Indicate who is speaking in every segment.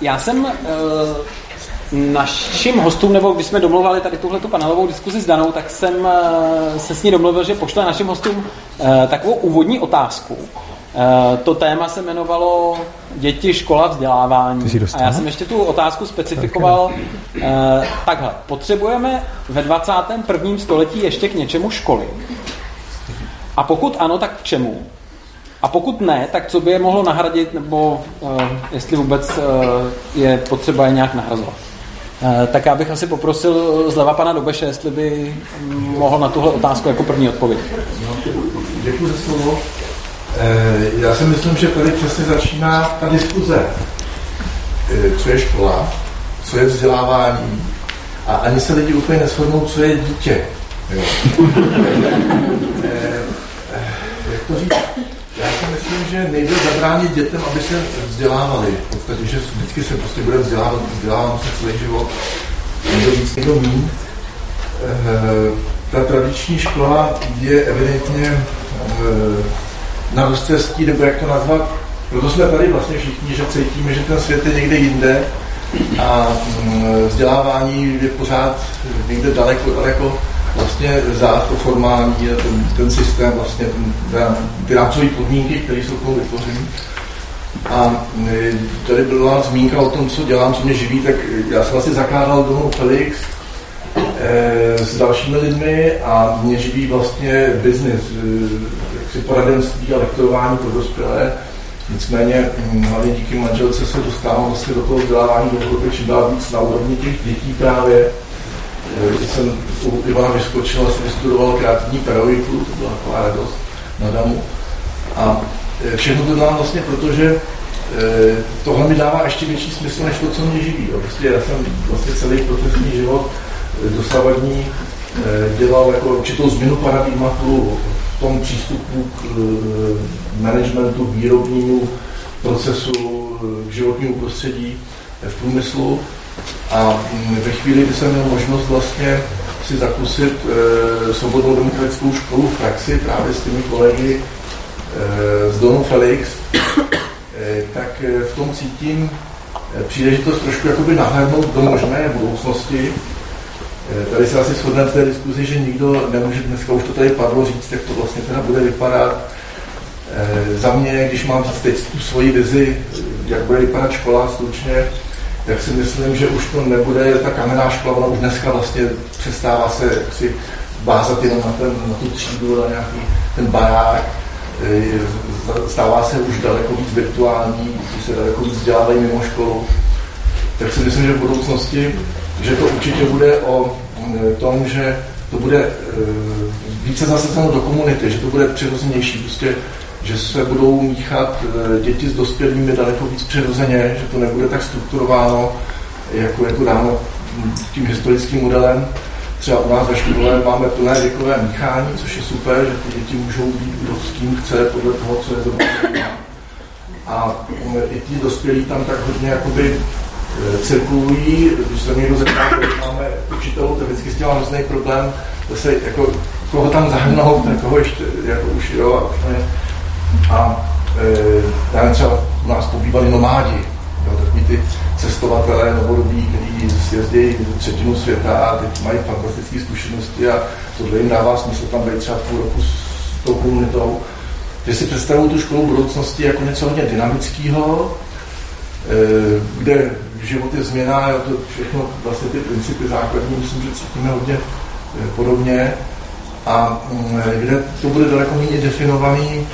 Speaker 1: Já jsem uh, našim hostům, nebo když jsme domluvali tady tuhle panelovou diskuzi s Danou, tak jsem uh, se s ní domluvil, že pošle našim hostům uh, takovou úvodní otázku. Uh, to téma se jmenovalo Děti, škola, vzdělávání. A já jsem ještě tu otázku specifikoval uh, takhle. Potřebujeme ve 21. století ještě k něčemu školy? A pokud ano, tak k čemu? A pokud ne, tak co by je mohlo nahradit, nebo uh, jestli vůbec uh, je potřeba je nějak nahrazovat. Uh, tak já bych asi poprosil zleva pana Dobeše, jestli by mohl na tuhle otázku jako první odpovědět.
Speaker 2: No, děkuji za slovo. Já si myslím, že tady přesně začíná ta diskuze. Co je škola, co je vzdělávání a ani se lidi úplně neshodnou, co je dítě. Jo. Jak to říct? Že nejde zabránit dětem, aby se vzdělávali. V podstatě, že vždycky se prostě bude vzdělávat, vzdělávám se celý život, někdo víc, někdo míň. E, ta tradiční škola je evidentně e, na rozcestí, nebo jak to nazvat, proto jsme tady vlastně všichni, že cítíme, že ten svět je někde jinde a mm, vzdělávání je pořád někde daleko, daleko vlastně za to formální, ten, ten systém, vlastně ten, ty rámcové podmínky, které jsou tomu vytvořeny. A e, tady byla zmínka o tom, co dělám, co mě živí, tak já jsem vlastně zakládal domů Felix e, s dalšími lidmi a mě živí vlastně biznis, e, poradenství a lektorování pro dospělé. Nicméně hm, hlavně díky manželce se dostávám vlastně do toho vzdělávání do čím dál víc na úrovni těch dětí právě jsem u Ivana vyskočil, jsem vystudoval kreativní pedagogiku, to byla taková radost na damu. A e, všechno to dělám vlastně proto, že e, tohle mi dává ještě větší smysl, než to, co mě živí. Prostě já jsem vlastně celý profesní život dosavadní dělal jako určitou změnu paradigmatu v tom přístupu k managementu, výrobnímu procesu, k životnímu prostředí v průmyslu a ve chvíli, kdy jsem měl možnost vlastně si zakusit e, svobodnou demokratickou školu v praxi právě s těmi kolegy e, z Donu Felix, e, tak v tom cítím příležitost trošku jakoby nahlédnout do možné budoucnosti. Tady se asi shodneme v té diskuzi, že nikdo nemůže dneska, už to tady padlo říct, jak to vlastně teda bude vypadat. Za mě, když mám teď tu svoji vizi, jak bude vypadat škola stručně, tak si myslím, že už to nebude ta kamenná škola, ona už dneska vlastně přestává se si vázat jenom na, ten, na tu třídu, na nějaký ten barák, e, stává se už daleko víc virtuální, už se daleko víc vzdělávají mimo školu. Tak si myslím, že v budoucnosti, že to určitě bude o e, tom, že to bude e, více zasazeno do komunity, že to bude přirozenější. Prostě že se budou míchat eh, děti s dospělými daleko víc přirozeně, že to nebude tak strukturováno, jako je to dáno tím historickým modelem. Třeba u nás ve škole máme plné věkové míchání, což je super, že ty děti můžou být, kdo s kým chce, podle toho, co je to. A i ti dospělí tam tak hodně jakoby eh, cirkulují, když se někdo zeptá, máme učitelů, to vždycky s tím mám hrozný problém, zase jako koho tam zahrnout, koho ještě, jako už jo, a a e, já třeba u nás pobývali nomádi, jo, takový ty cestovatelé novodobí, kteří sjezdí třetinu světa a teď mají fantastické zkušenosti a tohle jim dává smysl tam být třeba půl roku s tou komunitou. Že si představují tu školu budoucnosti jako něco hodně dynamického, e, kde život je změna, jo, to všechno, vlastně ty principy základní, myslím, že cítíme hodně e, podobně a mm, kde to bude daleko méně definovaný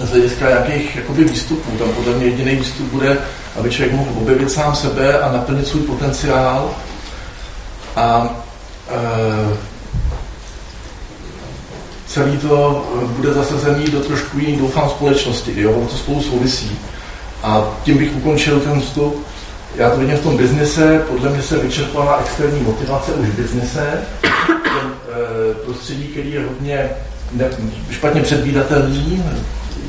Speaker 2: z hlediska nějakých jakoby, výstupů. Tam podle mě jediný výstup bude, aby člověk mohl objevit sám sebe a naplnit svůj potenciál. A e, celý to bude zasazený do trošku jiný, doufám, společnosti. Jo? Ono to spolu souvisí. A tím bych ukončil ten vstup. Já to vidím v tom biznise, podle mě se vyčerpala externí motivace už v biznise. Ten e, prostředí, který je hodně ne, špatně předvídatelný,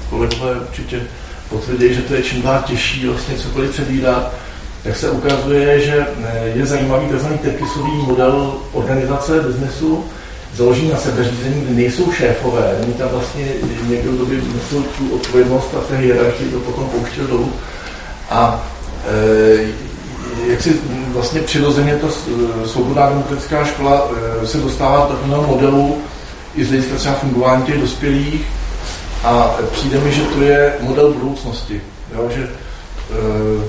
Speaker 2: kolegové určitě potvrdí, že to je čím dál těžší vlastně cokoliv předvídat, tak se ukazuje, že eh, je zajímavý tzv. terkisový model organizace biznesu, založí na sebeřízení, kde nejsou šéfové, není tam vlastně někdo, kdo by nesl tu odpovědnost a v té hierarchii to potom pouštěl dolů. A e, jak si vlastně přirozeně to svobodná demokratická škola se dostává do takového modelu i z hlediska třeba fungování těch dospělých a přijde mi, že to je model budoucnosti. Jo? Že uh,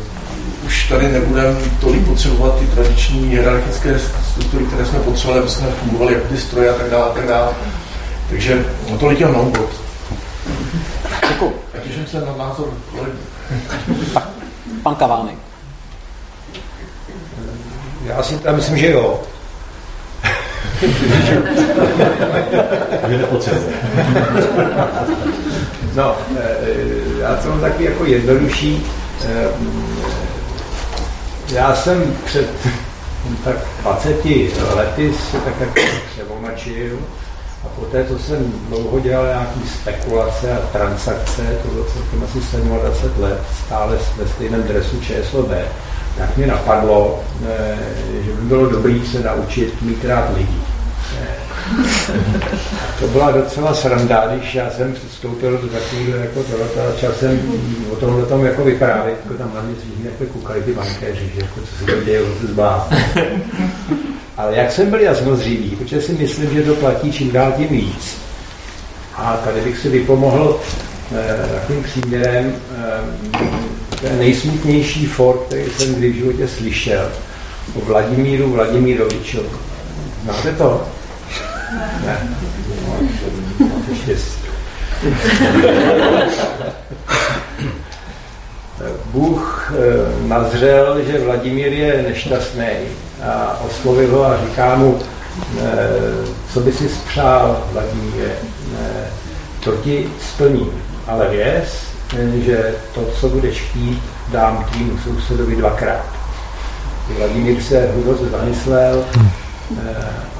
Speaker 2: už tady nebudeme tolik potřebovat ty tradiční hierarchické struktury, které jsme potřebovali, aby jsme fungovali jako ty stroje a tak dále. A tak dále. Takže no, tolik je na úvod.
Speaker 1: Děkuji.
Speaker 2: A těším se na názor kolegů.
Speaker 1: Pan Kavánek.
Speaker 3: Já si tam myslím, že jo. No, eh, já to mám taky jako jednodušší. Eh, já jsem před tak 20 lety se tak jako převomačil a poté, co jsem dlouho dělal nějaký spekulace a transakce, to bylo celkem asi 27 let, stále ve stejném dresu ČSOB, tak mě napadlo, eh, že by bylo dobré se naučit mít rád lidí. To byla docela sranda, když já jsem přistoupil do takového jako a začal jsem o tomhle tom jako vyprávět, jako tam na mě svým jako kukali ty bankéři, že jako co se to děje, se zbá. Ale jak jsem byl jasnozřivý, protože si myslím, že to platí čím dál tím víc. A tady bych si vypomohl eh, takovým příměrem eh, ten nejsmutnější for, který jsem kdy v životě slyšel, o Vladimíru Vladimírovičovi. Znáte to? Ne. Štěstí. Bůh eh, nazřel, že Vladimír je nešťastný a oslovil ho a říká mu, eh, co by si spřál, Vladimíre, eh, to ti splním, ale věz, že to, co budeš chtít, dám tvým sousedovi dvakrát. Vladimír se hluboce zamyslel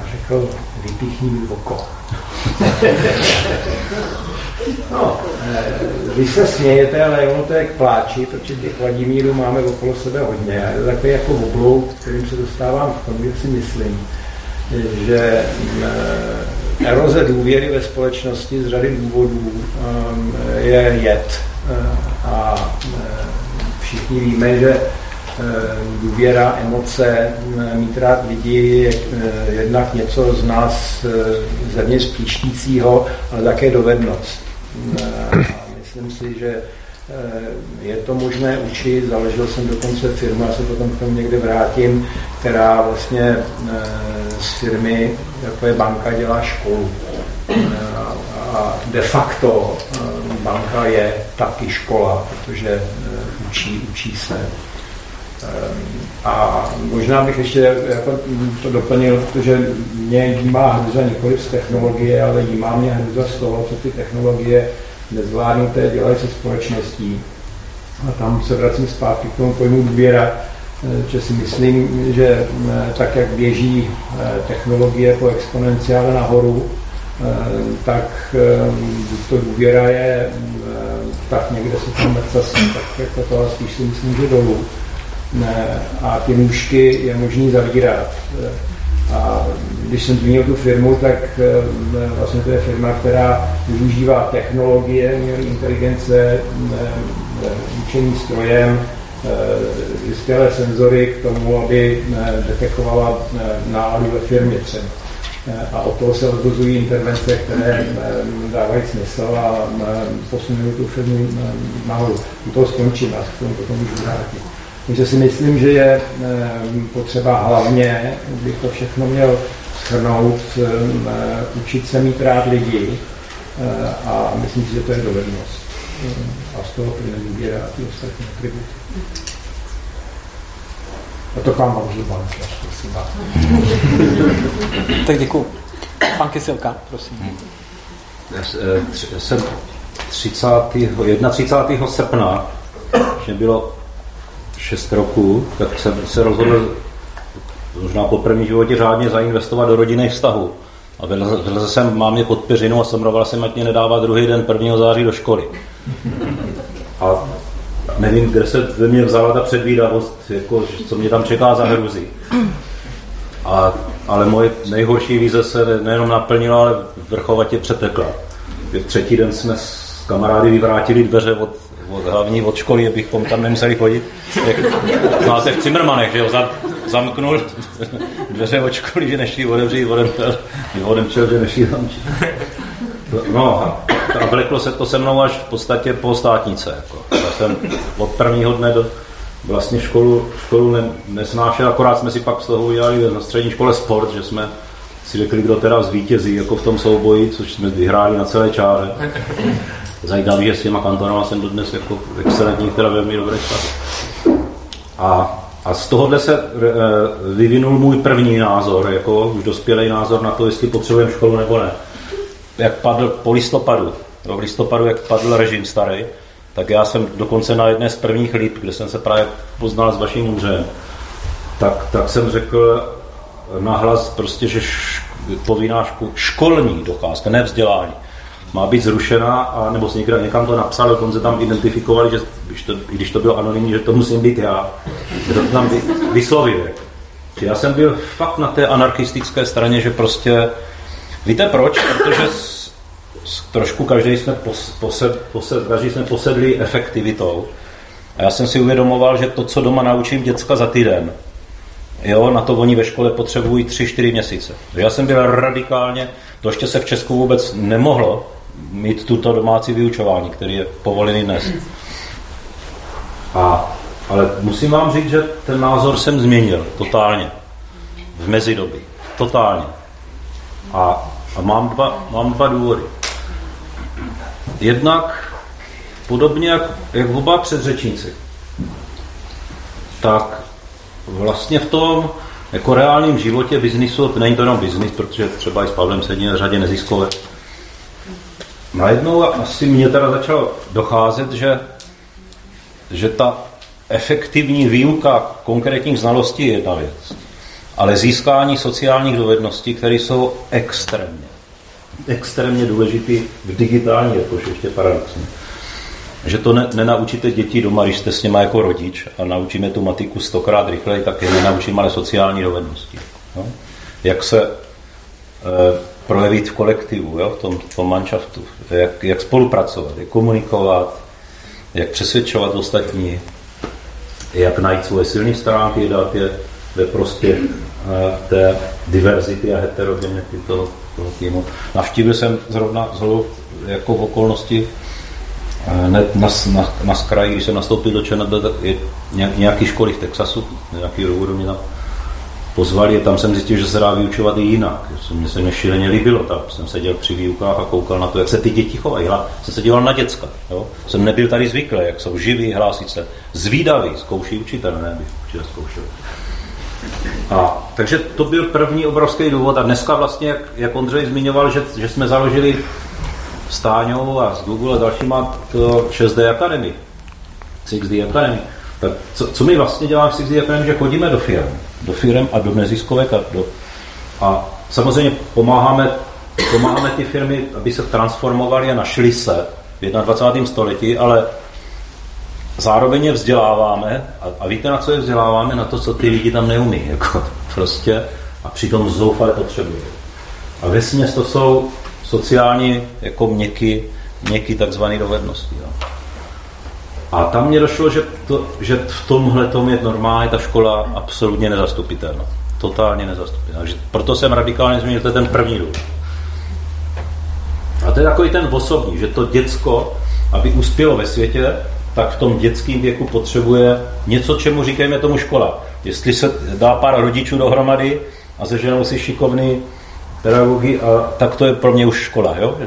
Speaker 3: a řekl, vypíchni mi oko. No, eh, vy se smějete, ale ono to je k pláči, protože těch Vladimírů máme okolo sebe hodně. A je to takový jako oblouk, kterým se dostávám k tomu, že si myslím, že eh, eroze důvěry ve společnosti z řady důvodů eh, je jed. A všichni víme, že Eh, důvěra, emoce, mít rád lidi je jednak něco z nás zevně spíštícího, ale také dovednost. A myslím si, že je to možné učit, založil jsem dokonce firmu, já se potom k tomu někde vrátím, která vlastně z firmy, jako je banka, dělá školu. A de facto banka je taky škola, protože učí, učí se. Ehm, a možná bych ještě jako to doplnil, protože mě jímá hruza nikoli z technologie, ale jímá mě hruza z toho, co ty technologie nezvládnuté dělají se společností. A tam se vracím zpátky k tomu pojmu důvěra, eh, že si myslím, že eh, tak, jak běží eh, technologie po exponenciále nahoru, tak to důvěra je tak někde se tam tak jako to, spíš si myslím, že dolů a ty nůžky je možný zavírat. A když jsem zmínil tu firmu, tak eh, vlastně to je firma, která využívá technologie, umělé inteligence, učení strojem, vyspělé eh, senzory k tomu, aby eh, detekovala náladu ve firmě třeba. A od toho se odvozují intervence, které dávají smysl a posunují tu firmu nahoru. U toho skončím a k tomu potom můžu vrátit. Takže si myslím, že je potřeba hlavně, bych to všechno měl shrnout, eh, učit se mít rád lidi eh, a myslím si, že to je dovednost. A z toho plyne důvěra a ty ostatní atributy. A to k vám můžu bankař, vás.
Speaker 1: tak děkuji. Pan Kysilka, prosím.
Speaker 4: Já jsem 30. 31. srpna, že bylo 6 roků, tak jsem se rozhodl možná po první životě řádně zainvestovat do rodinných vztahů. A vylezl jsem mámě pod peřinu a somroval jsem, ať mě nedává druhý den 1. září do školy. A nevím, kde se ve mně vzala ta předvídavost, jako, co mě tam čeká za hruzy. A, ale moje nejhorší víze se nejenom naplnila, ale vrchovatě přetekla. V třetí den jsme s kamarády vyvrátili dveře od hlavní od školy, abychom tam nemuseli chodit. Jak znáte v Cimrmanech, že jo, zamknul dveře od školy, že nešli otevřít, odemčel, odemčel že nešli tam. No a vleklo se to se mnou až v podstatě po státnice. Jako. Já jsem od prvního dne do, vlastně školu, školu ne, nesnášel, akorát jsme si pak z toho udělali na střední škole sport, že jsme si řekli, kdo teda zvítězí jako v tom souboji, což jsme vyhráli na celé čáře. Zajímavý, že s těma kantonama jsem dodnes jako excelentní, teda velmi stav. A, a z tohohle se e, vyvinul můj první názor, jako už dospělý názor na to, jestli potřebujeme školu nebo ne. Jak padl po listopadu, v listopadu, jak padl režim starý, tak já jsem dokonce na jedné z prvních líp, kde jsem se právě poznal s vaším mužem, tak, tak jsem řekl nahlas prostě, že š, povinná ško, školní docházka, ne vzdělání, má být zrušena, a, nebo si někde, někam to napsal, dokonce tam identifikovali, že když to, když to bylo anonymní, že to musím být já, že to tam vy, vyslovil. Já jsem byl fakt na té anarchistické straně, že prostě, víte proč? Protože trošku každý jsme, posed, posed, každý jsme posedli efektivitou. A já jsem si uvědomoval, že to, co doma naučím děcka za týden, jo, na to oni ve škole potřebují 3-4 měsíce. Já jsem byl radikálně, to ještě se v Česku vůbec nemohlo mít tuto domácí vyučování, který je povolený dnes. A, ale musím vám říct, že ten názor jsem změnil totálně. V mezidobí. Totálně. A, a mám, dva, mám dva důvody. Jednak podobně jak, jak oba předřečníci, tak vlastně v tom jako reálném životě biznisu, není to jenom biznis, protože třeba i s Pavlem sedí na řadě neziskové. Najednou asi mě teda začalo docházet, že, že ta efektivní výuka konkrétních znalostí je jedna věc, ale získání sociálních dovedností, které jsou extrémně extrémně důležitý v digitální jakož ještě paradoxně. Že to ne, nenaučíte děti doma, když jste s nimi jako rodič a naučíme tu matiku stokrát rychleji, tak je nenaučíme ale sociální dovednosti. No? Jak se e, projevit v kolektivu, jo? v tom, tom manšaftu, jak, jak spolupracovat, jak komunikovat, jak přesvědčovat ostatní, jak najít svoje silné stránky, dát je ve prospěch e, té diverzity a heterogenity toho, toho týmu. Navštívil jsem zrovna zhruba jako v okolnosti eh, na, na, na, na skraji, když jsem nastoupil do ČNB, tak je nějaký školy v Texasu, nějaký důvodu mě tam pozvali, tam jsem zjistil, že se dá vyučovat i jinak. Mně se mi šíleně líbilo, tak jsem seděl při výukách a koukal na to, jak se ty děti chovají. Hla, jsem se díval na děcka. Jo? Jsem nebyl tady zvyklý, jak jsou živí, hlásí se, zvídaví, zkouší učitel, ne, bych učitel zkoušel. A, takže to byl první obrovský důvod a dneska vlastně, jak, jak Ondřej zmiňoval, že, že jsme založili s Táňou a s Google a dalšíma to 6D Academy, 6D Academy, tak co, co my vlastně děláme v 6D Academy, že chodíme do firm, do firm a do neziskovek a, do, a samozřejmě pomáháme, pomáháme ty firmy, aby se transformovaly a našly se v 21. století, ale zároveň je vzděláváme a, a víte, na co je vzděláváme? Na to, co ty lidi tam neumí. Jako, prostě a přitom zoufale potřebují. A ve to jsou sociální jako měkky, měkky takzvané dovednosti. Jo. A tam mě došlo, že, to, že v tomhle tom je normálně ta škola absolutně nezastupitelná. Totálně nezastupitelná. Že proto jsem radikálně změnil, to je ten první důvod. A to je takový ten osobní, že to děcko, aby uspělo ve světě, tak v tom dětském věku potřebuje něco, čemu říkáme tomu škola. Jestli se dá pár rodičů dohromady a seženou si šikovný pedagogy, a, tak to je pro mě už škola. Jo?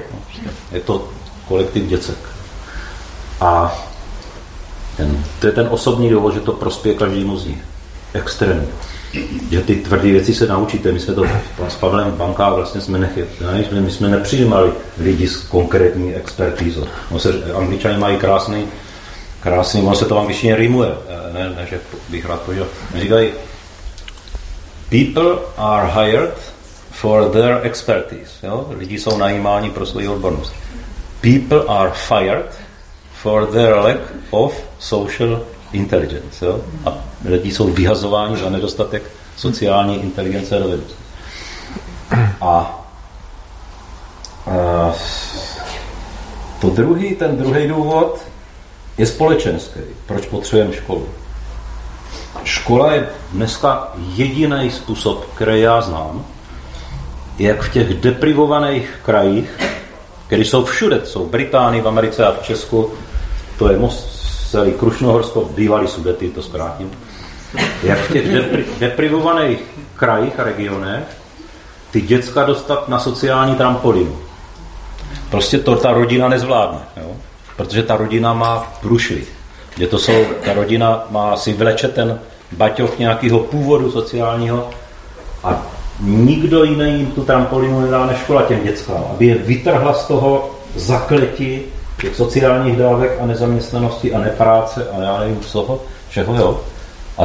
Speaker 4: Je to kolektiv děcek. A ten, to je ten osobní důvod, že to prospěje každému z nich. Extrémně. Že ty tvrdé věci se naučíte. My jsme to s Pavlem v bankách vlastně jsme nechytli. My jsme nepřijímali lidi s konkrétní expertízou. No se, Angličani mají krásný krásný, ono se to v angličtině rýmuje, eh, ne, ne, že bych rád požil. Říkají, people are hired for their expertise. Jo? Lidi jsou najímáni pro svoji odbornost. People are fired for their lack of social intelligence. Jo? A lidi jsou vyhazováni za nedostatek sociální inteligence a dovednosti. A, a to druhý, ten druhý důvod je společenský. Proč potřebujeme školu? Škola je dneska jediný způsob, který já znám, jak v těch deprivovaných krajích, které jsou všude, jsou v Británii, v Americe a v Česku, to je most celý Krušnohorsko, bývalý Sudety, to zkrátím, jak v těch depri- deprivovaných krajích a regionech ty děcka dostat na sociální trampolínu. Prostě to ta rodina nezvládne, jo? Protože ta rodina má průšvih. Kde to jsou, ta rodina má si vleče ten baťoch nějakého původu sociálního a nikdo jiný jim tu trampolínu nedá než škola těm dětskám, aby je vytrhla z toho zakleti těch sociálních dávek a nezaměstnanosti a nepráce a já nevím z toho, všeho, jo. A,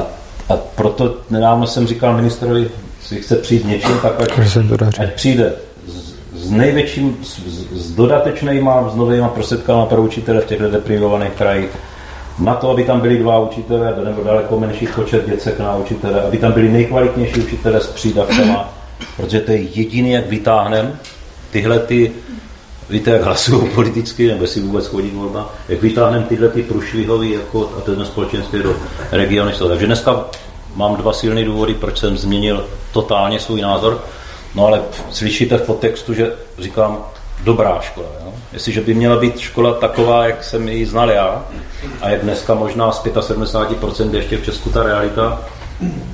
Speaker 4: a proto nedávno jsem říkal ministrovi, si chce přijít něčím, tak ať, ať přijde s, největším, s, s dodatečnýma, s novýma prostředkama pro učitele v těchto deprivovaných krajích, na to, aby tam byli dva učitele, nebo daleko menší počet děcek na učitele, aby tam byli nejkvalitnější učitele s přídavkama, protože to je jediný, jak vytáhneme tyhle ty, víte, jak hlasují politicky, nebo si vůbec chodí volba, jak vytáhneme tyhle ty průšvihový jako, a ten společenství do regiony. Takže dneska mám dva silné důvody, proč jsem změnil totálně svůj názor. No ale slyšíte v podtextu, že říkám dobrá škola. Jo? Jestliže by měla být škola taková, jak jsem ji znal já, a jak dneska možná z 75% ještě v Česku ta realita,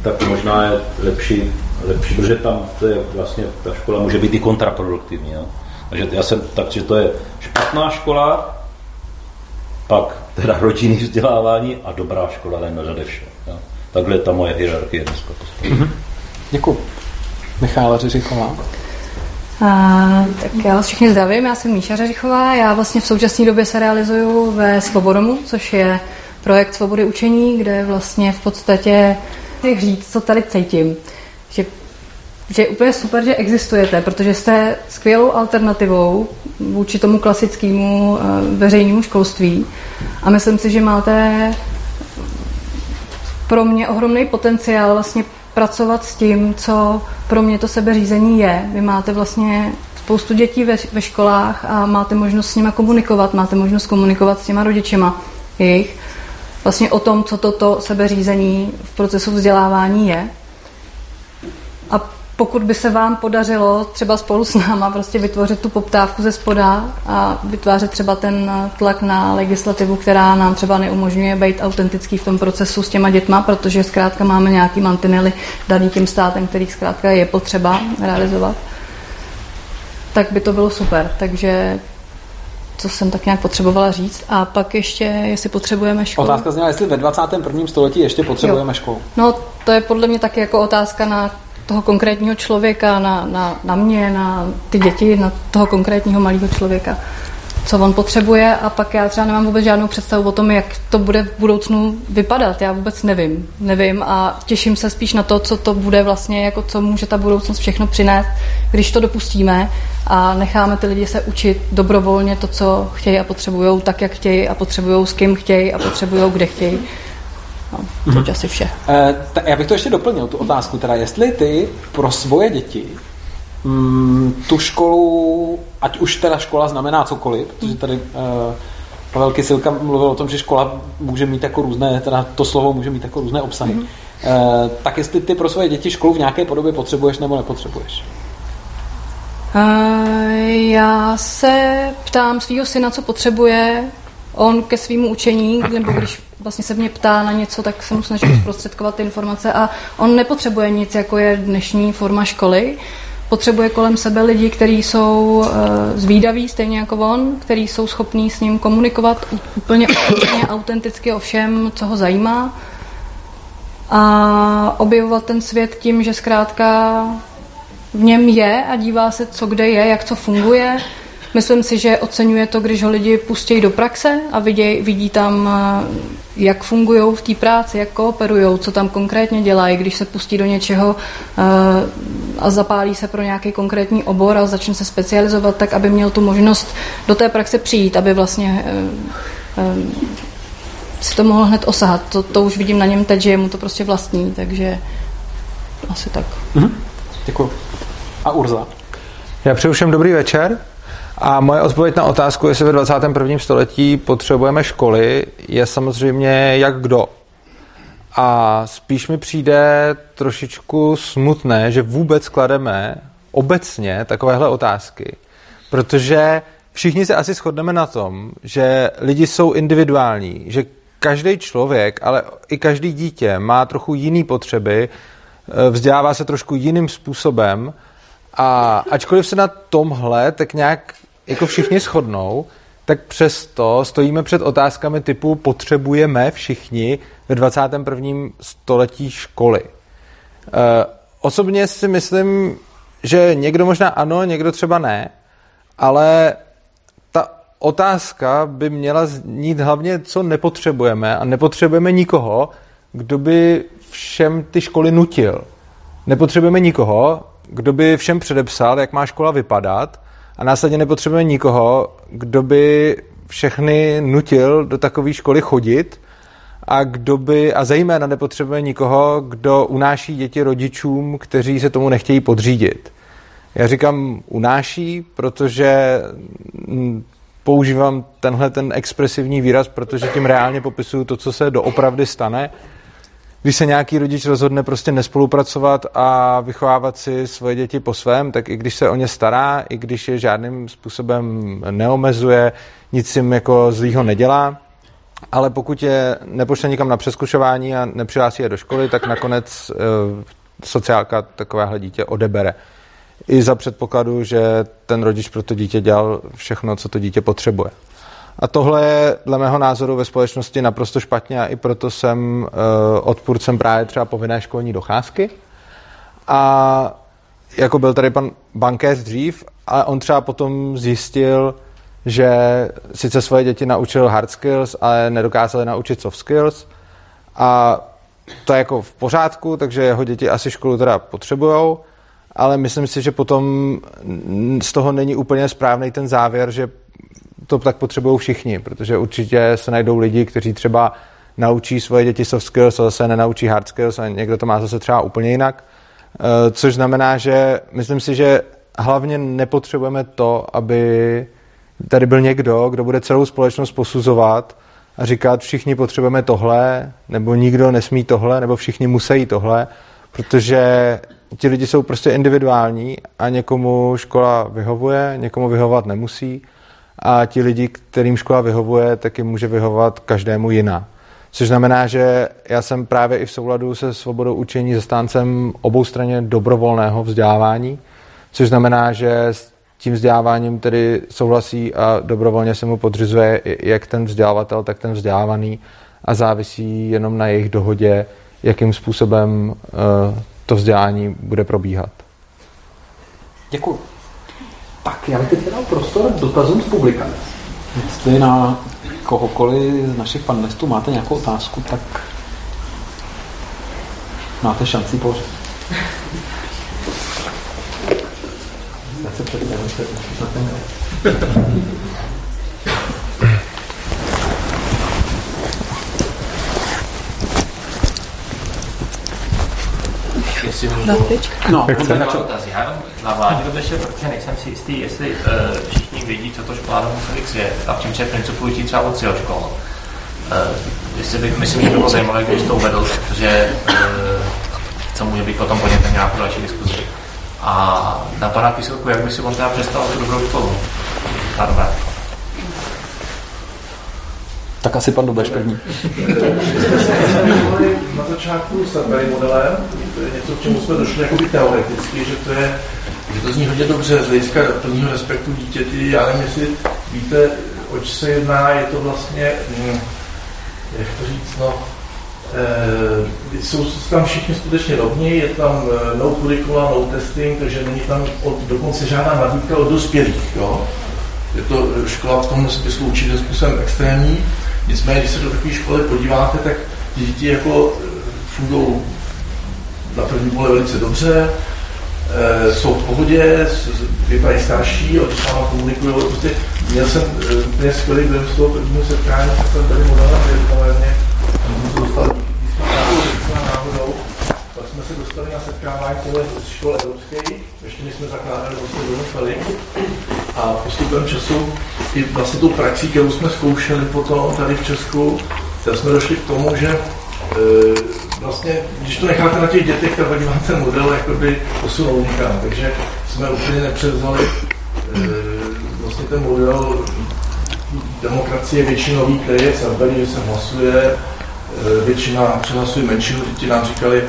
Speaker 4: tak možná je lepší, lepší protože tam to je vlastně, ta škola může být i kontraproduktivní. Jo? Takže já jsem, takže to je špatná škola, pak teda rodinný vzdělávání a dobrá škola nade vše. Jo? Takhle je ta moje hierarchie dneska. Mm-hmm.
Speaker 1: Děkuji. Michála Řeřichová.
Speaker 5: A, tak já vás všichni zdravím, já jsem Míša Řeřichová, já vlastně v současné době se realizuju ve Svobodomu, což je projekt svobody učení, kde vlastně v podstatě jak říct, co tady cítím. Že, že je úplně super, že existujete, protože jste skvělou alternativou vůči tomu klasickému veřejnému školství a myslím si, že máte pro mě ohromný potenciál vlastně pracovat s tím, co pro mě to sebeřízení je. Vy máte vlastně spoustu dětí ve, ve školách a máte možnost s nimi komunikovat, máte možnost komunikovat s těma rodičema jejich vlastně o tom, co toto sebeřízení v procesu vzdělávání je. A pokud by se vám podařilo třeba spolu s náma prostě vytvořit tu poptávku ze spoda a vytvářet třeba ten tlak na legislativu, která nám třeba neumožňuje být autentický v tom procesu s těma dětma, protože zkrátka máme nějaký mantinely daný tím státem, který zkrátka je potřeba realizovat, tak by to bylo super. Takže co jsem tak nějak potřebovala říct. A pak ještě, jestli potřebujeme školu.
Speaker 1: Otázka zněla, jestli ve 21. století ještě potřebujeme jo. školu.
Speaker 5: No, to je podle mě taky jako otázka na toho konkrétního člověka, na, na, na mě, na ty děti, na toho konkrétního malého člověka, co on potřebuje a pak já třeba nemám vůbec žádnou představu o tom, jak to bude v budoucnu vypadat. Já vůbec nevím. Nevím a těším se spíš na to, co to bude vlastně, jako co může ta budoucnost všechno přinést, když to dopustíme a necháme ty lidi se učit dobrovolně to, co chtějí a potřebují, tak, jak chtějí a potřebují, s kým chtějí a potřebují, kde chtějí. No, to mm-hmm. asi vše.
Speaker 1: E, t- já bych to ještě doplnil, tu otázku, teda jestli ty pro svoje děti mm, tu školu, ať už teda škola znamená cokoliv, protože tady e, Pavel Kysilka mluvil o tom, že škola může mít jako různé, teda to slovo může mít jako různé obsahy. Mm-hmm. E, tak jestli ty pro svoje děti školu v nějaké podobě potřebuješ nebo nepotřebuješ?
Speaker 5: Já se ptám svého syna, co potřebuje on ke svýmu učení, nebo když vlastně se mě ptá na něco, tak se mu snažím zprostředkovat ty informace a on nepotřebuje nic, jako je dnešní forma školy. Potřebuje kolem sebe lidi, kteří jsou uh, zvídaví, stejně jako on, kteří jsou schopní s ním komunikovat úplně, úplně autenticky o všem, co ho zajímá a objevovat ten svět tím, že zkrátka v něm je a dívá se, co kde je, jak co funguje. Myslím si, že oceňuje to, když ho lidi pustí do praxe a vidí, vidí tam, eh, jak fungují v té práci, jak kooperují, co tam konkrétně dělají, když se pustí do něčeho eh, a zapálí se pro nějaký konkrétní obor a začne se specializovat, tak aby měl tu možnost do té praxe přijít, aby vlastně eh, si to mohl hned osahat. To, to už vidím na něm teď, že je mu to prostě vlastní, takže asi tak.
Speaker 1: Mm-hmm. Děkuji. A Urza?
Speaker 3: Já přeju všem dobrý večer. A moje odpověď na otázku, jestli ve 21. století potřebujeme školy, je samozřejmě jak kdo. A spíš mi přijde trošičku smutné, že vůbec klademe obecně takovéhle otázky, protože všichni se asi shodneme na tom, že lidi jsou individuální, že každý člověk, ale i každý dítě má trochu jiný potřeby, eh, vzdělává se trošku jiným způsobem a ačkoliv se na tomhle tak nějak jako všichni shodnou, tak přesto stojíme před otázkami typu potřebujeme všichni ve 21. století školy. E, osobně si myslím, že někdo možná ano, někdo třeba ne, ale ta otázka by měla znít hlavně, co nepotřebujeme a nepotřebujeme nikoho, kdo by všem ty školy nutil. Nepotřebujeme nikoho, kdo by všem předepsal, jak má škola vypadat a následně nepotřebujeme nikoho, kdo by všechny nutil do takové školy chodit a kdo by, a zejména nepotřebuje nikoho, kdo unáší děti rodičům, kteří se tomu nechtějí podřídit. Já říkám unáší, protože používám tenhle ten expresivní výraz, protože tím reálně popisuju to, co se doopravdy stane. Když se nějaký rodič rozhodne prostě nespolupracovat a vychovávat si svoje děti po svém, tak i když se o ně stará, i když je žádným způsobem neomezuje, nic jim jako zlýho nedělá, ale pokud je nepošle nikam na přeskušování a nepřihlásí je do školy, tak nakonec e, sociálka takovéhle dítě odebere i za předpokladu, že ten rodič pro to dítě dělal všechno, co to dítě potřebuje. A tohle je dle mého názoru ve společnosti naprosto špatně a i proto jsem uh, odpůrcem právě třeba povinné školní docházky. A jako byl tady pan bankéř dřív, a on třeba potom zjistil, že sice svoje děti naučil hard skills, ale nedokázali naučit soft skills. A to je jako v pořádku, takže jeho děti asi školu teda potřebujou, ale myslím si, že potom z toho není úplně správný ten závěr, že to tak potřebují všichni, protože určitě se najdou lidi, kteří třeba naučí svoje děti soft skills a zase nenaučí hard skills a někdo to má zase třeba úplně jinak. Eh, což znamená, že myslím si, že hlavně nepotřebujeme to, aby tady byl někdo, kdo bude celou společnost posuzovat a říkat, všichni potřebujeme tohle, nebo nikdo nesmí tohle, nebo všichni musí tohle, protože ti lidi jsou prostě individuální a někomu škola vyhovuje, někomu vyhovovat nemusí a ti lidi, kterým škola vyhovuje, tak jim může vyhovovat každému jiná. Což znamená, že já jsem právě i v souladu se svobodou učení zastáncem obou straně dobrovolného vzdělávání, což znamená, že s tím vzděláváním tedy souhlasí a dobrovolně se mu podřizuje jak ten vzdělávatel, tak ten vzdělávaný a závisí jenom na jejich dohodě, jakým způsobem uh, to vzdělání bude probíhat.
Speaker 1: Děkuji. Tak, já bych teď dal prostor dotazům z publika. Jestli na kohokoliv z našich panelistů máte nějakou otázku, tak máte šanci položit. Já se představím, že
Speaker 6: Jestli můžu...
Speaker 1: No,
Speaker 6: tak se dotaz. Já jenom na vládě Dobeše, protože nejsem si jistý, jestli uh, všichni vědí, co to škola Musovix je a v čem se principující třeba od SEO škol. Uh, jestli bych, myslím, že by bylo zajímavé, když to uvedl, protože uh, co může být potom podnětem nějakou další diskuzi. A napadá písovku, jak by si on teda představil tu dobrou školu. Ta dobrá
Speaker 1: tak asi pan Dobeš první.
Speaker 2: na začátku s modelem, to je něco, k čemu jsme došli jakoby teoreticky, že to je že to zní hodně dobře z hlediska plného respektu dítěti. Já nevím, jestli víte, oč se jedná, je to vlastně, hm, jak to říct, no, e, jsou tam všichni skutečně rovní, je tam eh, no curricula, no testing, takže není tam od, dokonce žádná nabídka od dospělých. Jo? Je to škola v tom smyslu určitým způsobem extrémní, Nicméně, když se do takové školy podíváte, tak ty děti jako eh, fungují na první pole velice dobře, e, jsou v pohodě, vypadají starší, když s váma komunikují, prostě měl jsem e, úplně skvělý dojem z toho prvního setkání, tak jsem tady model na Vědkalerně, jsme se dostali náhodou, pak jsme se dostali na setkávání z škol evropských, ještě než jsme zakládali vlastně do A postupem času i vlastně tu praxi, kterou jsme zkoušeli potom tady v Česku, tak jsme došli k tomu, že e, vlastně, když to necháte na těch dětech, tak oni vám ten model jakoby posunou někam. Takže jsme úplně nepřevzali e, vlastně ten model demokracie většinový, který je celý, že se hlasuje, e, většina přehlasuje menšinu, ti nám říkali,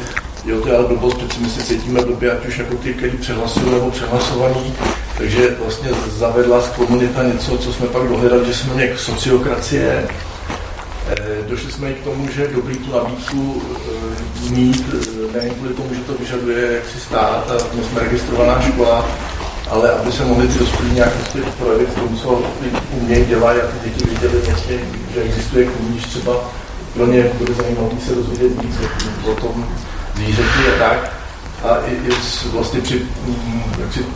Speaker 2: jo, to je ale blbost, přeci my se cítíme blbě, ať už jako ty, kteří přehlasují nebo přehlasovaní, takže vlastně zavedla z komunita něco, co jsme pak dohledali, že jsme měli sociokracie, Eh, došli jsme i k tomu, že dobrý tu nabídku eh, mít, eh, nejen kvůli tomu, že to vyžaduje jaksi stát a my jsme registrovaná škola, ale aby se mohli ty dospělí nějak prostě projevit v tom, co umějí dělat a ty děti viděli vlastně, že existuje kníž třeba pro ně bude zajímavé se dozvědět víc o tom zvířeti a tak. A i, i vlastně při mm, jaksi,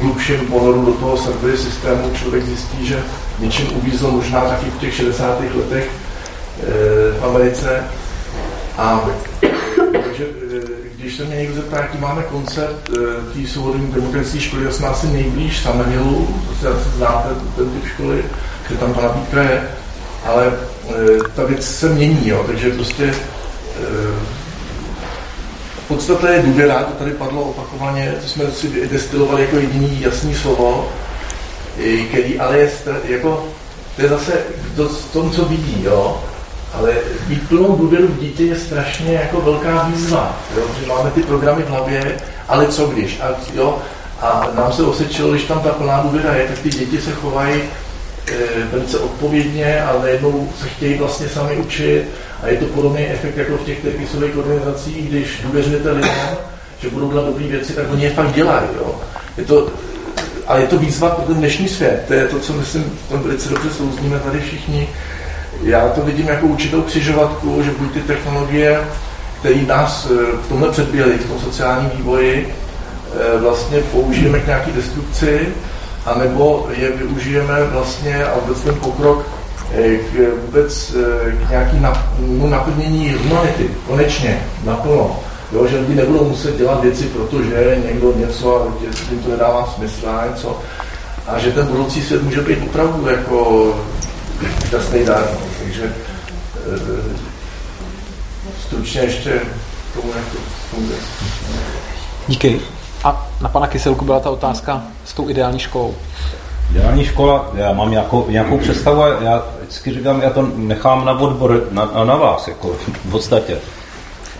Speaker 2: hlubším pohledu do toho servery systému člověk zjistí, že něčím uvízl možná taky v těch 60. letech v Americe. A takže když se mě někdo zeptá, jaký máme koncept té svobodné demokratické školy, já jsme asi nejblíž to si asi znáte, ten typ školy, že tam ta nabídka je, ale ta věc se mění, jo, takže prostě podstata je důvěra, to tady padlo opakovaně, to jsme si destilovali jako jediný jasný slovo, který ale je jako, to je zase to, tom, co vidí, jo, ale mít plnou důvěru v dítě je strašně jako velká výzva, jo? že máme ty programy v hlavě, ale co když? A, jo? a nám se osvědčilo, když tam ta plná důvěra je, tak ty děti se chovají e, velice odpovědně a najednou se chtějí vlastně sami učit a je to podobný efekt jako v těch terpisových organizacích, když důvěřujete lidem, že budou dělat dobré věci, tak oni je fakt dělají. Jo? Je to, a je to výzva pro ten dnešní svět. To je to, co myslím, v tom velice dobře souzníme tady všichni, já to vidím jako určitou křižovatku, že buď ty technologie, které nás eh, v tomhle předběhly, v tom sociálním vývoji, eh, vlastně použijeme k nějaké destrukci, anebo je využijeme vlastně a vůbec ten pokrok k, vůbec k nějakému naplnění humanity, konečně, naplno. Jo, že lidi nebudou muset dělat věci, protože někdo něco a jim to nedává smysl a něco. A že ten budoucí svět může být opravdu jako šťastný dar. Takže stručně ještě tomu, jak to funguje.
Speaker 1: Díky. A na pana Kyselku byla ta otázka s tou ideální školou.
Speaker 4: Ideální škola, já mám nějakou, nějakou představu já vždycky říkám, já to nechám na odbor, na, na vás, jako v podstatě.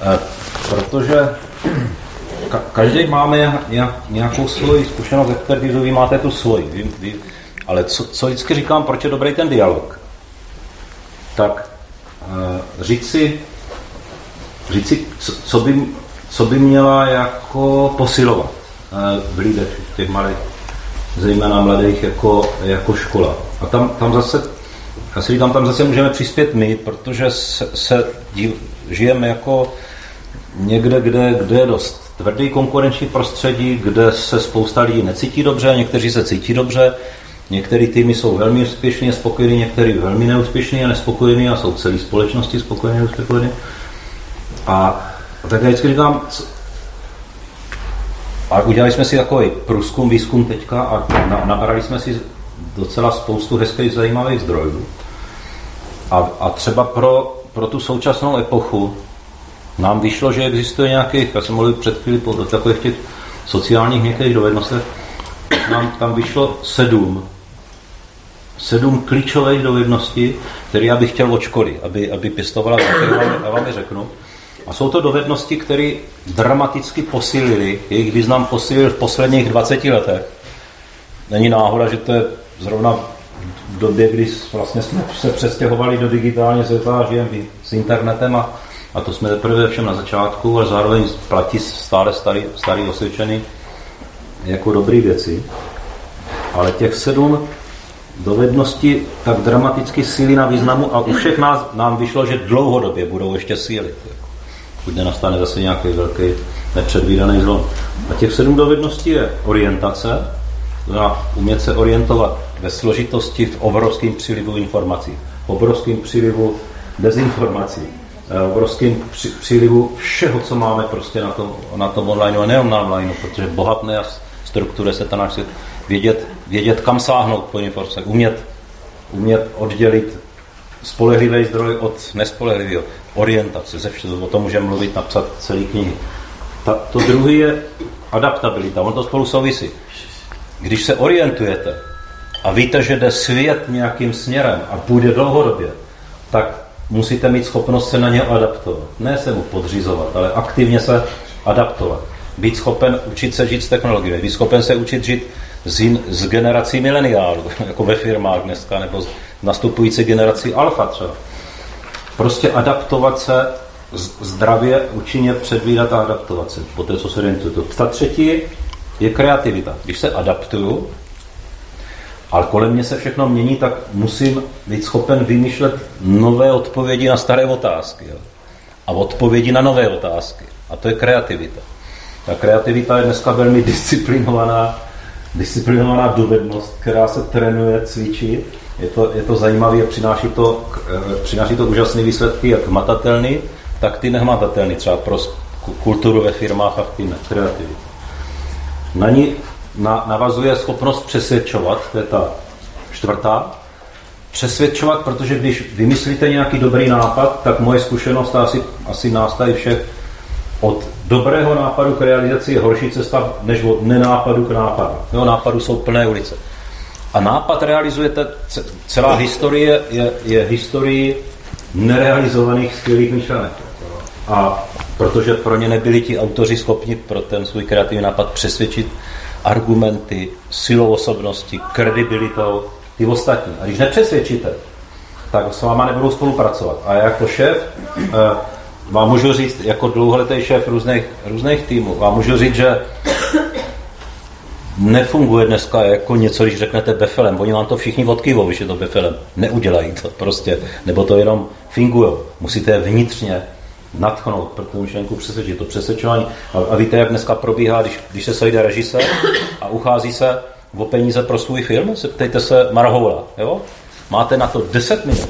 Speaker 4: E, protože ka, každý máme nějakou svoji zkušenost, expertizu, vy máte tu svoji. Vy, vy, ale co, co vždycky říkám, proč je dobrý ten dialog? Tak uh, říct si, říct si co, co, by, co by měla jako posilovat uh, v lidech, těch malých, zejména mladých, jako, jako škola. A tam, tam zase, já si říkám, tam zase můžeme přispět my, protože se, se dív, žijeme jako někde, kde, kde je dost tvrdý konkurenční prostředí, kde se spousta lidí necítí dobře, někteří se cítí dobře, Některé týmy jsou velmi úspěšní a spokojení, některé velmi neúspěšní a nespokojení a jsou celé společnosti spokojení a nespokojení. A tak já vždycky říkám, a udělali jsme si takový průzkum, výzkum teďka a nabrali jsme si docela spoustu hezkých zajímavých zdrojů. A, a třeba pro, pro tu současnou epochu nám vyšlo, že existuje nějakých, já jsem mluvil před chvíli o takových těch sociálních některých dovednostech, nám tam vyšlo sedm sedm klíčových dovedností, které já bych chtěl od školy, aby, aby pěstovala, a vám je řeknu. A jsou to dovednosti, které dramaticky posílily, jejich význam posílil v posledních 20 letech. Není náhoda, že to je zrovna v době, kdy vlastně jsme se přestěhovali do digitálně světa a žijeme s internetem a, a to jsme teprve všem na začátku, ale zároveň platí stále starý, starý osvědčený jako dobré věci. Ale těch sedm dovednosti tak dramaticky síly na významu a u všech nás nám vyšlo, že dlouhodobě budou ještě sílit. Pokud nenastane zase nějaký velký nepředvídaný zlom. A těch sedm dovedností je orientace, znamená umět se orientovat ve složitosti v obrovském přílivu informací, v obrovském přílivu dezinformací, v obrovském přílivu všeho, co máme prostě na tom, na tom online a nejenom na online, protože bohatné a strukturuje se ten náš vědět, vědět kam sáhnout po informace, umět, umět oddělit spolehlivý zdroj od nespolehlivého, orientace, ze všeho, o tom můžeme mluvit, napsat celý knihy. Ta, to druhé je adaptabilita, on to spolu souvisí. Když se orientujete a víte, že jde svět nějakým směrem a půjde dlouhodobě, tak musíte mít schopnost se na ně adaptovat. Ne se mu podřizovat, ale aktivně se adaptovat. Být schopen učit se žít s technologií, být schopen se učit žít z, jin, z generací mileniálů, jako ve firmách dneska, nebo nastupující generací alfa třeba. Prostě adaptovat se zdravě, účinně předvídat a adaptovat se, po té, co se orientuje. Ta třetí je kreativita. Když se adaptuju, ale kolem mě se všechno mění, tak musím být schopen vymýšlet nové odpovědi na staré otázky. Jo? A odpovědi na nové otázky. A to je kreativita. Ta kreativita je dneska velmi disciplinovaná, disciplinovaná dovednost, která se trénuje, cvičí. Je to, je to zajímavé a přináší to, eh, přináší to úžasné výsledky, jak matatelný, tak ty nehmatatelný, třeba pro kulturu ve firmách a v té kreativitě. Na ní na, navazuje schopnost přesvědčovat, to je ta čtvrtá, přesvědčovat, protože když vymyslíte nějaký dobrý nápad, tak moje zkušenost, asi, asi nás tady všech, od dobrého nápadu k realizaci je horší cesta, než od nenápadu k nápadu. Jo, nápadu jsou plné ulice. A nápad realizujete, celá historie je, je historii nerealizovaných skvělých myšlenek. A protože pro ně nebyli ti autoři schopni pro ten svůj kreativní nápad přesvědčit argumenty, silou osobnosti, kredibilitou ty ostatní. A když nepřesvědčíte, tak s váma nebudou spolupracovat. A jako šéf, eh, vám můžu říct, jako dlouholetý šéf různých, různých týmů, vám můžu říct, že nefunguje dneska jako něco, když řeknete befelem. Oni vám to všichni odkyvou, když je to befelem. Neudělají to prostě. Nebo to jenom fungují. Musíte vnitřně natchnout pro tu myšlenku přesvědčit. To přesvědčování. A, a víte, jak dneska probíhá, když, když se sejde režisér a uchází se o peníze pro svůj film, ptejte se Marhoula. Jo? Máte na to 10 minut.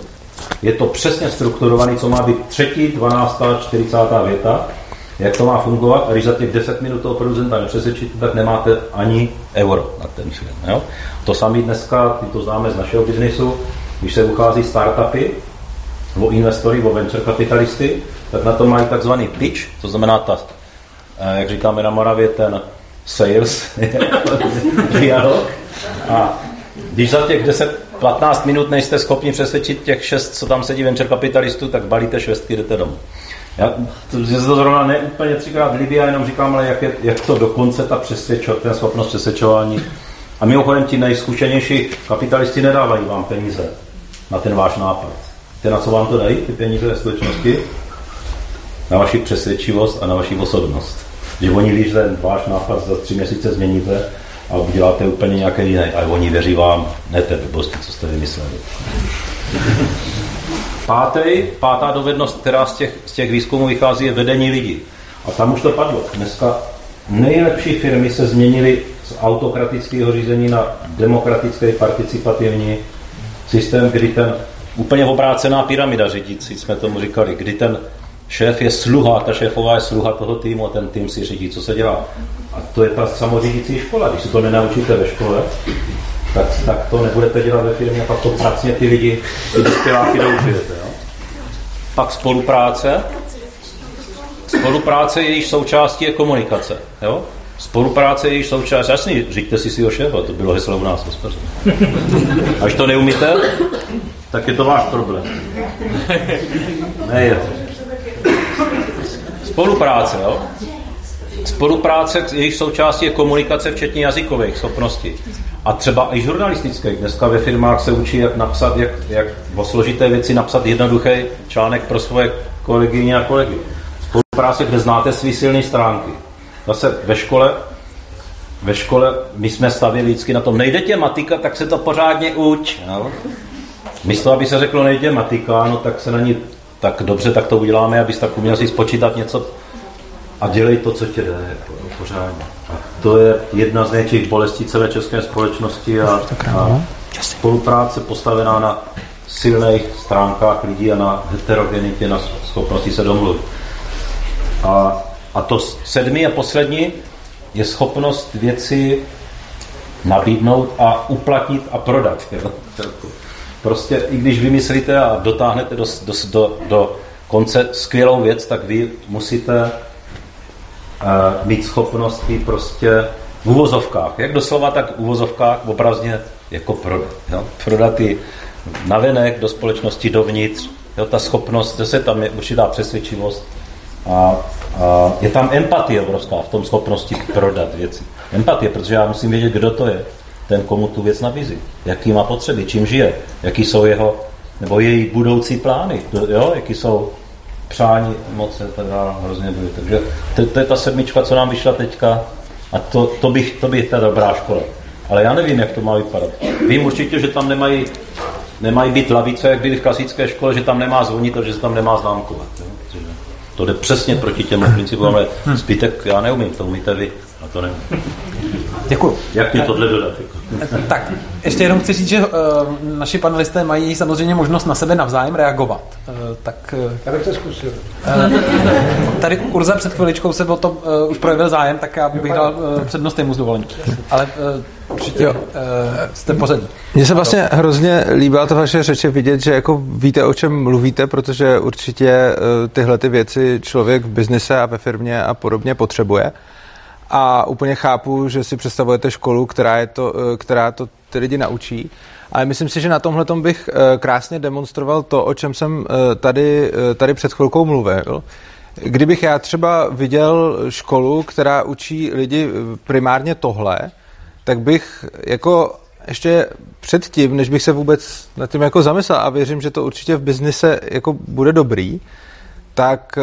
Speaker 4: Je to přesně strukturovaný, co má být třetí, 12, 40. věta, jak to má fungovat a když za těch 10 minut toho producenta nepřesvědčíte, tak nemáte ani euro na ten film. Jo? To samé dneska, ty to známe z našeho biznesu, když se uchází startupy, o investory, o venture kapitalisty, tak na to mají takzvaný pitch, to znamená ta, eh, jak říkáme na Moravě, ten sales dialog. A když za těch 10-15 minut nejste schopni přesvědčit těch šest, co tam sedí venture kapitalistů, tak balíte švestky, jdete domů. Já to, to zrovna ne úplně třikrát líbí, já jenom říkám, ale jak, je, jak to dokonce ta přesvědčovat, ta schopnost přesvědčování. A mimochodem ti nejzkušenější kapitalisti nedávají vám peníze na ten váš nápad. Víte, na co vám to dají, ty peníze ve skutečnosti? Na vaši přesvědčivost a na vaši osobnost. Že oni, když ten váš nápad za tři měsíce změníte a uděláte úplně nějaké jiné, ale oni věří vám, ne té blbosti, co jste vymysleli. Pátý, pátá dovednost, která z těch, z těch výzkumů vychází, je vedení lidí. A tam už to padlo. Dneska nejlepší firmy se změnily z autokratického řízení na demokratický participativní systém, kdy ten úplně obrácená pyramida řídící, jsme tomu říkali, kdy ten šéf je sluha, ta šéfová je sluha toho týmu a ten tým si řídí, co se dělá. A to je ta samořídící škola. Když si to nenaučíte ve škole, tak, tak to nebudete dělat ve firmě a pak to pracně ty lidi, ty dospěláky doučujete. Jo? Pak spolupráce. Spolupráce, jejíž součástí je komunikace. Jo? Spolupráce, jejíž součástí, jasný, říďte si svého šéfa, to bylo heslo u nás. A když to neumíte, tak je to váš problém. Ne je to. Spolupráce, jo? Spolupráce, jejich součástí je komunikace, včetně jazykových schopností. A třeba i žurnalistické. Dneska ve firmách se učí, jak napsat, jak, jak o složité věci napsat jednoduchý článek pro svoje kolegyně a kolegy. Spolupráce, kde znáte své silné stránky. Zase ve škole ve škole my jsme stavili vždycky na tom, nejde tě matika, tak se to pořádně uč. No? Místo, aby se řeklo nejde matika, no tak se na ní tak dobře, tak to uděláme, abys tak uměl si spočítat něco a dělej to, co tě jde, jako, pořádně. A to je jedna z největších bolestí celé české společnosti a, a spolupráce postavená na silných stránkách lidí a na heterogenitě, na schopnosti se domluvit. A, a to sedmý a poslední je schopnost věci nabídnout a uplatnit a prodat. Jo? Prostě i když vymyslíte a dotáhnete do, do, do, do konce skvělou věc, tak vy musíte mít schopnost i prostě v uvozovkách, jak doslova, tak v uvozovkách obrazně jako prodat. Jo? Prodat i navenek do společnosti dovnitř, jo? ta schopnost, zase tam je určitá přesvědčivost a, a je tam empatie obrovská v tom schopnosti prodat věci. Empatie, protože já musím vědět, kdo to je, ten, komu tu věc nabízí, jaký má potřeby, čím žije, jaký jsou jeho, nebo její budoucí plány, jo? jaký jsou přání, emoce, teda hrozně byly. Takže to, to, je ta sedmička, co nám vyšla teďka a to, to, bych, to bych ta dobrá škola. Ale já nevím, jak to má vypadat. Vím určitě, že tam nemají, nemají být lavice, jak byly v klasické škole, že tam nemá zvonit, že se tam nemá známkovat. Jo? To jde přesně proti těm principům, ale zbytek já neumím, to umíte vy. To nevím.
Speaker 1: Děkuji.
Speaker 4: Jak mě tohle dodat? Jako?
Speaker 1: Tak, ještě jenom chci říct, že uh, naši panelisté mají samozřejmě možnost na sebe navzájem reagovat. Uh, tak, uh,
Speaker 7: já bych to zkusil.
Speaker 1: Tady Urza před chviličkou se o to už projevil zájem, tak já bych dal přednost jemu s dovolením. Ale určitě jste pořadí.
Speaker 3: Mně se vlastně hrozně líbila ta vaše řeče vidět, že jako víte, o čem mluvíte, protože určitě tyhle ty věci člověk v biznise a ve firmě a podobně potřebuje a úplně chápu, že si představujete školu, která, je to, eh, která to ty lidi naučí. Ale myslím si, že na tomhle bych eh, krásně demonstroval to, o čem jsem eh, tady, tady před chvilkou mluvil. Kdybych já třeba viděl školu, která učí lidi primárně tohle, tak bych jako ještě předtím, než bych se vůbec nad tím jako zamyslel a věřím, že to určitě v biznise jako bude dobrý, tak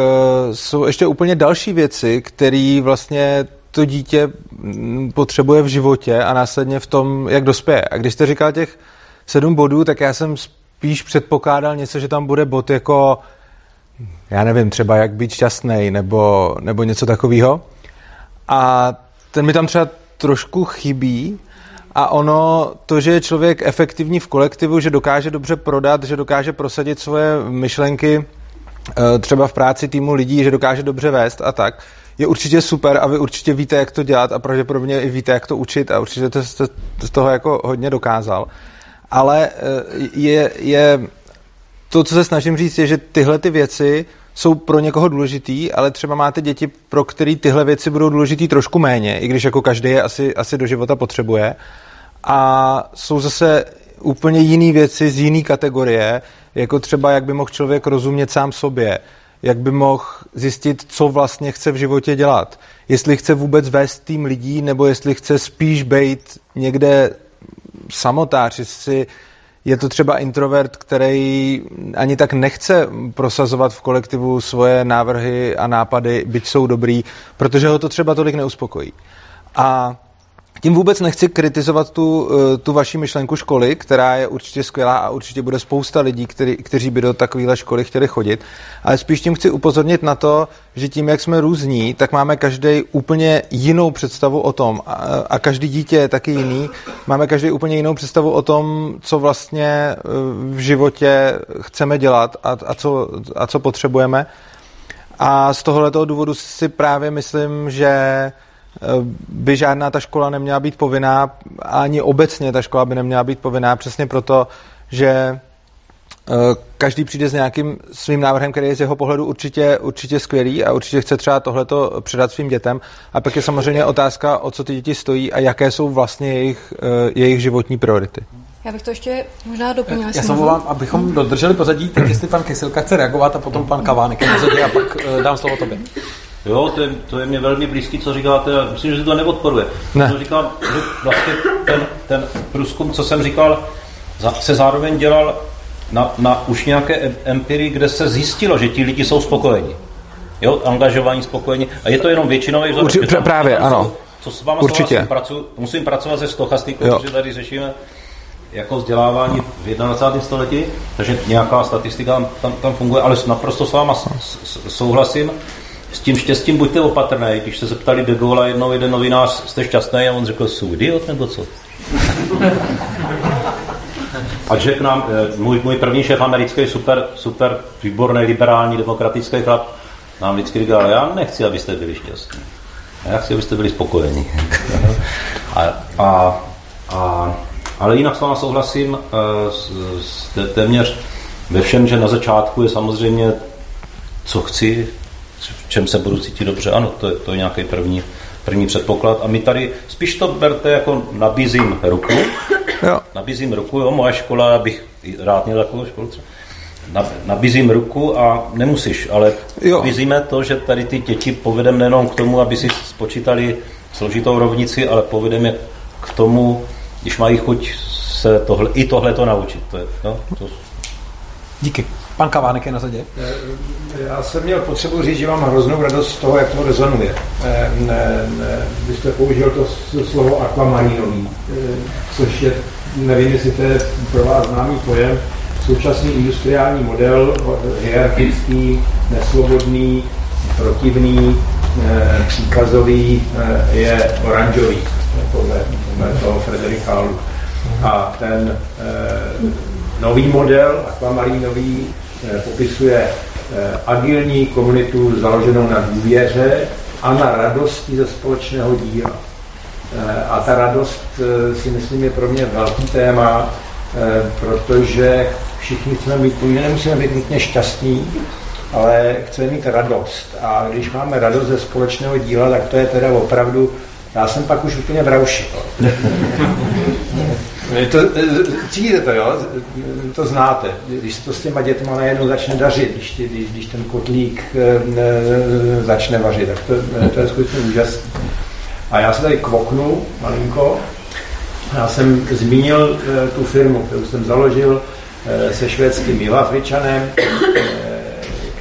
Speaker 3: jsou ještě úplně další věci, které vlastně to dítě potřebuje v životě a následně v tom, jak dospěje. A když jste říkal těch sedm bodů, tak já jsem spíš předpokládal něco, že tam bude bod jako, já nevím, třeba jak být šťastný nebo, nebo něco takového. A ten mi tam třeba trošku chybí, a ono, to, že je člověk efektivní v kolektivu, že dokáže dobře prodat, že dokáže prosadit svoje myšlenky eh, třeba v práci týmu lidí, že dokáže dobře vést a tak, je určitě super a vy určitě víte, jak to dělat a pravděpodobně i víte, jak to učit a určitě jste z toho jako hodně dokázal. Ale eh, je, je to, co se snažím říct, je, že tyhle ty věci jsou pro někoho důležitý, ale třeba máte děti, pro který tyhle věci budou důležitý trošku méně, i když jako každý je asi, asi do života potřebuje. A jsou zase úplně jiné věci z jiné kategorie, jako třeba jak by mohl člověk rozumět sám sobě, jak by mohl zjistit, co vlastně chce v životě dělat. Jestli chce vůbec vést tým lidí, nebo jestli chce spíš být někde samotář, jestli je to třeba introvert, který ani tak nechce prosazovat v kolektivu svoje návrhy a nápady, byť jsou dobrý, protože ho to třeba tolik neuspokojí. A tím vůbec nechci kritizovat tu, eh, tu vaši myšlenku školy, která je určitě skvělá a určitě bude spousta lidí, který, kteří by do takovéhle školy chtěli chodit, ale spíš tím chci upozornit na to, že tím, jak jsme různí, tak máme každý úplně jinou představu o tom a, a každý dítě je taky jiný. Máme každý úplně jinou představu o tom, co vlastně eh, v životě chceme dělat a, a, co, a co potřebujeme. A z tohoto důvodu si právě myslím, že by žádná ta škola neměla být povinná, ani obecně ta škola by neměla být povinná, přesně proto, že eh, každý přijde s nějakým svým návrhem, který je z jeho pohledu určitě, určitě skvělý a určitě chce třeba tohleto předat svým dětem. A pak je samozřejmě otázka, o co ty děti stojí a jaké jsou vlastně jejich, eh, jejich životní priority.
Speaker 5: Já bych to ještě možná doplnila.
Speaker 1: Já se vám, abychom dodrželi pozadí, tak jestli pan Kysilka chce reagovat a potom pan Kavánek a pak eh, dám slovo tobě.
Speaker 4: Jo, to je, to je mě velmi blízký, co říkáte. Myslím, že to neodporuje. Ne. To říkám, že vlastně ten, ten průzkum, co jsem říkal, se zároveň dělal na, na už nějaké empirii, kde se zjistilo, že ti lidi jsou spokojeni. Jo, angažovaní, spokojení. A je to jenom většinový vzorek.
Speaker 3: Určitě, právě, ano.
Speaker 4: Co s váma Určitě. Pracu, musím pracovat se stochastikou, protože tady řešíme jako vzdělávání v 21. století, takže nějaká statistika tam, tam funguje, ale naprosto s váma souhlasím s tím štěstím buďte opatrný. Když se zeptali de Gaulle jednou jeden novinář, jste šťastný? A on řekl, jsou idiot nebo co? A řekl nám, eh, můj, můj první šéf americký, super, super, výborný, liberální, demokratický chlap, nám vždycky říkal, já nechci, abyste byli šťastní. Já chci, abyste byli spokojeni. a, a, a, ale jinak s váma souhlasím eh, s, s, téměř ve všem, že na začátku je samozřejmě, co chci, v čem se budu cítit dobře. Ano, to je, to je nějaký první, první předpoklad. A my tady spíš to berte jako nabízím ruku. Jo. Nabízím ruku, jo, moje škola, já bych rád měl takovou školu třeba nabízím ruku a nemusíš, ale jo. nabízíme to, že tady ty děti povedeme nejenom k tomu, aby si spočítali složitou rovnici, ale povedeme k tomu, když mají chuť se tohle, i tohle to naučit. To je, no, to...
Speaker 1: Díky. Pan Kavánek je na zadě.
Speaker 3: Já jsem měl potřebu říct, že mám hroznou radost z toho, jak to rezonuje. Ne, vy jste použil to slovo akvamarinový, což je, nevím, jestli to je pro vás známý pojem, současný industriální model, hierarchický, nesvobodný, protivný, příkazový, je oranžový, podle, toho Frederika. A ten nový model, akvamarinový, e, popisuje e, agilní komunitu založenou na důvěře a na radosti ze společného díla. E, a ta radost si myslím je pro mě velký téma, protože všichni chceme být, nemusíme být nutně šťastní, ale chceme mít radost. A když máme radost ze společného díla, tak to je teda opravdu, já jsem pak už úplně brauši. to, cítíte to, jo? To znáte. Když se to s těma dětma najednou začne dařit, když, když, když ten kotlík e, začne vařit, tak to, to je skutečně úžasné. A já se tady kvoknu malinko. Já jsem zmínil e, tu firmu, kterou jsem založil, Eh, se švédským Jilafričanem, eh,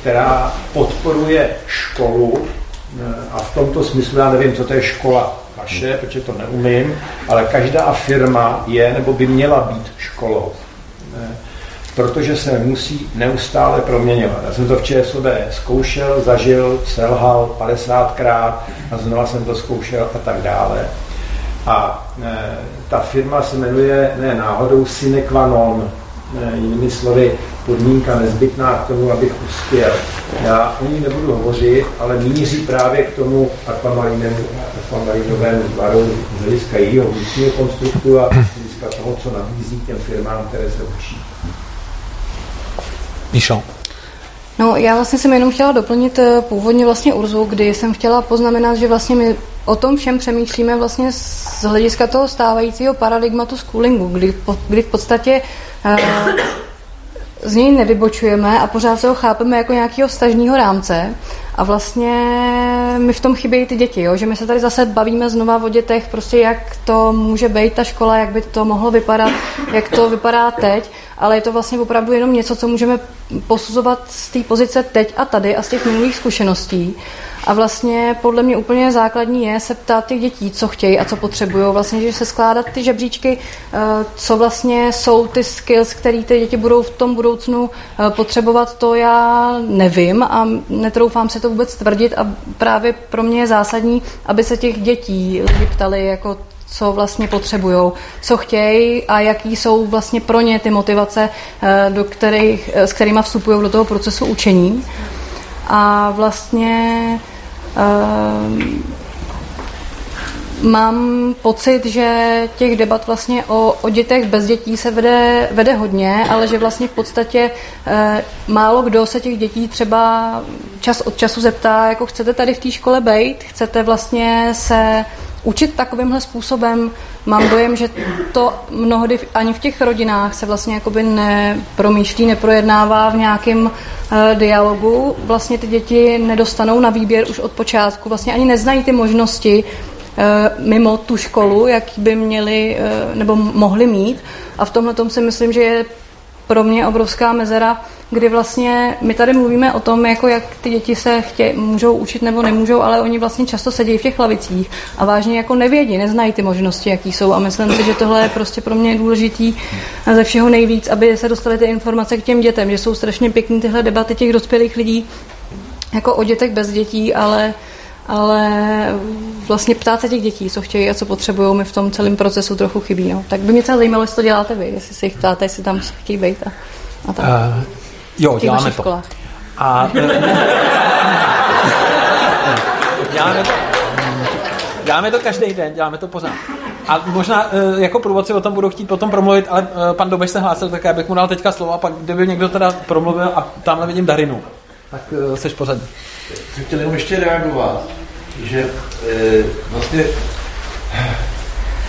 Speaker 3: která podporuje školu eh, a v tomto smyslu já nevím, co to je škola vaše, protože to neumím, ale každá firma je nebo by měla být školou protože se musí neustále proměňovat. Já jsem to v ČSOB zkoušel, zažil, selhal 50krát a znova jsem to zkoušel a tak dále. A e, ta firma se jmenuje ne náhodou sine qua non, jinými slovy podmínka nezbytná k tomu, abych uspěl. Já o ní nebudu hovořit, ale míří právě k tomu akvamarinovému tvaru z hlediska jejího vnitřního konstruktu a z hlediska toho, co nabízí těm firmám, které se učí.
Speaker 1: Míšo.
Speaker 5: No, já vlastně jsem jenom chtěla doplnit eh, původně vlastně Urzu, kdy jsem chtěla poznamenat, že vlastně my o tom všem přemýšlíme vlastně z hlediska toho stávajícího paradigmatu schoolingu, kdy, kdy v podstatě uh, z něj nevybočujeme a pořád se ho chápeme jako nějakého stažního rámce a vlastně mi v tom chybějí ty děti, jo? že my se tady zase bavíme znova o dětech, prostě jak to může být ta škola, jak by to mohlo vypadat, jak to vypadá teď, ale je to vlastně opravdu jenom něco, co můžeme posuzovat z té pozice teď a tady a z těch minulých zkušeností. A vlastně podle mě úplně základní je se ptát těch dětí, co chtějí a co potřebují. Vlastně, že se skládat ty žebříčky, eh, co vlastně jsou ty skills, které ty děti budou v tom budoucnu eh, potřebovat, to já nevím a netroufám se to vůbec tvrdit a právě pro mě je zásadní, aby se těch dětí lidi ptali, jako co vlastně potřebují, co chtějí a jaký jsou vlastně pro ně ty motivace, eh, do kterých, s kterými vstupují do toho procesu učení. A vlastně um, mám pocit, že těch debat vlastně o, o dětech bez dětí se vede, vede hodně, ale že vlastně v podstatě e, málo kdo se těch dětí třeba čas od času zeptá, jako chcete tady v té škole být, chcete vlastně se učit takovýmhle způsobem. Mám dojem, že to mnohdy ani v těch rodinách se vlastně jakoby nepromýšlí, neprojednává v nějakém uh, dialogu. Vlastně ty děti nedostanou na výběr už od počátku, vlastně ani neznají ty možnosti uh, mimo tu školu, jak by měli uh, nebo mohli mít. A v tomhle tom si myslím, že je pro mě obrovská mezera, kdy vlastně my tady mluvíme o tom, jako jak ty děti se chtě, můžou učit nebo nemůžou, ale oni vlastně často sedí v těch lavicích a vážně jako nevědí, neznají ty možnosti, jaký jsou a myslím si, že tohle je prostě pro mě důležitý ze všeho nejvíc, aby se dostaly ty informace k těm dětem, že jsou strašně pěkné tyhle debaty těch dospělých lidí, jako o dětech bez dětí, ale ale vlastně ptát se těch dětí, co chtějí a co potřebují, mi v tom celém procesu trochu chybí. No. Tak by mě třeba zajímalo, jestli to děláte vy, jestli se jich ptáte, jestli tam chtějí být a, a tak. Uh,
Speaker 1: jo, děláme to. Školách. A, děláme to. Děláme to každý den, děláme to pořád. A možná eh, jako průvodci o tom budou chtít potom promluvit, ale eh, pan Dobeš se hlásil, tak já bych mu dal teďka slovo a pak kdyby někdo teda promluvil a tamhle vidím Darinu, tak eh, seš pořadí.
Speaker 2: Jsem chtěl jenom ještě reagovat, že e, vlastně,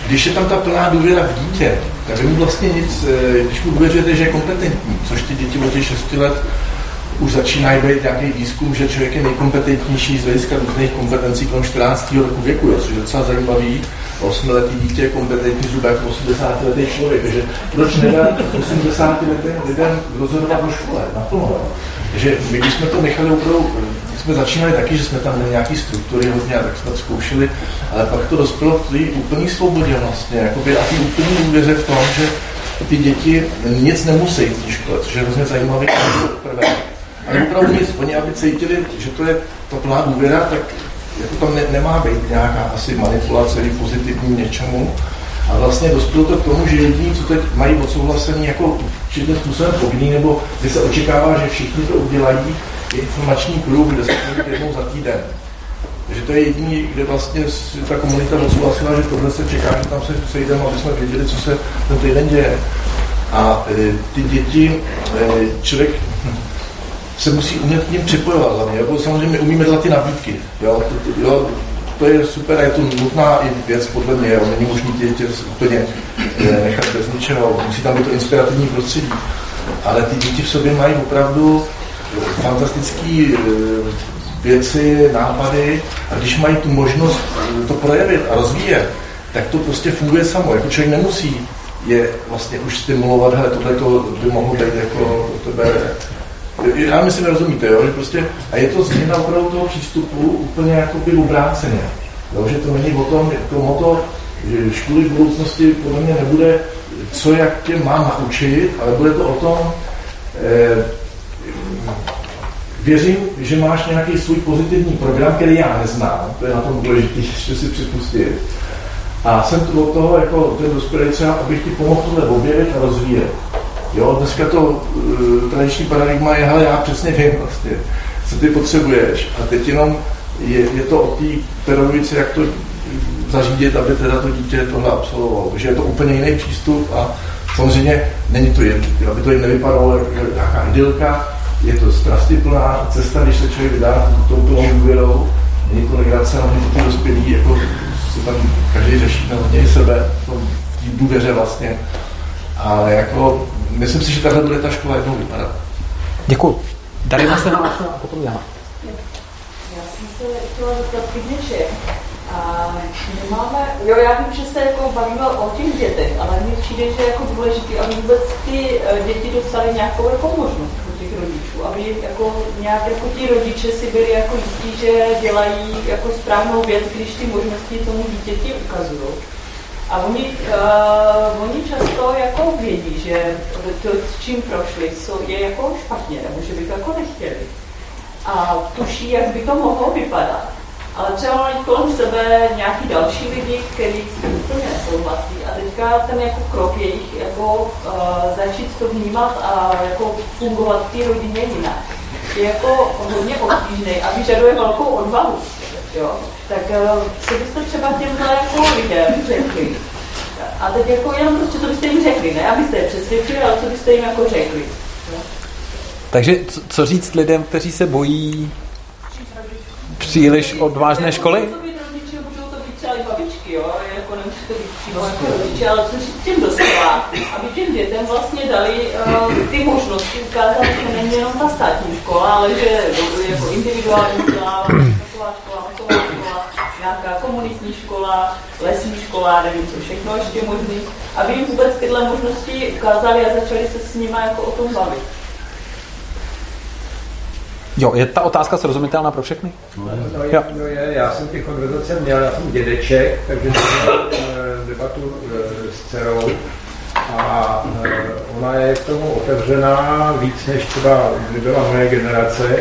Speaker 2: když je tam ta plná důvěra v dítě, tak vy mu vlastně nic, e, když mu důvěřujete, že je kompetentní, což ty děti od těch 6 let už začínají být nějaký výzkum, že člověk je nejkompetentnější z hlediska různých kompetencí kolem 14. roku věku, je, což je docela zajímavý. 8-letý dítě je kompetentní zhruba jako 80 letý člověk, takže proč nedá 80 letým lidem rozhodovat o škole naplno? Takže my, když jsme to nechali opravdu, jsme začínali taky, že jsme tam měli nějaký struktury hodně, tak jsme zkoušeli, ale pak to dospělo k té úplné svobodě vlastně, jakoby, a té úplné důvěře v tom, že ty děti nic nemusí v té škole, což je hrozně zajímavé prvé. Ale opravdu nic, oni aby cítili, že to je ta plná důvěra, tak jako tam ne, nemá být nějaká asi manipulace pozitivní něčemu. A vlastně dospělo to k tomu, že jediní, co teď mají odsouhlasený jako určitým způsobem povinný, nebo kdy se očekává, že všichni to udělají, informační kruh, kde se jednou za týden. Takže to je jediný, kde vlastně ta komunita odsouhlasila, že tohle se čeká, že tam se sejdeme, aby jsme věděli, co se ten týden děje. A e, ty děti, e, člověk se musí umět k ním připojovat hlavně, jako samozřejmě umíme dělat ty nabídky, jo, to, to, jo, to je super a je to nutná i věc podle mě, jo, není možný ty děti úplně e, nechat bez ničeho, musí tam být to inspirativní prostředí, ale ty děti v sobě mají opravdu fantastické věci, nápady a když mají tu možnost to projevit a rozvíjet, tak to prostě funguje samo. Jako člověk nemusí je vlastně už stimulovat, hele, tohle to by mohlo být jako pro tebe já myslím, rozumíte, jo? že prostě, a je to změna opravdu toho přístupu úplně jako by obráceně. Jo? Že to není o tom, to moto, že školy v budoucnosti podle mě nebude, co jak tě mám naučit, ale bude to o tom, eh, věřím, že máš nějaký svůj pozitivní program, který já neznám, to je na tom důležité, ještě si připustit. A jsem tu od toho, jako ten dospělý třeba, abych ti pomohl tohle objevit a rozvíjet. Jo, dneska to uh, tradiční paradigma je, hele, já přesně vím vlastně, co ty potřebuješ. A teď jenom je, je to o té pedagogice, jak to zařídit, aby teda to dítě tohle absolvovalo. Takže je to úplně jiný přístup a samozřejmě není to jen, aby to jen nevypadalo jako nějaká idylka, je to strastiplná cesta, když se člověk vydá touto důvěrou, není to legrace, ale ty dospělí, jako se tam každý řeší na hodně sebe, v tom důvěře vlastně. Ale jako, myslím si, že takhle bude ta škola jednou vypadat.
Speaker 1: Děkuji. Darina se hlásila a potom Jana.
Speaker 8: Já jsem se chtěla zeptat. A my máme, jo, já vím, že se jako bavíme o těch dětech, ale mně přijde, že je jako důležité, aby vůbec ty eh, děti dostaly nějakou jako možnost těch rodičů, aby jako nějak jako ti rodiče si byli jako jistí, že dělají jako správnou věc, když ty možnosti tomu dítěti ukazují. A oni, uh, oni často jako vědí, že to, s čím prošli, jsou, je jako špatně, nebo že by to jako nechtěli. A tuší, jak by to mohlo vypadat. Ale třeba mají kolem sebe nějaký další lidi, kteří s tím úplně nesouhlasí. A teďka ten jako krok jejich jako uh, začít to vnímat a jako fungovat v té rodině jinak je jako hodně obtížný a vyžaduje velkou odvahu. Jo? Tak uh, co byste třeba těmhle jako lidem řekli? A teď jako jenom prostě, co byste jim řekli, ne abyste je přesvědčili, ale co byste jim jako řekli.
Speaker 1: Takže co říct lidem, kteří se bojí příliš odvážné školy?
Speaker 8: Jako jako ale aby dětem vlastně dali uh, ty možnosti, ukázat, že není jenom ta státní škola, ale že jako individuální škola, škola, nějaká škola, lesní škola, nevím co všechno ještě možný, aby jim vůbec tyhle možnosti ukázali a začali se s nimi jako o tom bavit.
Speaker 1: Jo, je ta otázka srozumitelná pro všechny?
Speaker 7: No, no, je, no je, já jsem ty konverzace měl, já jsem dědeček, takže jsem měl eh, debatu eh, s dcerou a eh, ona je k tomu otevřená víc, než třeba by byla moje generace,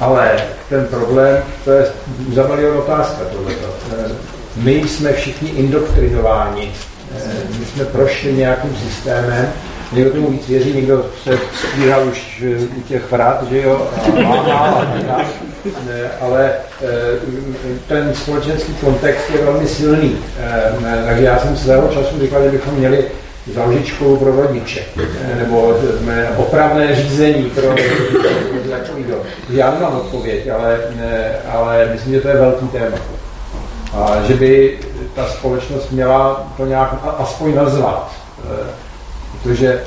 Speaker 7: ale ten problém, to je za milion otázka tohleto. My jsme všichni indoktrinováni, my jsme prošli nějakým systémem, někdo tomu víc věří, někdo se stvírá už u těch vrat, že jo, a má, a tak ne, ale eh, ten společenský kontext je velmi silný. Eh, takže já jsem svého času říkal, že bychom měli založit školu pro rodiče, nebo opravné řízení pro takovýho. Já nemám odpověď, ale, ale myslím, že to je velký téma. A že by ta společnost měla to nějak aspoň nazvat. Protože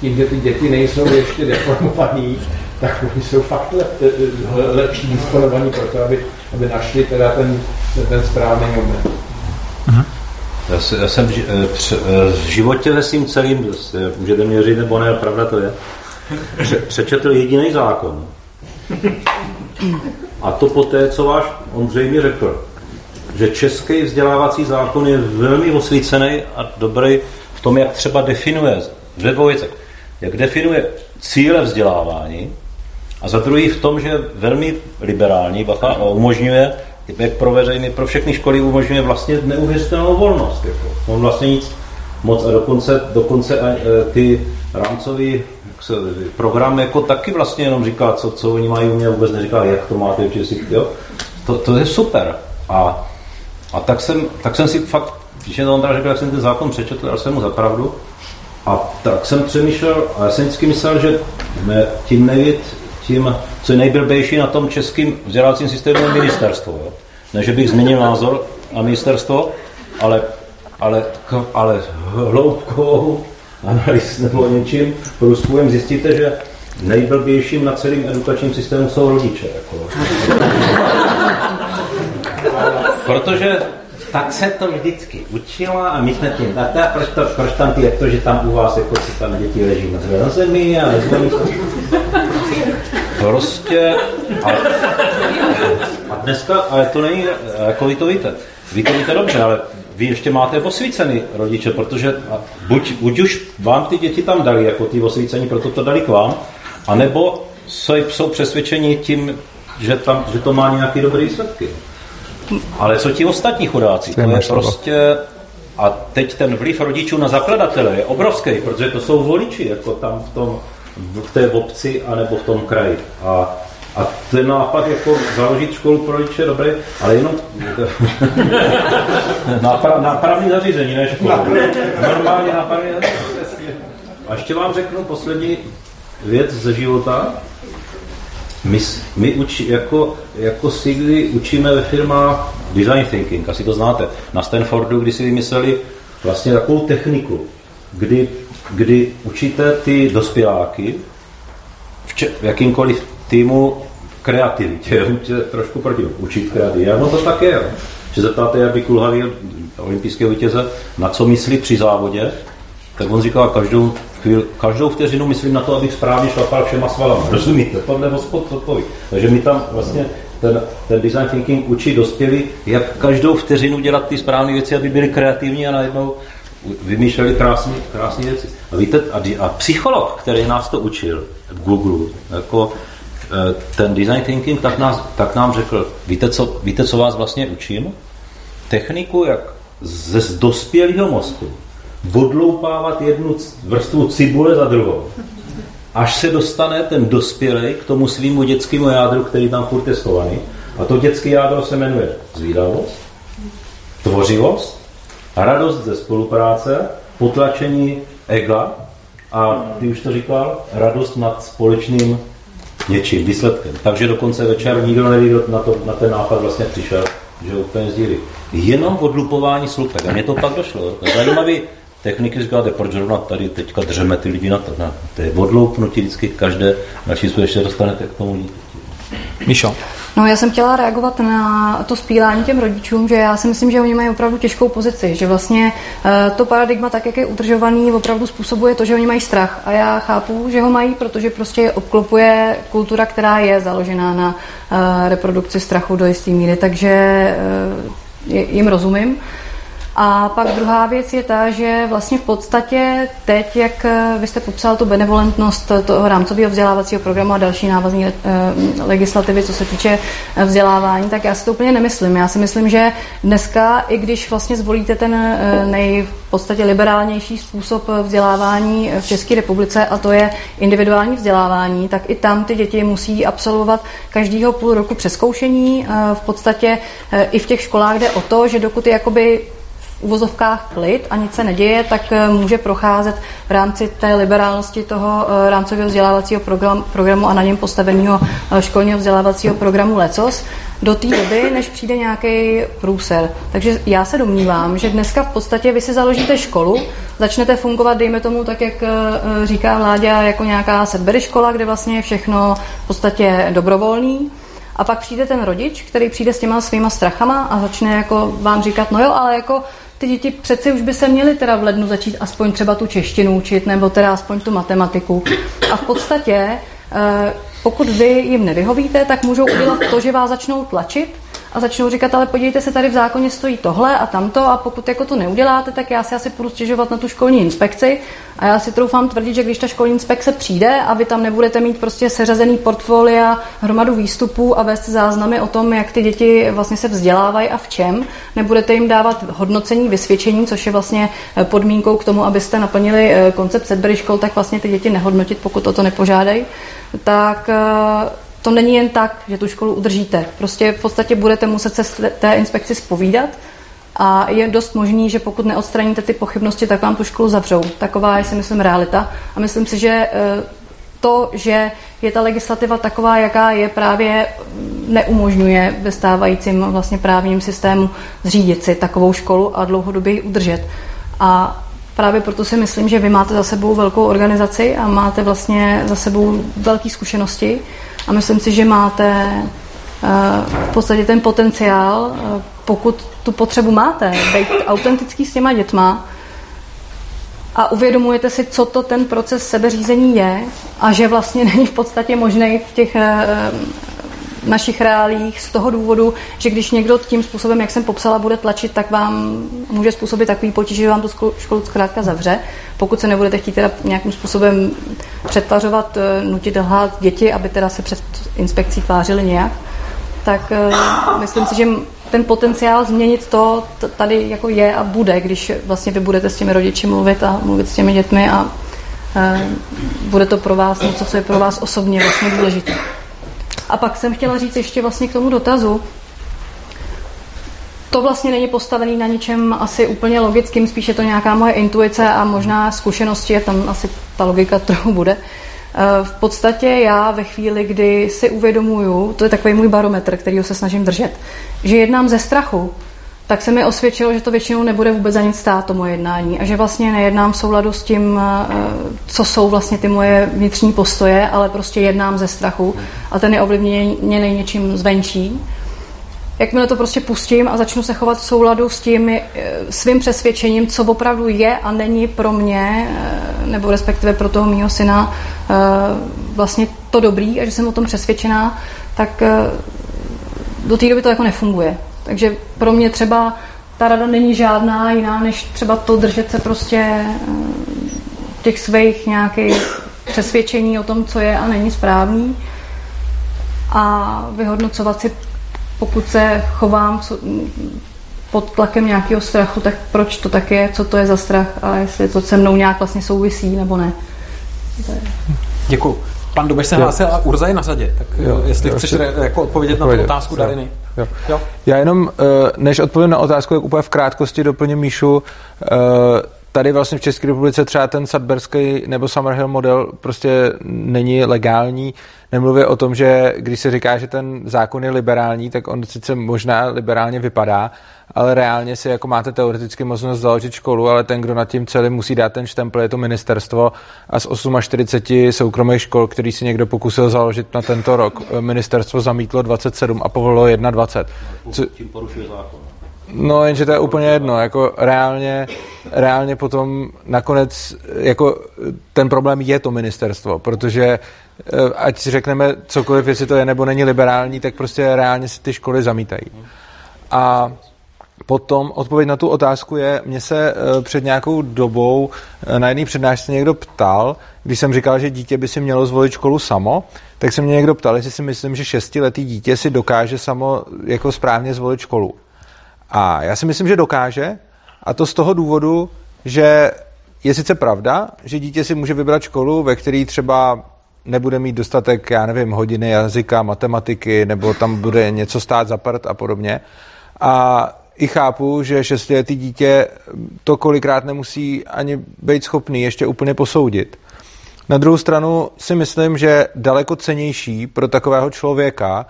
Speaker 7: tím, že ty děti nejsou ještě deformovaný, tak oni jsou fakt lep, lepší disponovaní pro to, aby, aby našli teda ten, ten správný moment.
Speaker 4: Já, se, já jsem v, eh, eh, v životě ve svým celým, můžete mě říct nebo ne, pravda to je, pře, přečetl jediný zákon. A to poté, co váš Ondřej mi řekl, že český vzdělávací zákon je velmi osvícený a dobrý v tom, jak třeba definuje ve dvojice, jak definuje cíle vzdělávání a za druhý v tom, že je velmi liberální bacha, a umožňuje jak pro veřejný, pro všechny školy umožňuje vlastně neuvěřitelnou volnost. Jako. On vlastně nic moc a dokonce, dokonce a, e, ty rámcový se, program jako taky vlastně jenom říká, co, co oni mají umět, vůbec neříká, jak to máte učit si, jo. To, to je super. A, a tak, jsem, tak jsem si fakt, když je to Ondra řekl, jak jsem ten zákon přečetl, ale jsem mu zapravdu. A tak jsem přemýšlel, a já jsem vždycky myslel, že tím nejvíc, tím, co je nejblbější na tom českým vzdělávacím systému je ministerstvo. Jo? Ne, že bych změnil názor na ministerstvo, ale, ale, ale hloubkou analýz nebo něčím průzkumem zjistíte, že nejblbějším na celém edukačním systému jsou rodiče. Jako. Protože tak se to vždycky učilo a my jsme tím, tak, proč, to, proč tam ty, jak to, že tam u vás jako si tam děti leží na zemi a nezvolí Prostě, ale, a dneska, ale to není, jako vy to víte, vy to víte dobře, ale vy ještě máte osvícený rodiče, protože buď, buď už vám ty děti tam dali, jako ty osvícení, proto to dali k vám, anebo jsou, jsou přesvědčeni tím, že, tam, že to má nějaký dobrý výsledky. Ale co ti ostatní chudáci? To je prostě... A teď ten vliv rodičů na zakladatele je obrovský, protože to jsou voliči, jako tam v tom v té obci anebo v tom kraji. A, a ten nápad jako založit školu pro rodiče dobrý, ale jenom náprav, nápravní zařízení, ne školu. Normálně nápravní zařízení. A ještě vám řeknu poslední věc ze života. My, my uči, jako, jako sigly učíme ve firmách design thinking, asi to znáte. Na Stanfordu, kdy si vymysleli vlastně takovou techniku, kdy kdy učíte ty dospěláky v, če- v jakýmkoliv týmu kreativitě, trošku proti učit kreativitě. No to tak je, že zeptáte Jardy Kulhavy, olympijského vítěze, na co myslí při závodě, tak on říká, každou, chvíli, každou vteřinu myslím na to, abych správně šlapal všema svalama. Rozumíte? Tohle spod odpoví. Takže my tam vlastně ten, ten design thinking učí dospělí, jak každou vteřinu dělat ty správné věci, aby byli kreativní a najednou vymýšleli krásné, krásné věci. A víte, a, a psycholog, který nás to učil v Google, jako e, ten design thinking, tak, nás, tak nám řekl, víte co, víte, co vás vlastně učím? Techniku, jak ze z dospělého mozku odloupávat jednu vrstvu cibule za druhou. Až se dostane ten dospělý k tomu svýmu dětskému jádru, který tam furt je schovaný. A to dětské jádro se jmenuje zvídavost, tvořivost radost ze spolupráce, potlačení ega a ty už to říkal, radost nad společným něčím, výsledkem. Takže dokonce večer nikdo neví, kdo na, to, na ten nápad vlastně přišel, že úplně sdílí. Jenom odlupování slupek. A mně to pak došlo. Zajímavý techniky říkáte, proč zrovna tady teďka dřeme ty lidi na to. Ne, to je odloupnutí vždycky každé, na číslo ještě dostanete k tomu
Speaker 3: Míšo.
Speaker 5: No já jsem chtěla reagovat na to spílání těm rodičům, že já si myslím, že oni mají opravdu těžkou pozici, že vlastně eh, to paradigma tak, jak je udržovaný, opravdu způsobuje to, že oni mají strach. A já chápu, že ho mají, protože prostě je obklopuje kultura, která je založená na eh, reprodukci strachu do jisté míry, takže eh, jim rozumím. A pak druhá věc je ta, že vlastně v podstatě teď, jak eh, vy jste popsal tu benevolentnost toho rámcového vzdělávacího programu a další návazní eh, legislativy, co se týče eh, vzdělávání, tak já si to úplně nemyslím. Já si myslím, že dneska, i když vlastně zvolíte ten nej podstatě liberálnější způsob vzdělávání v České republice, a to je individuální vzdělávání, tak i tam ty děti musí absolvovat každýho půl roku přeskoušení. V podstatě i v těch školách jde o to, že dokud je jakoby uvozovkách klid a nic se neděje, tak eh, může procházet v rámci té liberálnosti toho eh, rámcového vzdělávacího program, programu a na něm postaveného eh, školního vzdělávacího programu LECOS do té doby, než přijde nějaký průser. Takže já se domnívám, že dneska v podstatě vy si založíte školu, začnete fungovat, dejme tomu, tak jak říká Vláďa, jako nějaká sedbery škola, kde vlastně je všechno v podstatě dobrovolný. A pak přijde ten rodič, který přijde s těma svýma strachama a začne jako vám říkat, no jo, ale jako ty děti přeci už by se měly teda v lednu začít aspoň třeba tu češtinu učit, nebo teda aspoň tu matematiku. A v podstatě, eh, pokud vy jim nevyhovíte, tak můžou udělat to, že vás začnou tlačit a začnou říkat, ale podívejte se, tady v zákoně stojí tohle a tamto a pokud jako to neuděláte, tak já si asi půjdu stěžovat na tu školní inspekci a já si troufám tvrdit, že když ta školní inspekce přijde a vy tam nebudete mít prostě seřazený portfolia, hromadu výstupů a vést záznamy o tom, jak ty děti vlastně se vzdělávají a v čem, nebudete jim dávat hodnocení, vysvědčení, což je vlastně eh, podmínkou k tomu, abyste naplnili eh, koncept sedbery škol, tak vlastně ty děti nehodnotit, pokud o to nepožádají, tak eh, to není jen tak, že tu školu udržíte. Prostě v podstatě budete muset se té inspekci spovídat a je dost možný, že pokud neodstraníte ty pochybnosti, tak vám tu školu zavřou. Taková je si myslím realita. A myslím si, že e, to, že je ta legislativa taková, jaká je, právě neumožňuje ve stávajícím vlastně právním systému zřídit si takovou školu a dlouhodobě ji udržet. A právě proto si myslím, že vy máte za sebou velkou organizaci a máte vlastně za sebou velké zkušenosti a myslím si, že máte eh, v podstatě ten potenciál, eh, pokud tu potřebu máte, být autentický s těma dětma a uvědomujete si, co to ten proces sebeřízení je a že vlastně není v podstatě možný v těch eh, našich reálích z toho důvodu, že když někdo tím způsobem, jak jsem popsala, bude tlačit, tak vám může způsobit takový potíž, že vám tu školu zkrátka zavře. Pokud se nebudete chtít teda nějakým způsobem přetvařovat, eh, nutit lhát děti, aby teda se před inspekcí tvářili nějak, tak uh, myslím si, že ten potenciál změnit to tady jako je a bude, když vlastně vy budete s těmi rodiči mluvit a mluvit s těmi dětmi a uh, bude to pro vás něco, co je pro vás osobně vlastně důležité. A pak jsem chtěla říct ještě vlastně k tomu dotazu, to vlastně není postavený na ničem asi úplně logickým, spíš je to nějaká moje intuice a možná zkušenosti, tam asi ta logika trochu bude. Eh, v podstatě já ve chvíli, kdy si uvědomuju, to je takový můj barometr, který se snažím držet, že jednám ze strachu, tak se mi osvědčilo, že to většinou nebude vůbec za nic stát, to moje jednání. A že vlastně nejednám v souladu s tím, eh, co jsou vlastně ty moje vnitřní postoje, ale prostě jednám ze strachu a ten je ovlivněný něčím zvenčí. Jakmile to prostě pustím a začnu se chovat v souladu s tím eh, svým přesvědčením, co opravdu je a není pro mě, eh, nebo respektive pro toho mýho syna, vlastně to dobrý a že jsem o tom přesvědčená, tak do té doby to jako nefunguje. Takže pro mě třeba ta rada není žádná jiná, než třeba to držet se prostě eh, těch svých nějakých přesvědčení o tom, co je a není správný a vyhodnocovat si, pokud se chovám pod tlakem nějakého strachu, tak proč to tak je, co to je za strach a jestli to se mnou nějak vlastně souvisí nebo ne.
Speaker 1: Děkuji. Pan Dubeš se hlásil a Urza je na řadě, tak jo, jestli jo, chceš re, jako odpovědět na tu otázku Dariny.
Speaker 3: Jo. Jo. Já jenom, eh, než odpovím na otázku, jak úplně v krátkosti doplním Míšu, eh, tady vlastně v České republice třeba ten Sudberský nebo Summerhill model prostě není legální. Nemluvě o tom, že když se říká, že ten zákon je liberální, tak on sice možná liberálně vypadá, ale reálně si jako máte teoreticky možnost založit školu, ale ten, kdo nad tím celým musí dát ten štempel, je to ministerstvo a z 48 soukromých škol, který si někdo pokusil založit na tento rok, ministerstvo zamítlo 27 a povolilo 21. Co... Tím porušuje zákon. No, jenže to je úplně jedno, jako reálně, reálně potom nakonec, jako ten problém je to ministerstvo, protože eh, ať si řekneme cokoliv, jestli to je nebo není liberální, tak prostě reálně si ty školy zamítají. A Potom odpověď na tu otázku je, mě se eh, před nějakou dobou eh, na jedné přednášce někdo ptal, když jsem říkal, že dítě by si mělo zvolit školu samo, tak se mě někdo ptal, jestli si myslím, že šestiletý dítě si dokáže samo jako správně zvolit školu. A já si myslím, že dokáže, a to z toho důvodu, že je sice pravda, že dítě si může vybrat školu, ve které třeba nebude mít dostatek, já nevím, hodiny jazyka, matematiky, nebo tam bude něco stát za prd a podobně. A i chápu, že šestiletý dítě to kolikrát nemusí ani být schopný ještě úplně posoudit. Na druhou stranu si myslím, že daleko cenější pro takového člověka,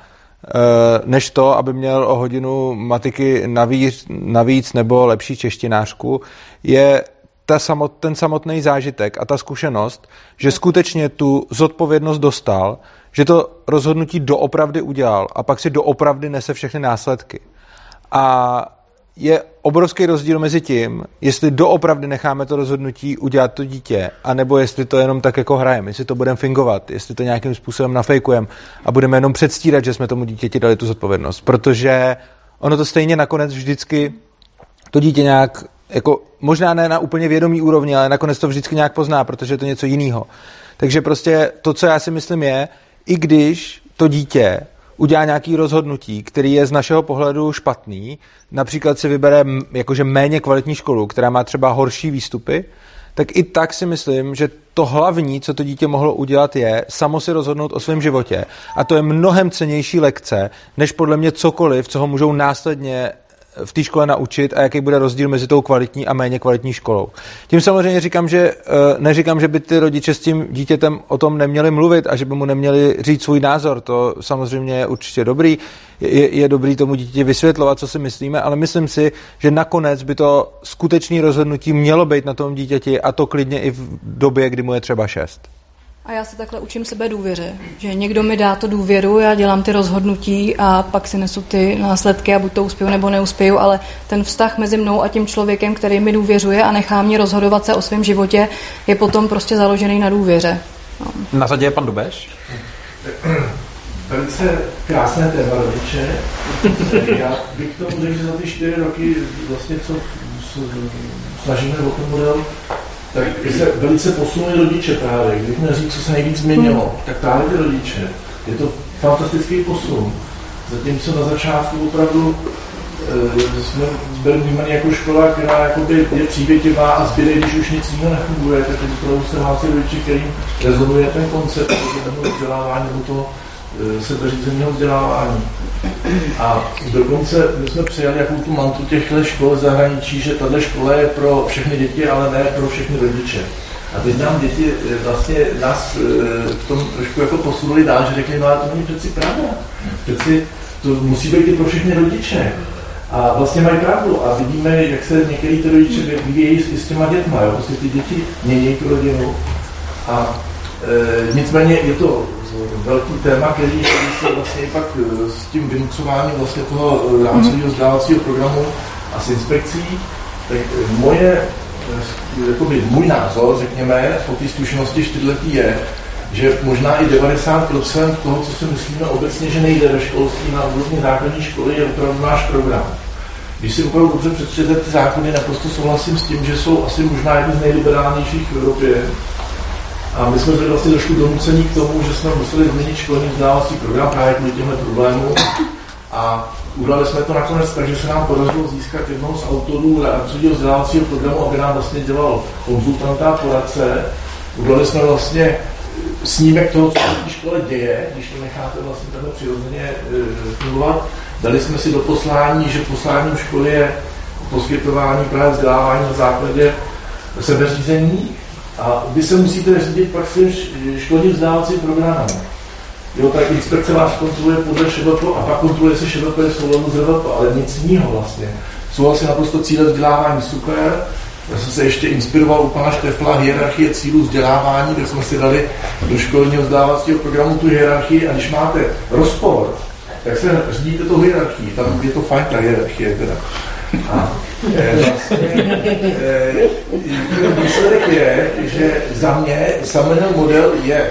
Speaker 3: než to, aby měl o hodinu matiky navíc, navíc nebo lepší češtinářku, je ta samot, ten samotný zážitek a ta zkušenost, že skutečně tu zodpovědnost dostal, že to rozhodnutí doopravdy udělal a pak si doopravdy nese všechny následky. A je obrovský rozdíl mezi tím, jestli doopravdy necháme to rozhodnutí udělat to dítě, anebo jestli to jenom tak jako hrajeme, jestli to budeme fingovat, jestli to nějakým způsobem nafejkujeme a budeme jenom předstírat, že jsme tomu dítěti dali tu zodpovědnost. Protože ono to stejně nakonec vždycky to dítě nějak, jako možná ne na úplně vědomý úrovni, ale nakonec to vždycky nějak pozná, protože je to něco jiného. Takže prostě to, co já si myslím je, i když to dítě udělá nějaký rozhodnutí, který je z našeho pohledu špatný, například si vybere jakože méně kvalitní školu, která má třeba horší výstupy, tak i tak si myslím, že to hlavní, co to dítě mohlo udělat, je samo si rozhodnout o svém životě. A to je mnohem cenější lekce, než podle mě cokoliv, co ho můžou následně v té škole naučit a jaký bude rozdíl mezi tou kvalitní a méně kvalitní školou. Tím samozřejmě říkám, že eh, neříkám, že by ty rodiče s tím dítětem o tom neměli mluvit a že by mu neměli říct svůj názor. To samozřejmě je určitě dobrý. Je, je dobrý tomu dítěti vysvětlovat, co si myslíme, ale myslím si, že nakonec by to skutečné rozhodnutí mělo být na tom dítěti a to klidně i v době, kdy mu je třeba šest.
Speaker 5: A já se takhle učím sebe důvěře, že někdo mi dá to důvěru, já dělám ty rozhodnutí a pak si nesu ty následky a buď to uspěju nebo neuspěju, ale ten vztah mezi mnou a tím člověkem, který mi důvěřuje a nechá mě rozhodovat se o svém životě, je potom prostě založený na důvěře.
Speaker 1: No. Na řadě je pan Dubeš.
Speaker 2: Velice krásné téma rodiče. Já bych to řekl, že za ty čtyři roky vlastně, co snažíme o ten model, tak se velice posunuli rodiče právě. Kdybych říct, co se nejvíc změnilo, tak právě ty rodiče. Je to fantastický posun. Zatímco na začátku opravdu e, jsme byli vnímáni jako škola, která jakoby je přívětivá a zbyde, když už nic jiného nefunguje, tak opravdu se hlásí rodiče, kterým rezonuje ten koncept nebo vzdělávání nebo to e, sebeřízeného vzdělávání. A dokonce my jsme přijali jakou tu mantu těchto škol zahraničí, že tahle škola je pro všechny děti, ale ne pro všechny rodiče. A teď nám děti eh, vlastně nás eh, v tom trošku jako posunuli dál, že řekli, no ale to není přeci pravda. Přeci to musí být i pro všechny rodiče. A vlastně mají pravdu. A vidíme, jak se některý ty rodiče vyvíjejí s, s těma dětma. Jo? Prostě ty děti mění tu rodinu. A e, nicméně je to velký téma, který, se vlastně pak eh, s tím vynucováním vlastně toho eh, rámcového vzdělávacího programu a s inspekcí, tak eh, moje, jakoby můj názor, řekněme, po té zkušenosti čtyřletí je, že možná i 90% toho, co si myslíme obecně, že nejde ve školství na úrovni základní školy, je opravdu náš program. Když si opravdu dobře přečtete ty zákony, naprosto souhlasím s tím, že jsou asi možná jedny z nejliberálnějších v Evropě, a my jsme byli vlastně trošku donuceni k tomu, že jsme museli změnit školní vzdělávací program právě kvůli těmhle problémům. A udělali jsme to nakonec tak, že se nám podařilo získat jednoho z autorů rámcového vzdělávacího programu, aby nám vlastně dělal konzultanta a poradce. Udělali jsme vlastně snímek toho, co se v škole děje, když to necháte vlastně takhle přirozeně e, fungovat. Dali jsme si do poslání, že posláním školy je poskytování právě vzdělávání na základě sebeřízení, a vy se musíte řídit pak s tím školním vzdělávacím programem. Jo, tak inspekce vás kontroluje podle ŠVP a pak kontroluje se ŠVP v souladu s RVP, ale nic jiného vlastně. Jsou asi naprosto cíle vzdělávání super. Já jsem se ještě inspiroval u pana Štefla hierarchie cílů vzdělávání, kde jsme si dali do školního vzdělávacího programu tu hierarchii a když máte rozpor, tak se řídíte to hierarchii. Tam je to fajn ta hierarchie teda. A vlastně, výsledek je, že za mě samenel model je e,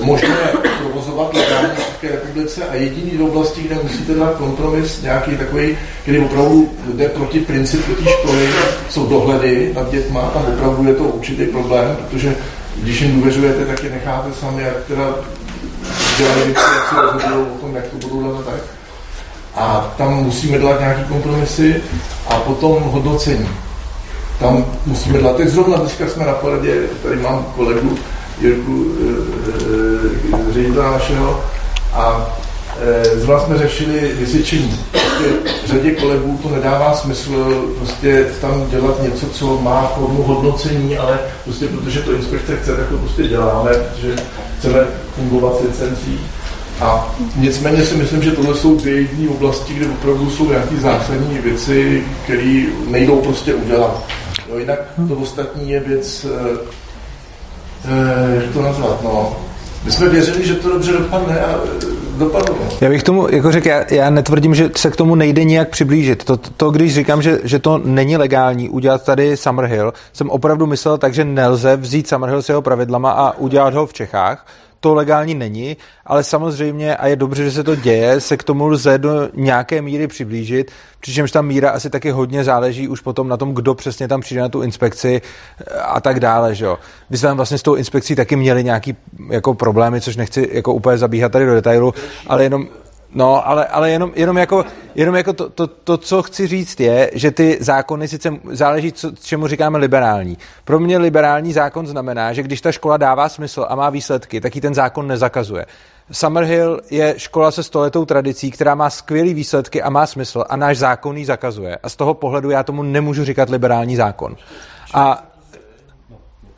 Speaker 2: možné provozovat legálně v České republice a jediný oblasti, kde musíte dát kompromis nějaký takový, který opravdu jde proti principu té školy, jsou dohledy nad dětma, tam opravdu je to určitý problém, protože když jim důvěřujete, tak je necháte sami, jak teda dělají věci, jak si rozhodují o tom, jak to budou dělat tak. A tam musíme dělat nějaké kompromisy a potom hodnocení. Tam musíme dělat. Teď zrovna dneska jsme na poradě, tady mám kolegu Jirku, e, e, ředitela našeho, a e, zrovna jsme řešili vysvědčení. Prostě řadě kolegů to nedává smysl prostě tam dělat něco, co má formu hodnocení, ale prostě protože to inspekce chce, tak to prostě děláme, protože chceme fungovat s licencí. A nicméně si myslím, že tohle jsou dvě jediné oblasti, kde opravdu jsou nějaké zásadní věci, které nejdou prostě udělat. Jo, jinak to ostatní je věc, eh, eh, jak to nazvat, no. My jsme věřili, že to dobře dopadne a eh, dopadlo.
Speaker 3: Já bych tomu jako řekl, já, já netvrdím, že se k tomu nejde nijak přiblížit. To, to když říkám, že, že to není legální udělat tady Summerhill, jsem opravdu myslel tak, že nelze vzít Summerhill s jeho pravidlama a udělat ho v Čechách, to legální není, ale samozřejmě, a je dobře, že se to děje, se k tomu lze do nějaké míry přiblížit, přičemž ta míra asi taky hodně záleží už potom na tom, kdo přesně tam přijde na tu inspekci a tak dále, že jo. Vy jste tam vlastně s tou inspekcí taky měli nějaký jako problémy, což nechci jako úplně zabíhat tady do detailu, ale jenom No, ale, ale jenom, jenom jako, jenom jako to, to, to, co chci říct je, že ty zákony sice záleží, co, čemu říkáme liberální. Pro mě liberální zákon znamená, že když ta škola dává smysl a má výsledky, tak ji ten zákon nezakazuje. Summerhill je škola se stoletou tradicí, která má skvělé výsledky a má smysl a náš zákon ji zakazuje. A z toho pohledu já tomu nemůžu říkat liberální zákon. A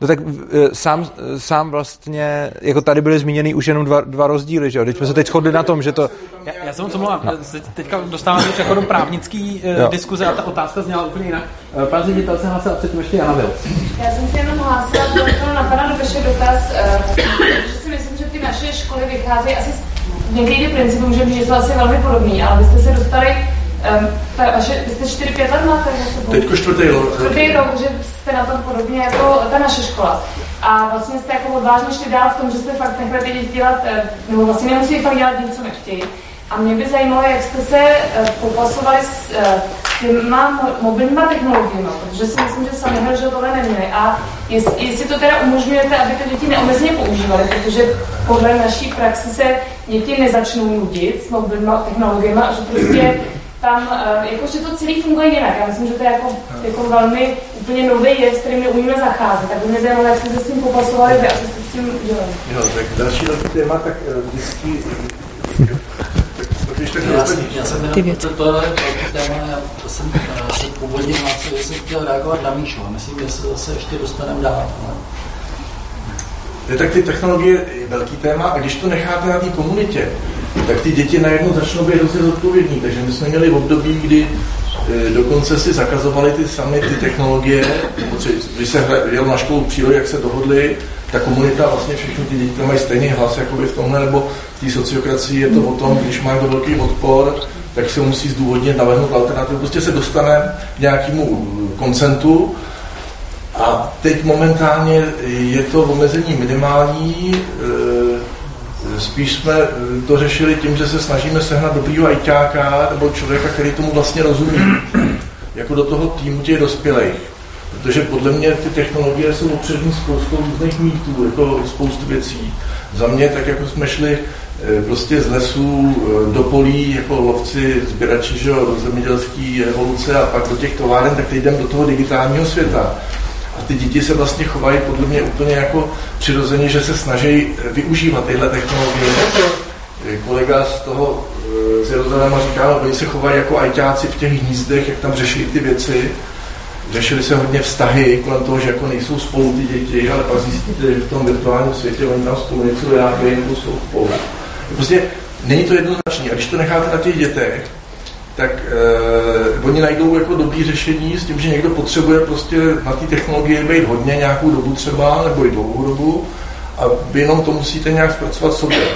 Speaker 3: No tak e, sám, sám vlastně, jako tady byly zmíněny už jenom dva, dva rozdíly, že jo? Teď jsme se teď shodli na tom, že to...
Speaker 1: Já, já jsem co mluvám, no. teďka dostáváme už jako do právnický jo. diskuze a ta otázka zněla úplně jinak. Pan ředitel se hlásil a předtím ještě Jana Vil.
Speaker 9: Já jsem si jenom hlásila, to na pana Dobeše dotaz, že si myslím, že ty naše školy vycházejí asi z někdy principů, můžeme říct, že jsou asi velmi podobný, ale vy jste se dostali Um, ta vaše, vy jste 4-5 let máte za sebou.
Speaker 2: Teďko čtvrtý rok.
Speaker 9: Čtvrtý rok, že jste na tom podobně jako ta naše škola. A vlastně jste jako odvážně šli dál v tom, že jste fakt nechali ty děti dělat, eh, nebo vlastně nemusí fakt dělat nic, co nechtějí. A mě by zajímalo, jak jste se uh, popasovali s uh, těma mobilníma technologiemi, protože si myslím, že sami že tohle neměli. A jestli, jestli to teda umožňujete, aby ty děti neomezeně používaly, protože podle naší praxi se děti nezačnou nudit s mobilníma technologiemi a že prostě tam, eh, jakože to celý funguje jinak. Já myslím, že to je jako, jako velmi úplně nový jev, s kterým neumíme zacházet. Tak by mě zajímalo, jak jste se s tím popasovali vy a co jste s tím dělali.
Speaker 2: Jo, tak další téma, tak eh, vždycky
Speaker 10: já, jsem, já jsem jenom, to, téma, já jsem uh, se původně hlásil, že jsem chtěl reagovat na Míšu a myslím, že se zase ještě dostaneme dál. Ale...
Speaker 2: Je tak ty technologie je velký téma a když to necháte na té komunitě, tak ty děti najednou začnou být hrozně zodpovědní. Takže my jsme měli období, kdy e, dokonce si zakazovali ty samé ty technologie, když se jel na školu přírody, jak se dohodli, ta komunita, vlastně všechny ty děti mají stejný hlas jako v tomhle, nebo v té sociokracii je to o tom, když mají to velký odpor, tak se musí zdůvodnit, navrhnout alternativu. Prostě se dostane k nějakému koncentu a teď momentálně je to omezení minimální, e, Spíš jsme to řešili tím, že se snažíme sehnat dobrýho ajťáka nebo člověka, který tomu vlastně rozumí, jako do toho týmu těch dospělých. Protože podle mě ty technologie jsou opřední spoustu různých mýtů, jako spoustu věcí. Za mě, tak jako jsme šli eh, prostě z lesů eh, do polí jako lovci, sběrači, že jo, do zemědělské revoluce a pak do těch továren, tak teď jdeme do toho digitálního světa. A ty děti se vlastně chovají podle mě úplně jako přirozeně, že se snaží využívat tyhle technologie. Kolega z toho z Jeruzaléma říká, že oni se chovají jako ajťáci v těch hnízdech, jak tam řeší ty věci. Řešili se hodně vztahy kolem toho, že jako nejsou spolu ty děti, ale pak zjistíte, že v tom virtuálním světě oni tam spolu něco vyrábějí nebo jsou spolu. Prostě není to jednoznačné. A když to necháte na těch dětech, tak eh, oni najdou jako dobrý řešení s tím, že někdo potřebuje prostě na té technologie být hodně nějakou dobu třeba, nebo i dlouhou dobu, a vy jenom to musíte nějak zpracovat sobě.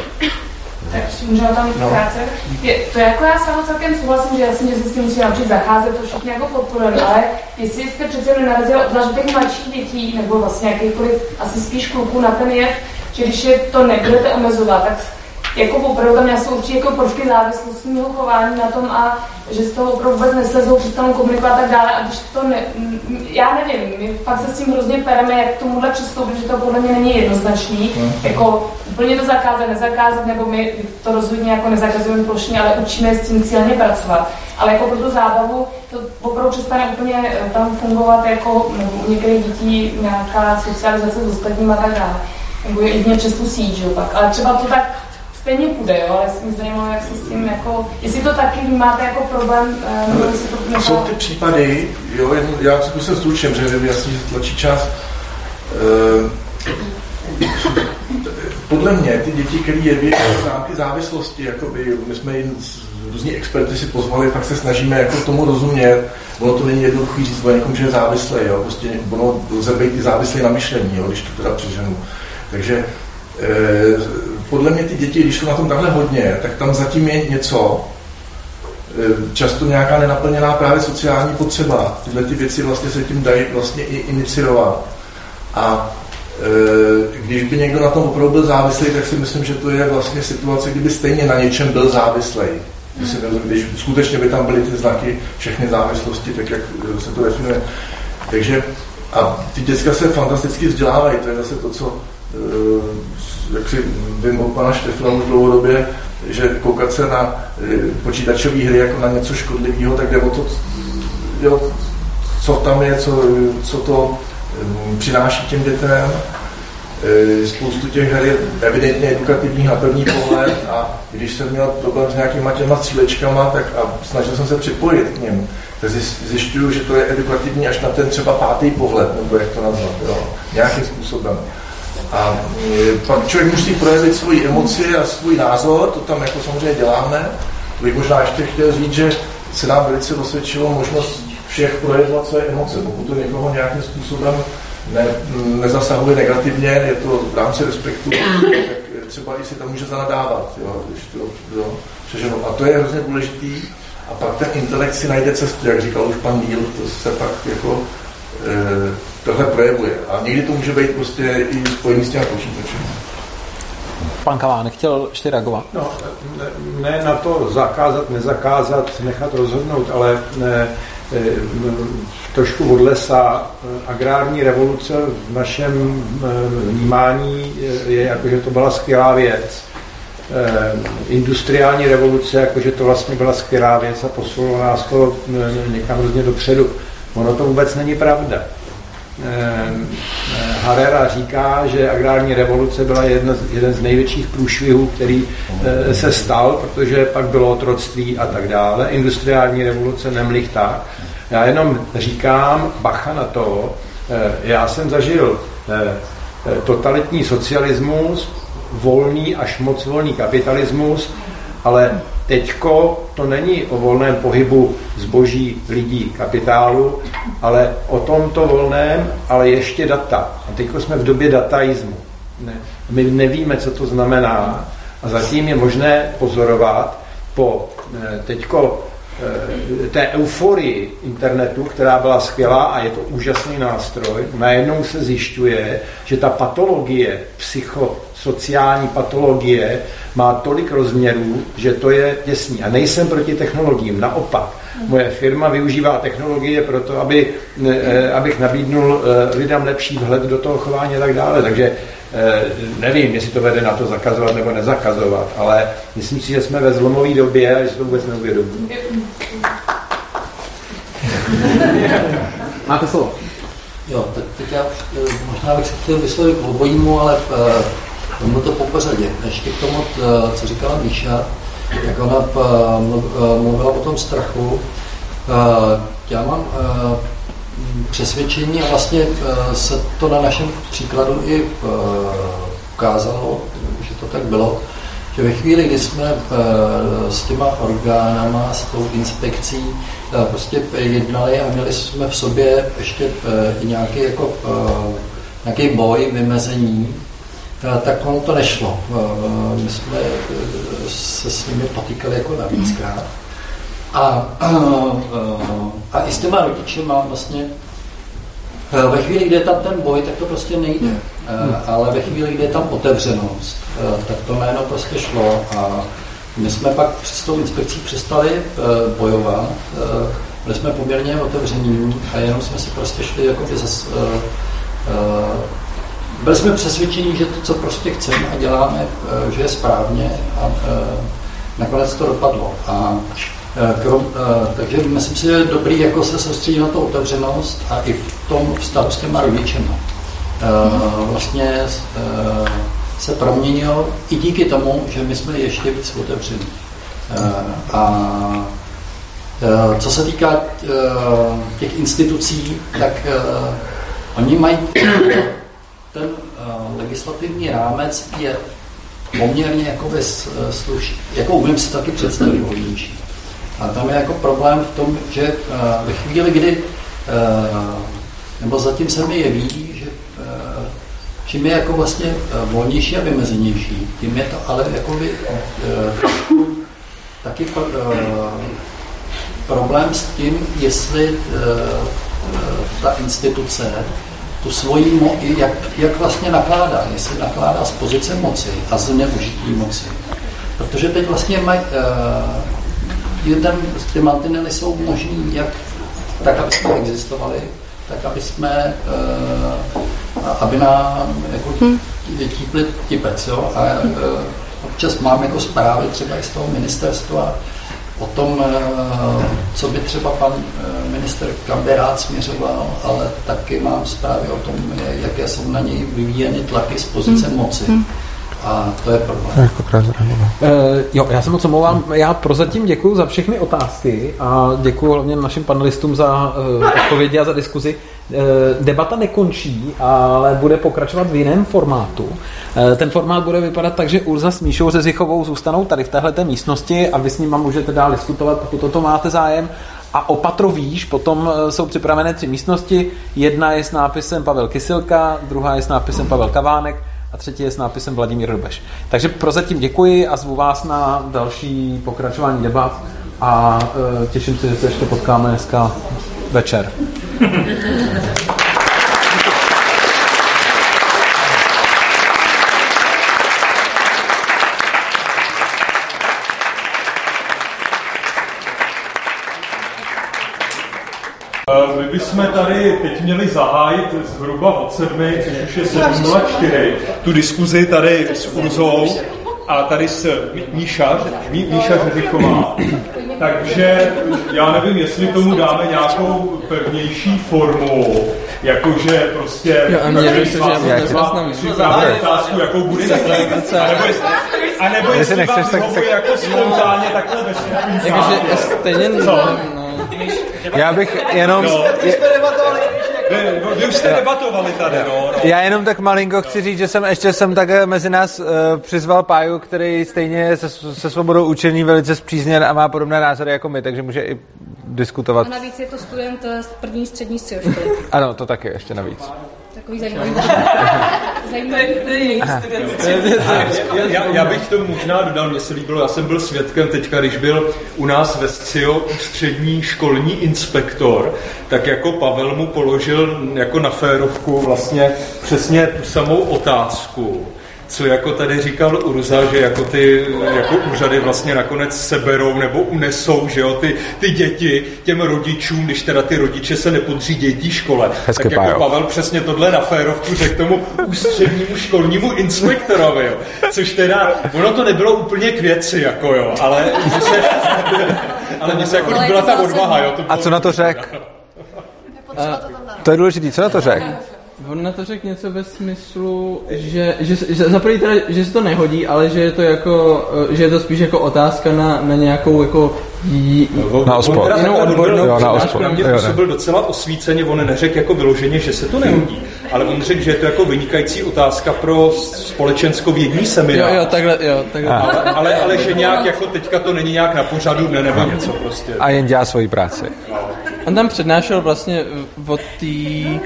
Speaker 9: Tak můžeme tam no. krátce. Je, to jako já s vámi celkem souhlasím, že jasně, že se s tím musí naučit zacházet, to všichni jako podporujeme, ale jestli jste přece jen narazil obzvlášť těch mladších dětí, nebo vlastně jakýkoliv asi spíš kluků na ten jev, že když je to nebudete omezovat, tak jako opravdu tam jsou určitě jako prvky závislostního chování na tom a že z toho opravdu vůbec neslezou, přestanou komunikovat a tak dále. A když to ne, já nevím, my fakt se s tím hrozně pereme, jak k tomuhle přistoupit, že to podle mě není jednoznačný. Hmm. Jako úplně to zakázat, nezakázat, nebo my to rozhodně jako nezakazujeme plošně, ale učíme s tím cíleně pracovat. Ale jako pro tu zábavu to opravdu přestane úplně eh, tam fungovat jako u některých dětí nějaká socializace s ostatními a tak dále. Nebo jedině přes tu síť, že pak. Ale třeba to tak stejně půjde, jo, ale mě zajímalo, jak se s tím jako, jestli to taky vnímáte jako problém, eh, nebo jestli to
Speaker 2: nebo... Jsou ty případy, jo, já zkusím stručně, že je jasný, že tlačí čas. E, podle mě ty děti, které jeví známky závislosti, jakoby, my jsme jim různí experty si pozvali, fakt se snažíme jako tomu rozumět. Ono to není jednoduchý říct o někom, že je závislý, jo. Prostě ono lze být i závislý na myšlení, jo, když to teda přeženu. Takže eh, podle mě ty děti, když jsou na tom takhle hodně, tak tam zatím je něco, eh, často nějaká nenaplněná právě sociální potřeba. Tyhle ty věci vlastně se tím dají vlastně i iniciovat. A e, když by někdo na tom opravdu byl závislý, tak si myslím, že to je vlastně situace, kdyby stejně na něčem byl závislý. Když, když skutečně by tam byly ty znaky, všechny závislosti, tak jak se to definuje. Takže a ty děcka se fantasticky vzdělávají, to je zase to, co Eh, jak si vím od pana Štefna už dlouhodobě, že koukat se na eh, počítačové hry jako na něco škodlivého, tak jde o to, jo, co tam je, co, co to mm, přináší těm dětem. Eh, spoustu těch her je evidentně edukativních na první pohled a když jsem měl problém s nějakýma těma střílečkama, tak a snažil jsem se připojit k něm, tak zjišťuju, že to je edukativní až na ten třeba pátý pohled, nebo jak to nazvat, jo, nějakým způsobem. A e, pak člověk musí projevit svoji emoci a svůj názor, to tam jako samozřejmě děláme. Bych možná ještě chtěl říct, že se nám velice osvědčilo možnost všech projevovat své emoce. Pokud to někoho nějakým způsobem ne, nezasahuje negativně, je to v rámci respektu, tak třeba i si tam může zanadávat. Jo, když to, jo, přeženu. A to je hrozně důležitý. A pak ten intelekt si najde cestu, jak říkal už pan Díl, to se pak jako tohle projevuje. A někdy to může být prostě i spojený s těmi počítačem.
Speaker 1: Pan Kavánek chtěl ještě reagovat?
Speaker 3: No, ne, ne na to zakázat, nezakázat, nechat rozhodnout, ale ne, e, trošku od lesa. Agrární revoluce v našem e, vnímání je, jako, že to byla skvělá věc. E, industriální revoluce, jakože to vlastně byla skvělá věc a posunulo nás to někam hrozně dopředu. Ono to vůbec není pravda. Ehm, eh, Harera říká, že agrární revoluce byla jedna jeden z největších průšvihů, který eh, se stal, protože pak bylo otroctví a tak dále. Industriální revoluce nemlich tak. Já jenom říkám, bacha na to, eh, já jsem zažil totalitní socialismus, volný až moc volný kapitalismus, ale Teďko to není o volném pohybu zboží, lidí, kapitálu, ale o tomto volném, ale ještě data. A teďko jsme v době dataismu. Ne. My nevíme, co to znamená. A zatím je možné pozorovat po eh, teďko té euforii internetu, která byla skvělá a je to úžasný nástroj, najednou se zjišťuje, že ta patologie psycho sociální patologie má tolik rozměrů, že to je těsný. A nejsem proti technologiím, naopak. Moje firma využívá technologie pro to, aby, eh, abych nabídnul eh, lidem lepší vhled do toho chování a tak dále. Takže eh, nevím, jestli to vede na to zakazovat nebo nezakazovat, ale myslím si, že jsme ve zlomové době a že to vůbec neuvědomí.
Speaker 1: Máte slovo.
Speaker 10: Jo, tak teď já možná bych se chtěl vyslovit obojímu, ale Vezmu to po pořadě. Ještě k tomu, eh, co říkala Míša, jak ona eh, eh, mluvila o tom strachu. Já mám přesvědčení a vlastně se to na našem příkladu i ukázalo, že to tak bylo, že ve chvíli, kdy jsme s těma orgánama, s tou inspekcí prostě jednali a měli jsme v sobě ještě nějaký, jako, nějaký boj, vymezení, Eh, tak ono to nešlo. Eh, my jsme eh, se s nimi potýkali jako navíckrát. A, a, a i s těma rodiči mám vlastně Eh, Ve chvíli, kdy je tam ten boj, tak to prostě nejde. Eh, Ale ve chvíli, kdy je tam otevřenost, eh, tak to jméno prostě šlo. A my jsme pak s tou inspekcí přestali eh, bojovat. Eh, Byli jsme poměrně otevření a jenom jsme si prostě šli jakoby zas, eh, eh, byli jsme přesvědčeni, že to, co prostě chceme a děláme, eh, že je správně a eh, nakonec to dopadlo. A eh, krom, eh, takže myslím si, že je dobrý jako se soustředit na tu otevřenost a i v tom vztahu s těma rodičema. Eh, Vlastně eh, se proměnil i díky tomu, že my jsme ještě víc otevření. Eh, A eh, co se týká eh, těch institucí, tak eh, oni mají ten eh, legislativní rámec je poměrně jako bez sluš, jako umím si taky představit volnější. A tam je jako problém v tom, že eh, ve chvíli, kdy, eh, nebo zatím se mi jeví, že eh, čím je jako vlastně volnější a vymezenější, tím je to ale eh, trošku taky pro- problém s tím, jestli ta instituce tu svoji mo- jak, jak vlastně nakládá, jestli nakládá z pozice moci a zneužití moci. Protože teď vlastně mají, uh, ten, ty mantinely jsou možný jak tak, aby jsme existovali, tak, aby jsme, uh, aby nám jako típli tipec, jo? A uh, občas mám jako zprávy třeba i z toho ministerstva o tom, eh, co by třeba pan minister Kamberát směřoval, ale taky mám zprávy o tom, jaké jsou na něj vyvíjeny tlaky z pozice moci. A to je problém.
Speaker 1: Uh, jo, já se moc omlouvám. Já prozatím děkuji za všechny otázky a děkuji hlavně našim panelistům za uh, odpovědi a za diskuzi. Uh, debata nekončí, ale bude pokračovat v jiném formátu. Uh, ten formát bude vypadat tak, že Urza s Míšou Řezichovou zůstanou tady v téhle místnosti a vy s nimi můžete dál diskutovat, pokud o to máte zájem. A opatro výš, potom jsou připravené tři místnosti. Jedna je s nápisem Pavel Kysilka, druhá je s nápisem Pavel Kavánek a třetí je s nápisem Vladimír Rubeš. Takže prozatím děkuji a zvu vás na další pokračování debat a e, těším se, že se ještě potkáme dneska večer.
Speaker 11: Bychom tady teď měli zahájit zhruba od sedmi, což už je 7.04, tu diskuzi tady s Urzou a tady s Mí- Míša, Mí, Míša Řeřichová. Takže já nevím, jestli tomu dáme nějakou pevnější formu, jakože prostě...
Speaker 12: Jo, a mě že já
Speaker 11: otázku, jakou bude. A nebo,
Speaker 3: Jestli
Speaker 11: vám
Speaker 3: tak-
Speaker 11: vyhovuje jako spontánně takhle ve.
Speaker 12: Jakože stejně...
Speaker 11: Co?
Speaker 3: Já bych jenom...
Speaker 11: No. Vy, vy už jste debatovali tady, no. no.
Speaker 3: já jenom tak malinko chci říct, že jsem ještě jsem tak mezi nás uh, přizval Páju, který stejně se, se svobodou učení velice zpřízněn a má podobné názory jako my, takže může i diskutovat.
Speaker 13: A navíc je to student eh, z první střední středoškoly.
Speaker 3: Ano, to taky ještě navíc.
Speaker 13: Takový zajímavý. zajímavý.
Speaker 11: Já, já bych to možná dodal, mně se líbilo, já jsem byl svědkem teďka, když byl u nás ve SCIO střední školní inspektor, tak jako Pavel mu položil jako na férovku vlastně přesně tu samou otázku, co jako tady říkal Urza, že jako ty jako úřady vlastně nakonec seberou nebo unesou, že jo, ty, ty děti těm rodičům, když teda ty rodiče se nepodřídí té škole.
Speaker 3: Hezky,
Speaker 11: tak jako
Speaker 3: Pájo.
Speaker 11: Pavel přesně tohle na férovku řekl tomu ústřednímu školnímu inspektorovi, jo. Což teda, ono to nebylo úplně k věci, jako jo, ale mně se, ale mně se jako líbila
Speaker 13: to
Speaker 11: ta odvaha, jo. To
Speaker 3: A co na to řek? To je důležité, co na to řek?
Speaker 12: On na to řekl něco ve smyslu, že, že, že za první teda, že se to nehodí, ale že je to jako, eh, že je to spíš jako otázka na, na nějakou jako jí,
Speaker 3: Na ospod.
Speaker 11: On takhle
Speaker 12: odbornou
Speaker 11: byl-
Speaker 3: Jo, na
Speaker 11: mě
Speaker 3: Jo,
Speaker 11: působil docela osvíceně, on neřekl jako vyloženě, že se to nehodí, ale on řekl, že je to jako vynikající otázka pro společensko-vědní
Speaker 12: jo,
Speaker 11: seminář.
Speaker 12: jo, takhle, jo, takhle.
Speaker 3: A.
Speaker 11: Ale, ale, ale že nějak jako teďka to není nějak na pořadu dne nebo něco prostě.
Speaker 3: A jen dělá svoji práci.
Speaker 12: On tam přednášel vlastně o tý,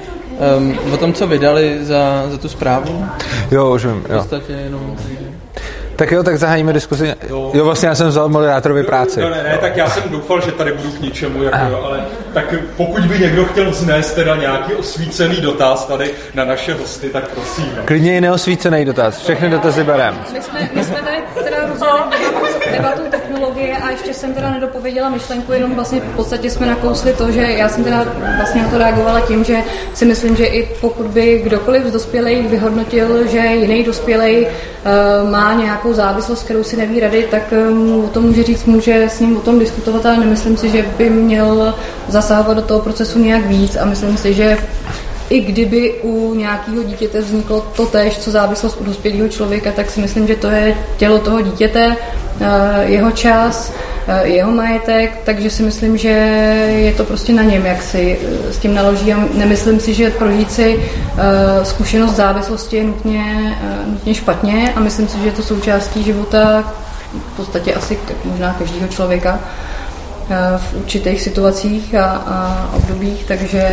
Speaker 12: um, o tom, co vydali za, za tu zprávu.
Speaker 3: Jo, už vím,
Speaker 12: V
Speaker 3: jo.
Speaker 12: podstatě jenom.
Speaker 3: Tak jo, tak zahájíme diskusi. Jo, vlastně já jsem vzal moderátorovi práci.
Speaker 11: No ne, ne, tak já jsem doufal, že tady budu k ničemu, jako jo, ale tak pokud by někdo chtěl vznést teda nějaký osvícený dotaz tady na naše hosty, tak prosím. No.
Speaker 3: Klidně i neosvícený dotaz. Všechny dotazy berem.
Speaker 5: My jsme, my jsme tady teda rozjeli debatu, technologie a ještě jsem teda nedopověděla myšlenku, jenom vlastně v podstatě jsme nakousli to, že já jsem teda vlastně na to reagovala tím, že si myslím, že i pokud by kdokoliv z dospělých vyhodnotil, že jiný dospělý uh, má nějakou závislost, kterou si neví rady, tak uh, mu o tom může říct, může s ním o tom diskutovat, ale nemyslím si, že by měl zasahovat do toho procesu nějak víc a myslím si, že i kdyby u nějakého dítěte vzniklo to též, co závislost u dospělého člověka, tak si myslím, že to je tělo toho dítěte, eh, jeho čas, eh, jeho majetek, takže si myslím, že je to prostě na něm, jak si eh, s tím naloží. A nemyslím si, že prožít si zkušenost závislosti je nutně, nutně špatně a myslím si, že je to součástí života v podstatě asi možná každého člověka v určitých situacích a, a obdobích, takže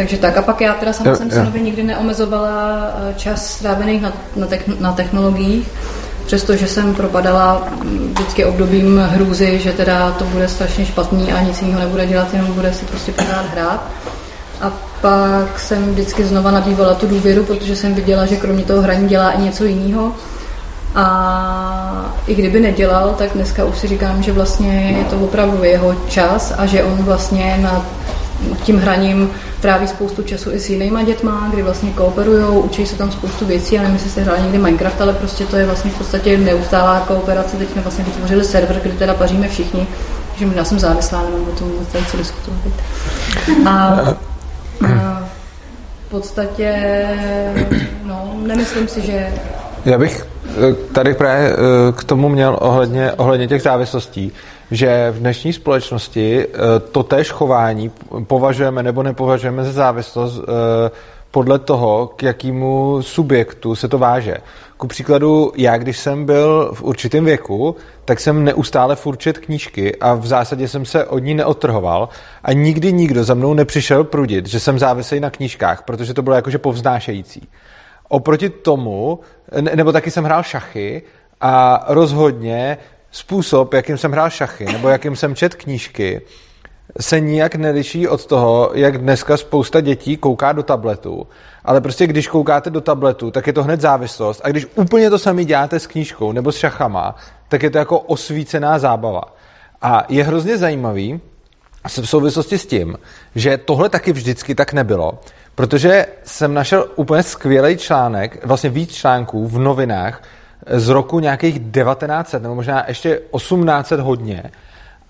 Speaker 5: takže tak. A pak já teda sama jsem synovi nikdy neomezovala eh, čas strávený na, na, na technologiích, přestože jsem propadala mm, vždycky obdobím hrůzy, že teda to bude strašně špatný a nic jiného nebude dělat, jenom bude si prostě pořád hrát. A pak jsem vždycky znova nabývala tu důvěru, protože jsem viděla, že kromě toho hraní dělá i něco jiného. A i kdyby nedělal, tak dneska už si říkám, že vlastně je to opravdu jeho čas a že on vlastně na tím hraním tráví spoustu času i s jinýma dětma, kdy vlastně kooperují, učí se tam spoustu věcí, já nevím, jestli jste hráli někdy Minecraft, ale prostě to je vlastně v podstatě neustálá kooperace. Teď jsme vlastně vytvořili server, kde teda paříme všichni, že možná jsem závislá, nemám o tom tady co diskutovat. A, a v podstatě, no, nemyslím si, že
Speaker 3: já bych eh, tady právě eh, k tomu měl ohledně, ohledně těch závislostí, že v dnešní společnosti eh, to též chování považujeme nebo nepovažujeme za závislost podle toho, k jakému subjektu se to váže. Ku příkladu, já když jsem byl v určitém věku, tak jsem neustále furt čet knížky a v zásadě jsem se od ní neotrhoval a nikdy nikdo za mnou nepřišel prudit, že jsem závislý na knížkách, protože to bylo jakože povznášející. Oproti tomu, nebo taky jsem hrál šachy a rozhodně způsob, jakým jsem hrál šachy, nebo jakým jsem čet knížky, se nijak neliší od toho, jak dneska spousta dětí kouká do tabletu. Ale prostě když koukáte do tabletu, tak je to hned závislost. A když úplně to sami děláte s knížkou nebo s šachama, tak je to jako osvícená zábava. A je hrozně zajímavý v souvislosti s tím, že tohle taky vždycky tak nebylo, Protože jsem našel úplně skvělý článek, vlastně víc článků v novinách z roku nějakých 1900 nebo možná ještě 1800 hodně.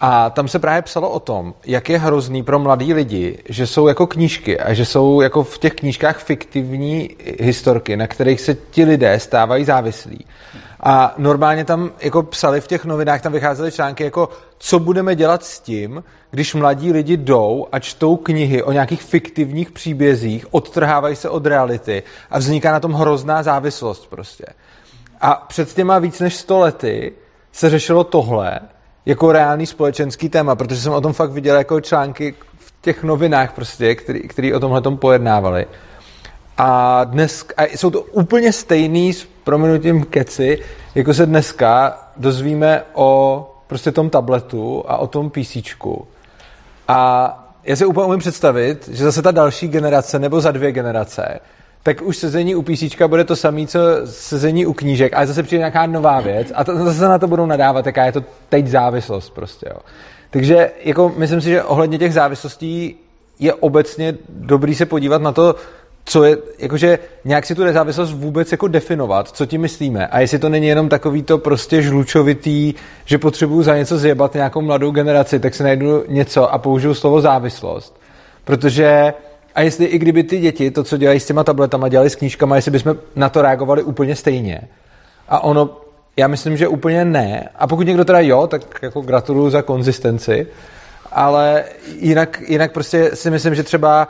Speaker 3: A tam se právě psalo o tom, jak je hrozný pro mladý lidi, že jsou jako knížky a že jsou jako v těch knížkách fiktivní historky, na kterých se ti lidé stávají závislí. A normálně tam jako psali v těch novinách, tam vycházely články jako, co budeme dělat s tím, když mladí lidi jdou a čtou knihy o nějakých fiktivních příbězích, odtrhávají se od reality a vzniká na tom hrozná závislost prostě. A před těma víc než sto lety se řešilo tohle jako reálný společenský téma, protože jsem o tom fakt viděl jako články v těch novinách prostě, který, který o tomhle tom pojednávali. A dnes a jsou to úplně stejný s proměnutím keci, jako se dneska dozvíme o prostě tom tabletu a o tom PC. A já si úplně umím představit, že zase ta další generace nebo za dvě generace, tak už sezení u PC bude to samé, co sezení u knížek, ale zase přijde nějaká nová věc a to, zase na to budou nadávat, jaká je to teď závislost prostě. Jo. Takže jako myslím si, že ohledně těch závislostí je obecně dobrý se podívat na to, co je, jakože nějak si tu nezávislost vůbec jako definovat, co tím myslíme. A jestli to není jenom takový to prostě žlučovitý, že potřebuju za něco zjebat nějakou mladou generaci, tak si najdu něco a použiju slovo závislost. Protože a jestli i kdyby ty děti to, co dělají s těma tabletama, dělali s knížkama, jestli bychom na to reagovali úplně stejně. A ono, já myslím, že úplně ne. A pokud někdo teda jo, tak jako gratuluju za konzistenci. Ale jinak, jinak prostě si myslím, že třeba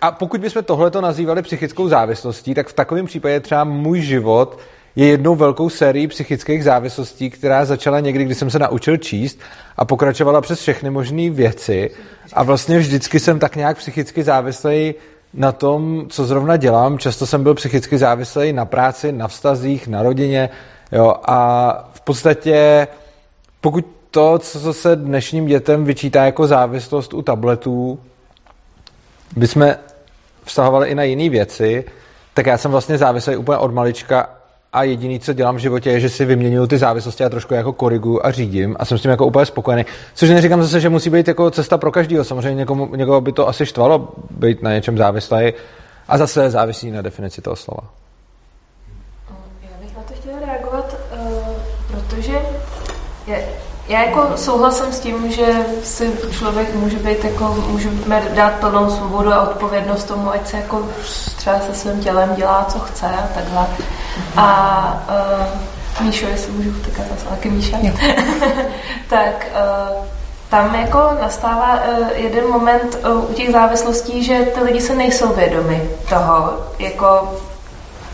Speaker 3: a pokud bychom tohleto nazývali psychickou závislostí, tak v takovém případě třeba můj život je jednou velkou sérií psychických závislostí, která začala někdy, když jsem se naučil číst a pokračovala přes všechny možné věci. A vlastně vždycky jsem tak nějak psychicky závislý na tom, co zrovna dělám. Často jsem byl psychicky závislý na práci, na vztazích, na rodině, Jo, a v podstatě, pokud to, co se dnešním dětem vyčítá jako závislost u tabletů, bychom vztahovali i na jiné věci, tak já jsem vlastně závislý úplně od malička a jediný, co dělám v životě, je, že si vyměňuju ty závislosti a trošku jako koriguju a řídím a jsem s tím jako úplně spokojený. Což neříkám zase, že musí být jako cesta pro každého. Samozřejmě někomu, někoho by to asi štvalo být na něčem závislý a zase závisí na definici toho slova.
Speaker 14: Já bych na to chtěla reagovat, uh, protože je, já jako souhlasím s tím, že si člověk může být jako, můžeme dát plnou svobodu a odpovědnost tomu, ať se jako třeba se svým tělem dělá, co chce a takhle. A uh, Míšo, jestli můžu takat zase, taky Míša, tak uh, tam jako nastává uh, jeden moment uh, u těch závislostí, že ty lidi se nejsou vědomi toho, jako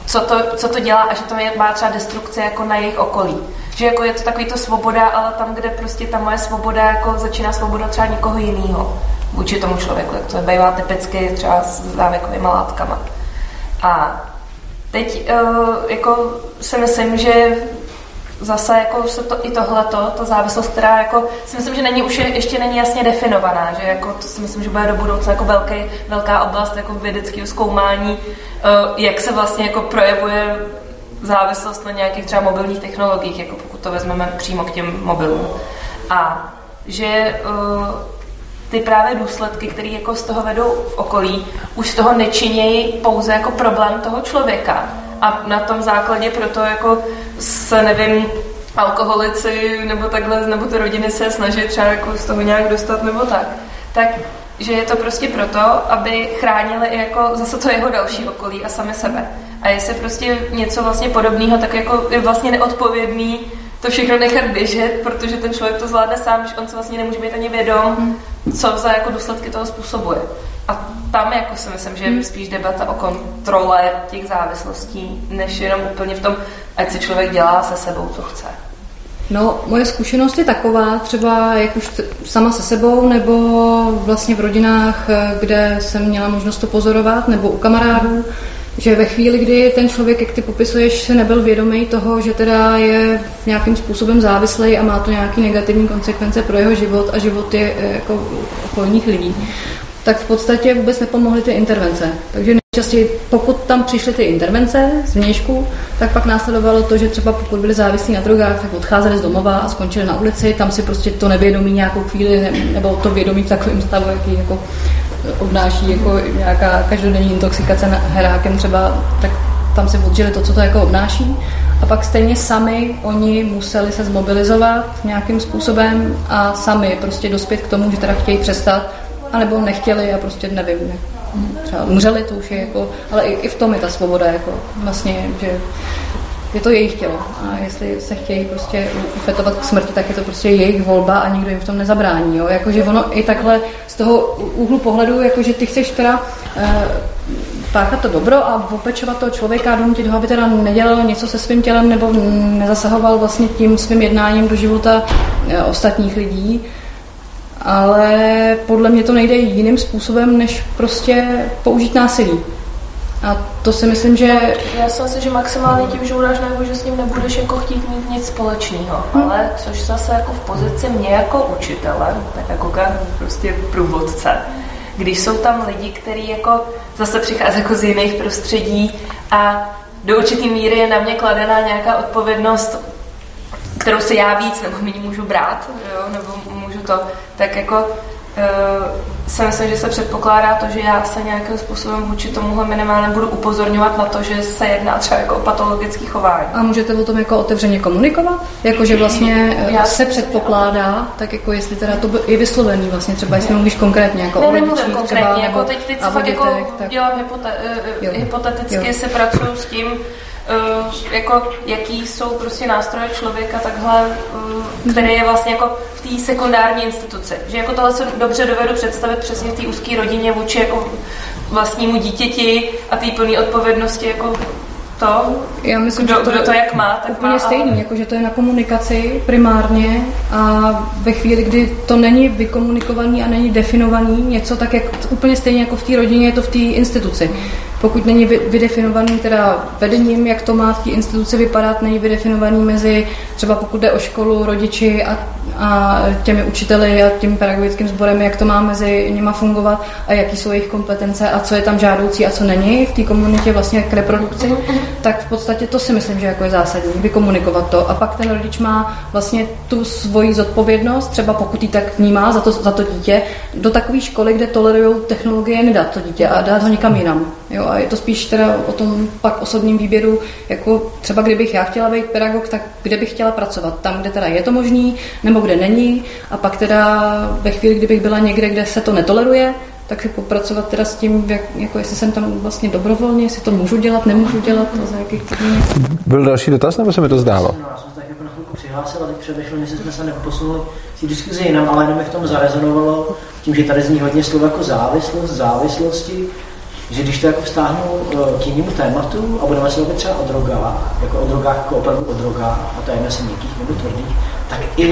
Speaker 14: co to, co to dělá a že to je, má třeba destrukce jako na jejich okolí. Že jako je to takový to svoboda, ale tam, kde prostě ta moje svoboda jako začíná svoboda třeba někoho jiného vůči tomu člověku, jak to bývá typicky třeba s závěkovými látkama. A teď uh, jako si myslím, že zase jako se to, i tohleto, ta závislost, která jako si myslím, že není už je, ještě není jasně definovaná, že jako to si myslím, že bude do budoucna jako velký, velká oblast jako vědeckého zkoumání, uh, jak se vlastně jako projevuje závislost na nějakých třeba mobilních technologiích, jako pokud to vezmeme přímo k těm mobilům. A že uh, ty právě důsledky, které jako z toho vedou v okolí, už z toho nečinějí pouze jako problém toho člověka. A na tom základě proto jako se, nevím, alkoholici nebo takhle, nebo ty rodiny se snaží třeba jako z toho nějak dostat nebo tak. Tak že je to prostě proto, aby chránili i jako zase to jeho další okolí a sami sebe. A jestli prostě něco vlastně podobného, tak jako je vlastně neodpovědný to všechno nechat běžet, protože ten člověk to zvládne sám, že on se vlastně nemůže být ani vědom, co za jako důsledky toho způsobuje. A tam jako si myslím, že je spíš debata o kontrole těch závislostí, než jenom úplně v tom, ať si člověk dělá se sebou, co chce.
Speaker 5: No, moje zkušenost je taková, třeba jak už sama se sebou, nebo vlastně v rodinách, kde jsem měla možnost to pozorovat, nebo u kamarádů, že ve chvíli, kdy ten člověk, jak ty popisuješ, se nebyl vědomý toho, že teda je nějakým způsobem závislý a má to nějaký negativní konsekvence pro jeho život a život je eh, jako okolních lidí, tak v podstatě vůbec nepomohly ty intervence. Takže nejčastěji, pokud tam přišly ty intervence z vnějšku, tak pak následovalo to, že třeba pokud byli závislí na drogách, tak odcházeli z domova a skončili na ulici, tam si prostě to nevědomí nějakou chvíli, nebo to vědomí v takovém stavu, jaký jako obnáší jako nějaká každodenní intoxikace herákem třeba, tak tam si odžili to, co to jako obnáší. A pak stejně sami oni museli se zmobilizovat nějakým způsobem a sami prostě dospět k tomu, že teda chtějí přestat, anebo nechtěli a prostě nevím, třeba umřeli, to už je jako, ale i, i v tom je ta svoboda, jako vlastně, že je to jejich tělo a jestli se chtějí prostě ufetovat k smrti, tak je to prostě jejich volba a nikdo jim v tom nezabrání. Jo? Jakože ono i takhle z toho úhlu pohledu, jakože ty chceš teda e, páchat to dobro a opečovat toho člověka a donutit ho, aby teda nedělal něco se svým tělem nebo nezasahoval vlastně tím svým jednáním do života e, ostatních lidí, ale podle mě to nejde jiným způsobem, než prostě použít násilí. A to si myslím, že...
Speaker 14: Já si myslím, že maximálně tím, že udáš najevo, že s ním nebudeš jako chtít mít nic společného. Hmm. Ale což zase jako v pozici mě jako učitele, pedagoga, prostě průvodce, když jsou tam lidi, kteří jako zase přichází jako z jiných prostředí a do určitý míry je na mě kladená nějaká odpovědnost, kterou si já víc nebo méně můžu brát, jo, nebo můžu to, tak jako si myslím, že se předpokládá to, že já se nějakým způsobem vůči tomuhle minimálně budu upozorňovat na to, že se jedná třeba jako o patologický chování.
Speaker 5: A můžete o tom jako otevřeně komunikovat? Jako, že vlastně eh, já se předpokládá, tak jako jestli teda to je vyslovený vlastně, třeba jestli mluvíš konkrétně, jako
Speaker 14: ne, o nemluvím konkrétně, třeba, jako teď, teď fakt jako tak... dělám hypote, jo. hypoteticky, jo. se pracuju s tím, uh, jako jaký jsou prostě nástroje člověka takhle, uh, který je vlastně jako v té sekundární instituci. Že jako tohle se dobře dovedu představit přesně v té úzké rodině vůči jako vlastnímu dítěti a té plné odpovědnosti jako to,
Speaker 5: Já myslím,
Speaker 14: kdo,
Speaker 5: že to,
Speaker 14: kdo to jak má, tak
Speaker 5: úplně
Speaker 14: má,
Speaker 5: stejný, jako že to je na komunikaci primárně a ve chvíli, kdy to není vykomunikovaný a není definovaný něco, tak jak úplně stejně jako v té rodině je to v té instituci. Pokud není vy- vydefinovaný teda vedením, jak to má v té instituci vypadat, není vydefinovaný mezi třeba pokud jde o školu, rodiči a, a těmi učiteli a tím pedagogickým sborem, jak to má mezi nima fungovat a jaký jsou jejich kompetence a co je tam žádoucí a co není v té komunitě vlastně k reprodukci, tak v podstatě to si myslím, že jako je zásadní, vykomunikovat to. A pak ten rodič má vlastně tu svoji zodpovědnost, třeba pokud ji tak vnímá za to, za to dítě, do takové školy, kde tolerují technologie, nedat to dítě a dát ho někam jinam. Jo, a je to spíš teda o tom pak osobním výběru, jako třeba kdybych já chtěla být pedagog, tak kde bych chtěla pracovat? Tam, kde teda je to možný, nebo kde není. A pak teda ve chvíli, kdybych byla někde, kde se to netoleruje, tak si popracovat teda s tím, jak, jako jestli jsem tam vlastně dobrovolně, jestli to můžu dělat, nemůžu dělat, a za jakých podmínek.
Speaker 3: Byl další dotaz, nebo se mi to zdálo?
Speaker 15: Já jsem se tak jako na chvilku přihlásil, a teď přemýšlel, jestli jsme se neposunuli v té diskuzi jinam, ale jenom mi v tom zarezonovalo tím, že tady zní hodně slov jako závislost, závislosti, že když to jako vztáhnu eh, k jinému tématu a budeme se bavit třeba o drogách, jako o drogách, jako opravdu o drogách, a to je jestli měkkých nebo tvrdých, tak i,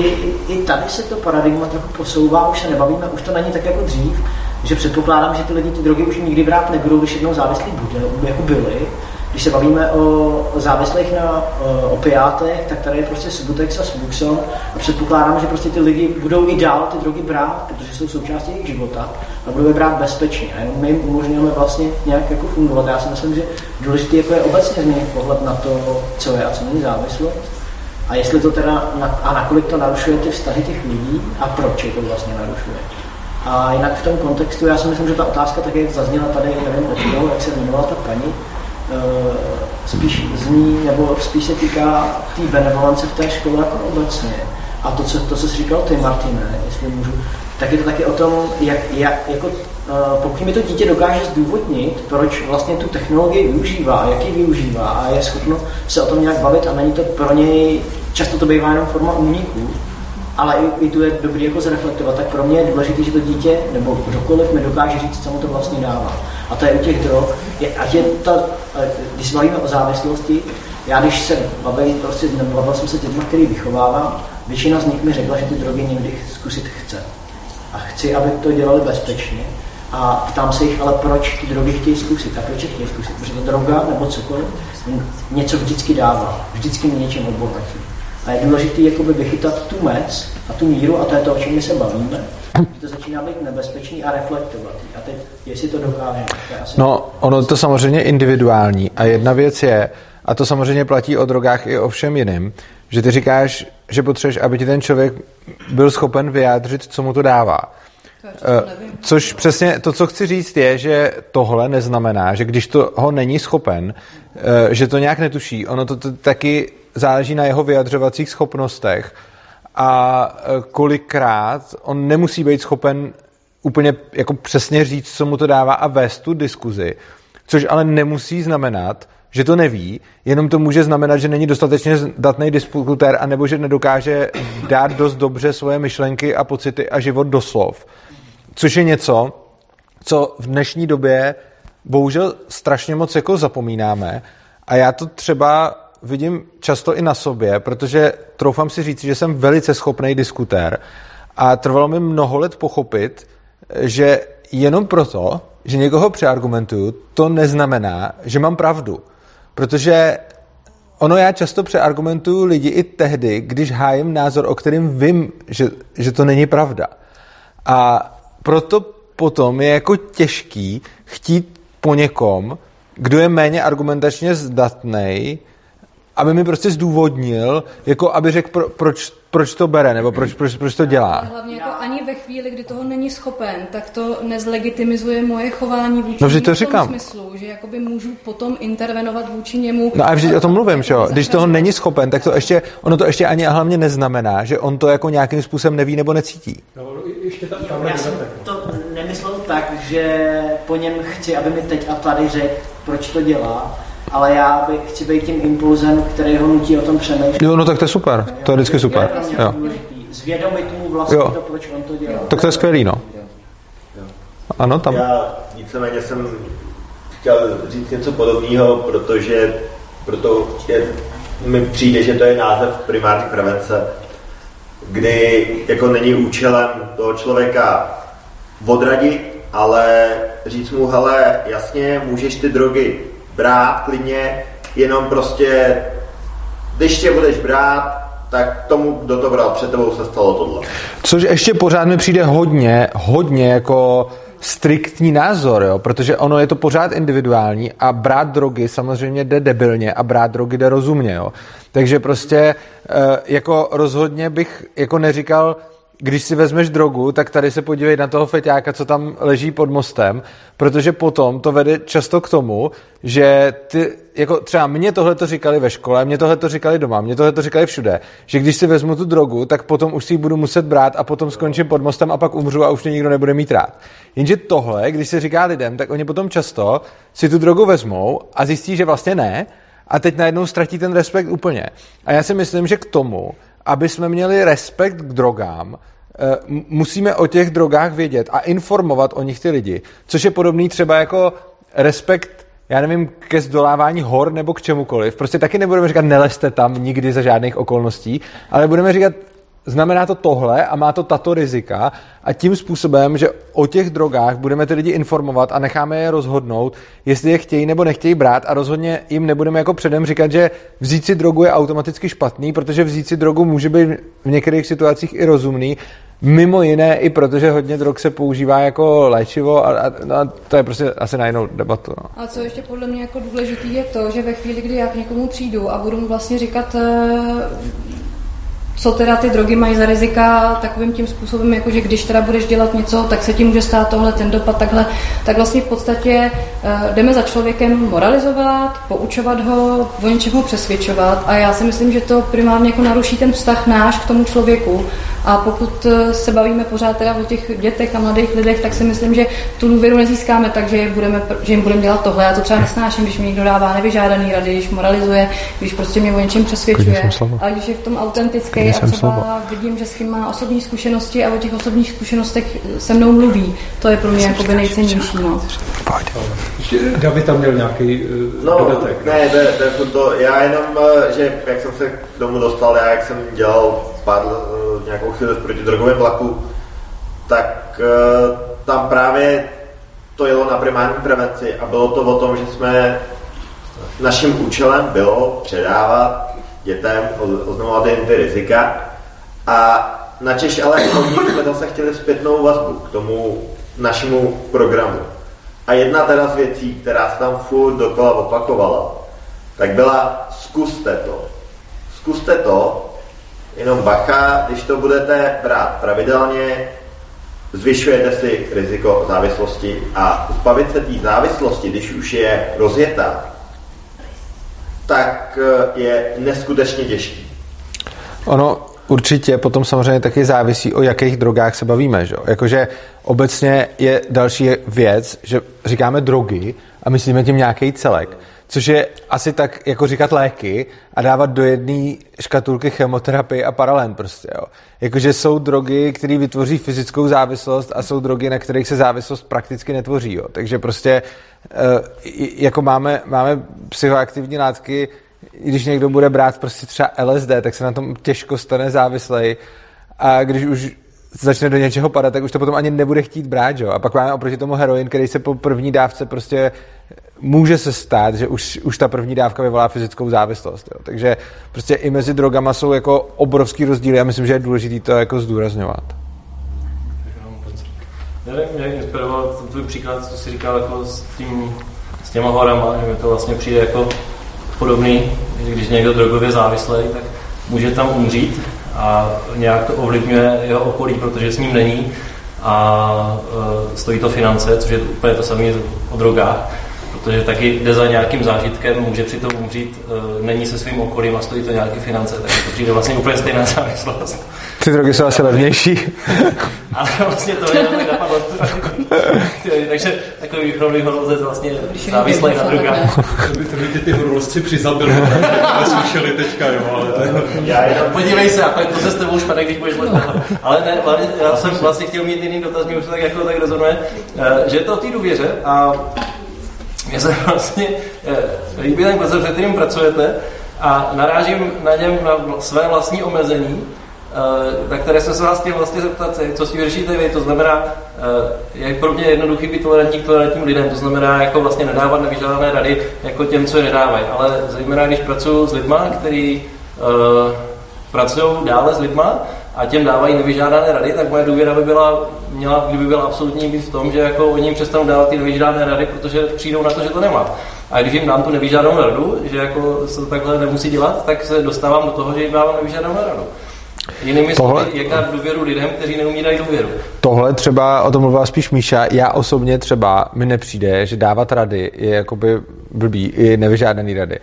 Speaker 15: i tady se to paradigma trochu posouvá, už se nebavíme, už to není tak jako dřív, že předpokládám, že ty lidi ty drogy už nikdy brát nebudou, když jednou závislí bude, jako byli. Když se bavíme o, závislých na o, opiátech, tak tady je prostě Subutex a Subuxon a předpokládám, že prostě ty lidi budou i dál ty drogy brát, protože jsou součástí jejich života a budou je brát bezpečně. A my jim umožňujeme vlastně nějak jako fungovat. Já si myslím, že důležité jako je obecně změnit pohled na to, co je a co není závislost. A jestli to teda, na, a nakolik to narušuje ty vztahy těch lidí a proč je to vlastně narušuje. A jinak v tom kontextu, já si myslím, že ta otázka, tak jak zazněla tady, nevím od toho, jak se jmenovala ta paní, eh, spíš zní, nebo spíš se týká té tý benevolence v té škole jako obecně. A to, co, to, co jsi říkal ty, Martine, jestli můžu, tak je to taky o tom, jak, jak jako, eh, pokud mi to dítě dokáže zdůvodnit, proč vlastně tu technologii využívá, jak ji využívá a je schopno se o tom nějak bavit a není to pro něj, často to bývá jenom forma úniku, ale i, i tu je dobrý jako zreflektovat, tak pro mě je důležité, že to dítě nebo kdokoliv mi dokáže říct, co mu to vlastně dává. A to je u těch drog, je, ať je ta, když se o závislosti, já když se bavím, prostě bavil jsem se dětma, který vychovávám, většina z nich mi řekla, že ty drogy někdy zkusit chce. A chci, aby to dělali bezpečně. A ptám se jich, ale proč ty drogy chtějí zkusit a proč je chtějí zkusit? Protože ta droga nebo cokoliv něco vždycky dává, vždycky mě něčem obohatí. A je důležité jakoby vychytat tu mec a tu míru, a to je to, o čem my se bavíme, že to začíná být nebezpečný a reflektovat. A teď, jestli to dokáže. To asi
Speaker 3: No, ono to samozřejmě individuální. A jedna věc je, a to samozřejmě platí o drogách i o všem jiným, že ty říkáš, že potřebuješ, aby ti ten člověk byl schopen vyjádřit, co mu to dává. Eh, Což přesně to, co chci říct, je, že tohle neznamená, že když to ho není schopen, eh, že to nějak netuší. Ono to, to taky záleží na jeho vyjadřovacích schopnostech a eh, kolikrát on nemusí být schopen úplně jako přesně říct, co mu to dává a vést tu diskuzi, což ale nemusí znamenat, že to neví, jenom to může znamenat, že není dostatečně datný diskutér, anebo že nedokáže dát dost dobře svoje myšlenky a pocity a život do slov. Což je něco, co v dnešní době bohužel strašně moc jako zapomínáme a já to třeba vidím často i na sobě, protože troufám si říct, že jsem velice schopný diskutér a trvalo mi mnoho let pochopit, že jenom proto, že někoho přeargumentuju, to neznamená, že mám pravdu. Protože ono já často přeargumentuju lidi i tehdy, když hájím názor, o kterým vím, že, že to není pravda. A proto potom je jako těžký chtít po někom, kdo je méně argumentačně zdatný, aby mi prostě zdůvodnil, jako aby řekl, pro, proč, proč to bere, nebo proč, proč, proč to dělá.
Speaker 5: A hlavně jako ani ve chvíli, kdy toho není schopen, tak to nezlegitimizuje moje chování vůči
Speaker 3: No, to
Speaker 5: němu v tom
Speaker 3: říkám.
Speaker 5: smyslu, že jakoby můžu potom intervenovat vůči němu.
Speaker 3: No a vždyť o tom mluvím, že jo? Když toho není schopen, tak to ještě, ono to ještě ani a hlavně neznamená, že on to jako nějakým způsobem neví nebo necítí.
Speaker 11: ještě ta,
Speaker 15: Já jsem to nemyslel tak, že po něm chci, aby mi teď a tady řekl, proč to dělá, ale já bych, chci být tím impulzem, který ho nutí o tom přemýšlet.
Speaker 3: Jo, no tak to je super, to je vždycky super.
Speaker 15: To je pro mě
Speaker 3: Jo.
Speaker 15: Zvědomit mu vlastně
Speaker 3: Jo.
Speaker 15: to, proč on to dělá.
Speaker 3: Tak to je skvělý, no. Ano, tam.
Speaker 16: Já víceméně jsem chtěl říct něco podobného, protože proto je, mi přijde, že to je název primární prevence, kdy jako není účelem toho člověka odradit, ale říct mu, hele, jasně, můžeš ty drogy brát klidně, jenom prostě, když tě budeš brát, tak tomu, kdo to bral před tebou, se stalo tohle.
Speaker 3: Což ještě pořád mi přijde hodně, hodně jako striktní názor, jo? protože ono je to pořád individuální a brát drogy samozřejmě jde debilně a brát drogy jde rozumně. Jo? Takže prostě eh, jako rozhodně bych jako neříkal, když si vezmeš drogu, tak tady se podívej na toho feťáka, co tam leží pod mostem, protože potom to vede často k tomu, že ty, jako třeba mě tohle to říkali ve škole, mě tohle to říkali doma, mě tohle to říkali všude, že když si vezmu tu drogu, tak potom už si ji budu muset brát a potom skončím pod mostem a pak umřu a už mě nikdo nebude mít rád. Jenže tohle, když se říká lidem, tak oni potom často si tu drogu vezmou a zjistí, že vlastně ne, a teď najednou ztratí ten respekt úplně. A já si myslím, že k tomu, aby jsme měli respekt k drogám, eh, musíme o těch drogách vědět a informovat o nich ty lidi. Což je podobný třeba jako respekt, já nevím, ke zdolávání hor nebo k čemukoliv. Prostě taky nebudeme říkat, neleste tam nikdy za žádných okolností, ale budeme říkat, znamená to tohle a má to tato rizika a tím způsobem, že o těch drogách budeme ty lidi informovat a necháme je rozhodnout, jestli je chtějí nebo nechtějí brát a rozhodně jim nebudeme jako předem říkat, že vzít si drogu je automaticky špatný, protože vzít si drogu může být v některých situacích i rozumný, mimo jiné i protože hodně drog se používá jako léčivo a, a, no, a to je prostě asi na jinou debatu. No.
Speaker 5: A co ještě podle mě jako důležitý je to, že ve chvíli, kdy já k někomu přijdu a budu mu vlastně říkat, eh, co teda ty drogy mají za rizika takovým tím způsobem, jako že když teda budeš dělat něco, tak se ti může stát tohle, ten dopad, takhle, tak vlastně v podstatě uh, jdeme za člověkem moralizovat, poučovat ho, o něčem ho přesvědčovat a já si myslím, že to primárně jako naruší ten vztah náš k tomu člověku a pokud eh, se bavíme pořád teda o těch dětech a mladých lidech, tak si myslím, že tu důvěru nezískáme tak, že, budeme, že jim budeme dělat tohle. Já to třeba nesnáším, když mi někdo dává nevyžádaný rady, když moralizuje, když prostě mě o něčem přesvědčuje. Ale když je v tom autentický a třeba slovo. vidím, že s tím má osobní zkušenosti a o těch osobních zkušenostech se mnou mluví, to je pro mě jako nejcennější. No.
Speaker 11: David tam měl nějaký uh,
Speaker 16: no,
Speaker 11: dodatek.
Speaker 16: Ne, to, to, to, já jenom, eh, že jak jsem se k tomu dostal, já jak jsem dělal pár, uh, nějakou chvíli proti drogovém vlaku, tak uh, tam právě to jelo na primární prevenci a bylo to o tom, že jsme naším účelem bylo předávat dětem, oznamovat jim ty rizika a načež ale od nich jsme zase chtěli zpětnou vazbu k tomu našemu programu. A jedna teda z věcí, která se tam furt dokola opakovala, tak byla zkuste to. Zkuste to, jenom bacha, když to budete brát pravidelně, zvyšujete si riziko závislosti a zbavit se té závislosti, když už je rozjetá, tak eh, je neskutečně těžký.
Speaker 3: Ono určitě potom samozřejmě taky závisí, o jakých drogách se bavíme. Že? Jakože obecně je další věc, že říkáme drogy a myslíme tím nějaký celek. Což je asi tak, jako říkat léky a dávat do jedné škatulky chemoterapii a paralen prostě, jo. Jakože jsou drogy, které vytvoří fyzickou závislost a jsou drogy, na kterých se závislost prakticky netvoří, jo. Takže prostě eh, jako máme, máme psychoaktivní látky, když někdo bude brát prostě třeba LSD, tak se na tom těžko stane závislej a když už začne do něčeho padat, tak už to potom ani nebude chtít brát, jo? A pak máme oproti tomu heroin, který se po první dávce prostě může se stát, že už, už ta první dávka vyvolá fyzickou závislost. Jo? Takže prostě i mezi drogama jsou jako obrovský rozdíly a myslím, že je důležité to jako zdůrazňovat.
Speaker 17: Nevím, mě inspiroval tvůj příklad, co jsi říkal jako s, tím, s těma horama, že mi to vlastně přijde jako podobný, když někdo drogově závislý, tak může tam umřít a nějak to ovlivňuje jeho okolí, protože s ním není a e, stojí to finance, což je úplně to samé o drogách, protože taky jde za nějakým zážitkem, může přitom umřít, e, není se svým okolím a stojí to nějaké finance, takže to přijde vlastně úplně stejná závislost.
Speaker 3: Ty drogy jsou asi levnější.
Speaker 17: Ale vlastně to je napadlo. Takže takový chromý horolezec vlastně závislý na drogách.
Speaker 11: To by, to by ty horolezci přizabili, ale slyšeli teďka, jo. Ale...
Speaker 17: Já jenom, podívej se, a to se s tebou špatně, když budeš letět. Ale ne, já jsem vlastně chtěl mít jiný dotaz, mě už to tak jako tak rezonuje, eh, že je to o té důvěře a mě se vlastně eh, líbí ten koncept, se kterým pracujete a narážím na něm na své vlastní omezení, eh, na které jsem se vás chtěl vlastně zeptat, co s tím řešíte vy, to znamená, eh, je pro mě jednoduchý být tolerantní k tolerantním lidem, to znamená jako vlastně nedávat nevyžádané rady jako těm, co je nedávají, ale zejména když pracuji s lidma, uh, pracují dále s lidma a těm dávají nevyžádané rady, tak moje důvěra by byla, měla, kdyby byla absolutní být v tom, že jako oni jim přestanou dávat ty nevyžádané rady, protože přijdou na to, že to nemá. A když jim dám tu nevyžádanou radu, že jako se to takhle nemusí dělat, tak se dostávám do toho, že jim dávám nevyžádanou radu. Jinými
Speaker 3: Tohle-
Speaker 17: slovy, jak dát důvěru lidem, kteří neumírají důvěru.
Speaker 3: Tohle třeba, o tom mluvila spíš Míša, já osobně třeba mi nepřijde, že dávat rady je jakoby blbý, i nevyžádaný rady. E,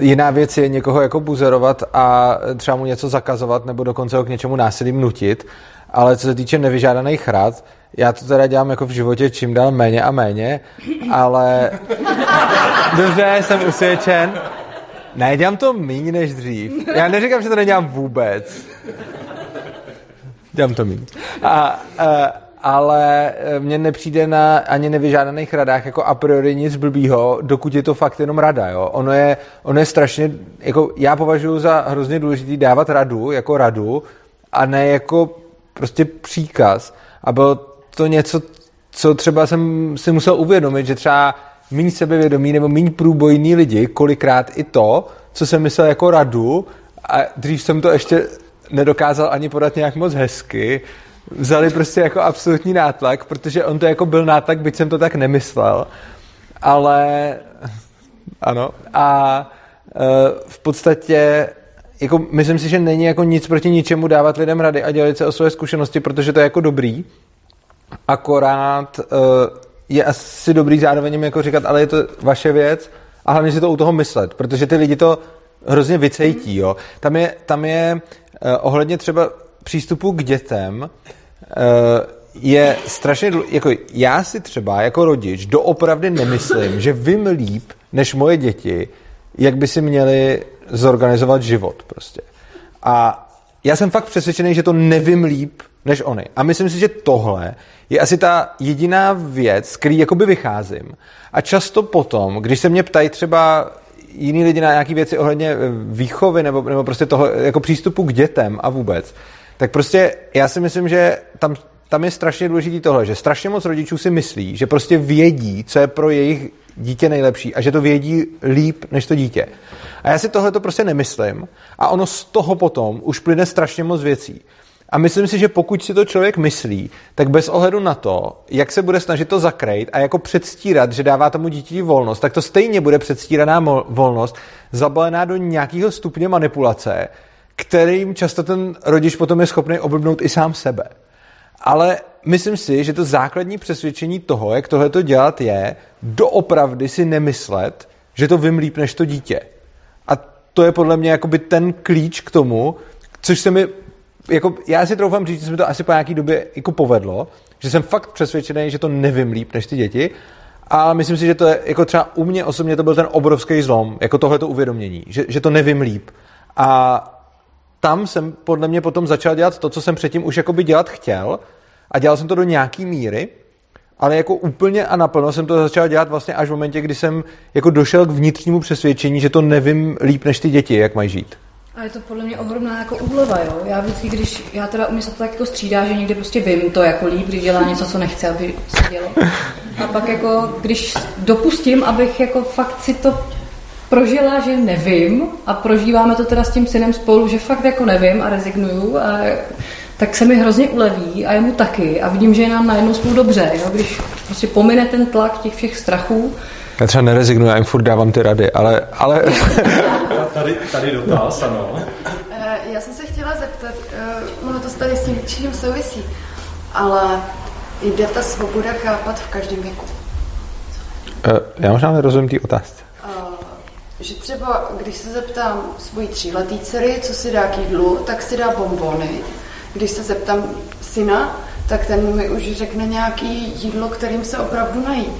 Speaker 3: jiná věc je někoho jako buzerovat a třeba mu něco zakazovat nebo dokonce ho k něčemu násilím nutit, ale co se týče nevyžádaných rad, já to teda dělám jako v životě čím dál méně a méně, ale dobře, jsem usvědčen. Ne, dělám to méně než dřív. Já neříkám, že to nedělám vůbec. Dělám to míň. A, a, ale e, mně nepřijde na ani nevyžádaných radách jako a priori nic blbýho, dokud je to fakt jenom rada. Jo? Ono, je, ono je strašně, jako já považuji za hrozně důležitý dávat radu jako radu a ne jako prostě příkaz. A bylo to něco, co třeba jsem si musel uvědomit, že třeba méně sebevědomí nebo méně průbojní lidi, kolikrát i to, co jsem myslel jako radu, a dřív jsem to ještě nedokázal ani podat nějak moc hezky, vzali prostě jako absolutní nátlak, protože on to jako byl nátlak, byť jsem to tak nemyslel, ale ano a e, v podstatě jako myslím si, že není jako nic proti ničemu dávat lidem rady a dělat se o své zkušenosti, protože to je jako dobrý, akorát uh, je asi dobrý zároveň jim jako říkat, ale je to vaše věc a hlavně si to u toho myslet, protože ty lidi to hrozně vycejtí. Jo. Tam je, tam je uh, ohledně třeba přístupu k dětem uh, je strašně, jako já si třeba jako rodič doopravdy nemyslím, že vím líp než moje děti, jak by si měli zorganizovat život prostě. A já jsem fakt přesvědčený, že to nevím líp než oni. A myslím si, že tohle je asi ta jediná věc, z který jakoby vycházím. A často potom, když se mě ptají třeba jiní lidi na nějaké věci ohledně eh, výchovy nebo, nebo prostě toho jako přístupu k dětem a vůbec, tak prostě já si myslím, že tam, tam je strašně důležitý tohle, že strašně moc rodičů si myslí, že prostě vědí, co je pro jejich dítě nejlepší a že to vědí líp než to dítě. A já si tohle to prostě nemyslím a ono z toho potom už plyne strašně moc věcí. A myslím si, že pokud si to člověk myslí, tak bez ohledu na to, jak se bude snažit to zakrýt a jako předstírat, že dává tomu dítěti volnost, tak to stejně bude předstíraná volnost, zabalená do nějakého stupně manipulace, kterým často ten rodič potom je schopný oblbnout i sám sebe. Ale myslím si, že to základní přesvědčení toho, jak tohle to dělat je, doopravdy si nemyslet, že to vím líp než to dítě. A to je podle mě jakoby ten klíč k tomu, což se mi, jako, já si troufám říct, že se mi to asi po nějaký době jako povedlo, že jsem fakt přesvědčený, že to nevím líp než ty děti, a myslím si, že to je, jako třeba u mě osobně to byl ten obrovský zlom, jako tohleto uvědomění, že, že to nevím líp. A tam jsem podle mě potom začal dělat to, co jsem předtím už jakoby dělat chtěl a dělal jsem to do nějaký míry, ale jako úplně a naplno jsem to začal dělat vlastně až v momentě, kdy jsem jako došel k vnitřnímu přesvědčení, že to nevím líp než ty děti, jak mají žít.
Speaker 13: A je to podle mě ohromná jako úleva, jo. Já vždycky, když, já teda u mě se to tak jako střídá, že někdy prostě vím to jako líp, když dělá něco, co nechce, aby se dělo. A pak jako, když dopustím, abych jako fakt si to prožila, že nevím a prožíváme to teda s tím synem spolu, že fakt jako nevím a rezignuju a tak se mi hrozně uleví a jemu taky a vidím, že je nám najednou spolu dobře, jo? když prostě pomine ten tlak těch všech strachů,
Speaker 3: Já třeba nerezignuju, já jim furt dávám ty rady, ale, ale
Speaker 11: Tady, tady dotaz, ano.
Speaker 18: Eh, Já jsem se chtěla zeptat, eh, ono to tady s tím čím souvisí, ale jde ta svoboda chápat v každém věku.
Speaker 3: Eh, já možná nerozumím té otázce.
Speaker 18: Že třeba, když se zeptám svojí tříletý dcery, co si dá k jídlu, tak si dá bombony. Když se zeptám syna, tak ten mi už řekne nějaký jídlo, kterým se opravdu nají.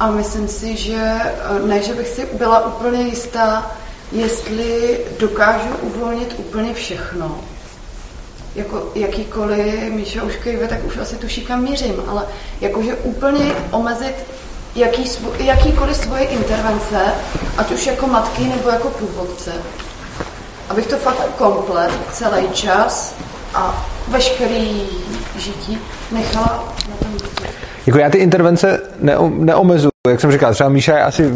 Speaker 18: A myslím si, že eh, ne, že bych si byla úplně jistá, jestli dokážu uvolnit úplně všechno. Jako jakýkoliv, Míša už kejve, tak už asi tuší, kam mířím, ale jakože úplně omezit jaký, jakýkoliv svoje intervence, ať už jako matky nebo jako průvodce. abych to fakt komplet, celý čas a veškerý žití nechala na tom dítěti.
Speaker 3: Jako já ty intervence neo, neomezuju. Jak jsem říkal, třeba Míša je asi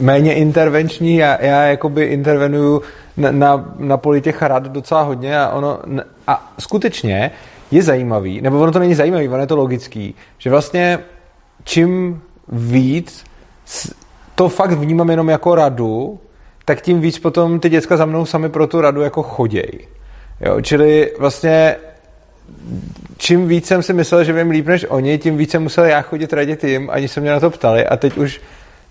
Speaker 3: méně intervenční, já, já jakoby intervenuju na, na, na poli těch rad docela hodně a ono, a skutečně je zajímavý, nebo ono to není zajímavý, ono je to logický, že vlastně čím víc to fakt vnímám jenom jako radu, tak tím víc potom ty děcka za mnou sami pro tu radu jako choděj. Jo, čili vlastně čím víc jsem si myslel, že vím líp než oni, tím více musel já chodit radit jim, ani se mě na to ptali a teď už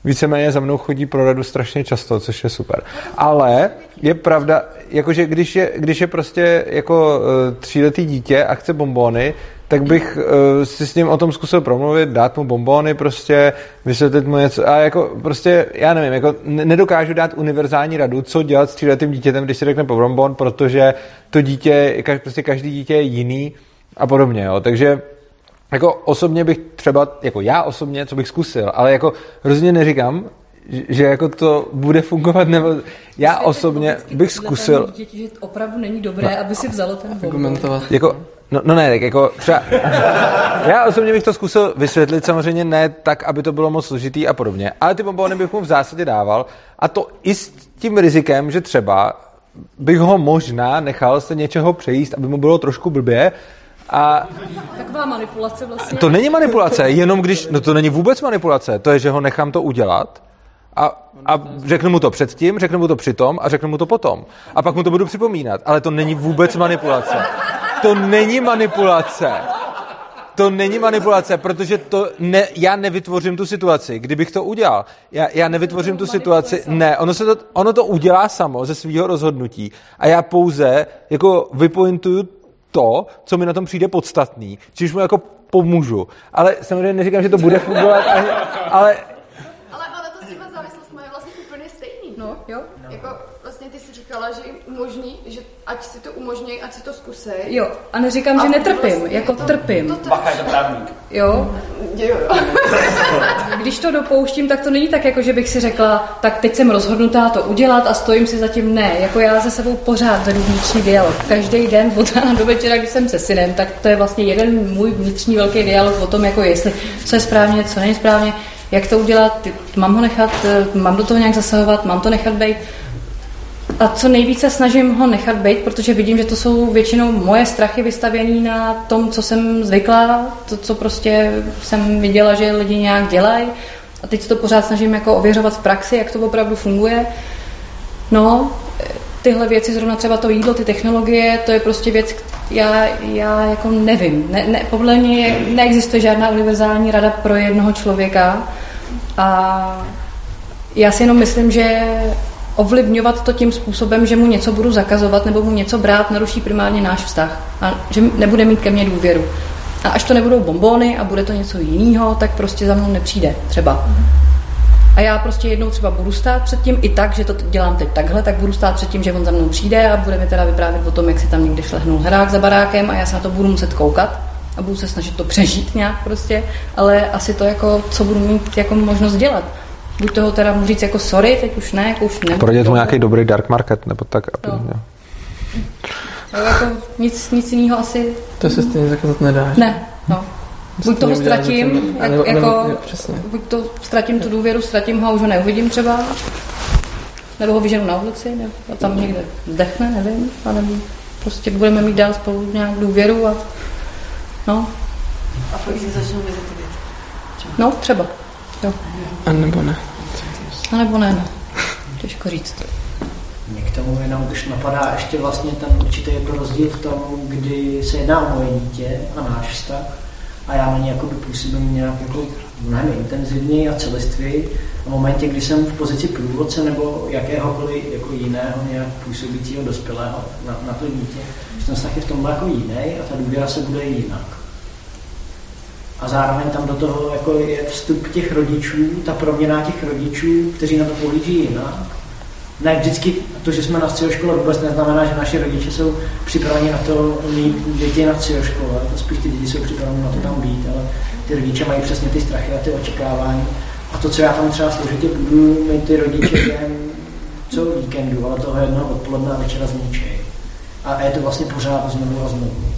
Speaker 3: víceméně za mnou chodí pro radu strašně často, což je super. Ale je pravda, jakože když je, když je prostě jako uh, tříletý dítě a chce bombony, tak bych uh, si s ním o tom zkusil promluvit, dát mu bombony prostě, vysvětlit mu něco a jako prostě, já nevím, jako nedokážu dát univerzální radu, co dělat s tříletým dítětem, když si řekne po bombon, protože to dítě, prostě každý dítě je jiný a podobně, jo. Takže jako osobně bych třeba, jako já osobně, co bych zkusil, ale jako rozhodně neříkám, že jako to bude fungovat, nebo já osobně bych zkusil...
Speaker 5: Děti, že opravdu není dobré, no. aby si vzalo ten
Speaker 12: Argumentovat.
Speaker 3: Jako, no, no ne, tak jako třeba... já osobně bych to zkusil vysvětlit, samozřejmě ne tak, aby to bylo moc složitý a podobně, ale ty bombony bych mu v zásadě dával a to i s tím rizikem, že třeba bych ho možná nechal se něčeho přejíst, aby mu bylo trošku blbě, a
Speaker 5: Taková manipulace vlastně.
Speaker 3: to není manipulace, jenom když, no to není vůbec manipulace, to je, že ho nechám to udělat a, a řeknu mu to předtím, řeknu mu to přitom a řeknu mu to potom. A pak mu to budu připomínat, ale to není vůbec manipulace. To není manipulace. To není manipulace, protože to ne, já nevytvořím tu situaci. Kdybych to udělal, já, já nevytvořím tu situaci. Ne, ono, se to, ono to udělá samo ze svého rozhodnutí. A já pouze jako vypointuju to, co mi na tom přijde podstatný, čiž mu jako pomůžu. Ale samozřejmě neříkám, že to bude fungovat, ani, ale
Speaker 18: ale, ale to s těma závislostmi je vlastně úplně stejný. No, jo. Jako vlastně ty si říkala, že jim umožní, že ať si to umožní, ať si to zkusej.
Speaker 5: Jo, a neříkám, že netrpím, vlastně jako to, trpím.
Speaker 18: To, to,
Speaker 19: Bacha je to právník.
Speaker 5: Jo.
Speaker 18: jo.
Speaker 5: Když to dopouštím, tak to není tak, jako že bych si řekla, tak teď jsem rozhodnutá to udělat a stojím si zatím ne. Jako já se sebou pořád vedu vnitřní dialog. Každý den od rána do večera, když jsem se synem, tak to je vlastně jeden můj vnitřní velký dialog o tom, jako jestli co je správně, co není správně, jak to udělat, mám ho nechat, mám do toho nějak zasahovat, mám to nechat být. A co nejvíce snažím ho nechat být, protože vidím, že to jsou většinou moje strachy vystavěné na tom, co jsem zvykla, to, co prostě jsem viděla, že lidi nějak dělají. A teď se to pořád snažím jako ověřovat v praxi, jak to opravdu funguje. No, tyhle věci, zrovna třeba to jídlo, ty technologie, to je prostě věc, já, já jako nevím. Ne, ne, podle mě neexistuje žádná univerzální rada pro jednoho člověka. A já si jenom myslím, že ovlivňovat to tím způsobem, že mu něco budu zakazovat nebo mu něco brát, naruší primárně náš vztah a že nebude mít ke mně důvěru. A až to nebudou bombony a bude to něco jiného, tak prostě za mnou nepřijde třeba. A já prostě jednou třeba budu stát před tím, i tak, že to dělám teď takhle, tak budu stát před tím, že on za mnou přijde a bude mi teda vyprávět o tom, jak si tam někde šlehnul hrák za barákem a já se na to budu muset koukat a budu se snažit to přežít nějak prostě, ale asi to jako, co budu mít jako možnost dělat buď toho teda můžu říct jako sorry, teď už ne, jako už ne.
Speaker 3: Poradit mu nějaký dobrý dark market, nebo tak. Aby,
Speaker 5: no. No, jako nic, nic jiného asi...
Speaker 12: To se stejně zakázat nedá.
Speaker 5: Ne, no. Buď toho ztratím, jak, nebo, jako, nebo, přesně. buď to ztratím tu důvěru, ztratím ho a už ho neuvidím třeba, nebo ho vyženu na ulici, nebo a tam někde zdechne, nevím, a nebo prostě budeme mít dál spolu nějak důvěru a no.
Speaker 18: A pak si začnou věci.
Speaker 5: No, třeba. Jo.
Speaker 12: A nebo ne.
Speaker 5: A nebo ne, no. Těžko říct.
Speaker 15: Mě k tomu jenom už napadá ještě vlastně ten určitý jako rozdíl v tom, kdy se jedná o moje dítě a náš vztah a já na ně jako působím nějak jako mnohem intenzivněji a celistvě v momentě, kdy jsem v pozici průvodce nebo jakéhokoliv jako jiného nějak působícího dospělého na, na to dítě, že ten vztah je v tomhle jako jiný a ta důvěra se bude jinak a zároveň tam do toho jako je vstup těch rodičů, ta proměna těch rodičů, kteří na to pohlíží jinak. Ne vždycky to, že jsme na škole vůbec neznamená, že naši rodiče jsou připraveni na to mít děti na škole, to spíš ty děti jsou připraveni na to tam být, ale ty rodiče mají přesně ty strachy a ty očekávání. A to, co já tam třeba složitě budu mít ty rodiče během celou víkendu, ale toho jednoho odpoledne a večera zničej. A je to vlastně pořád znovu a znovu.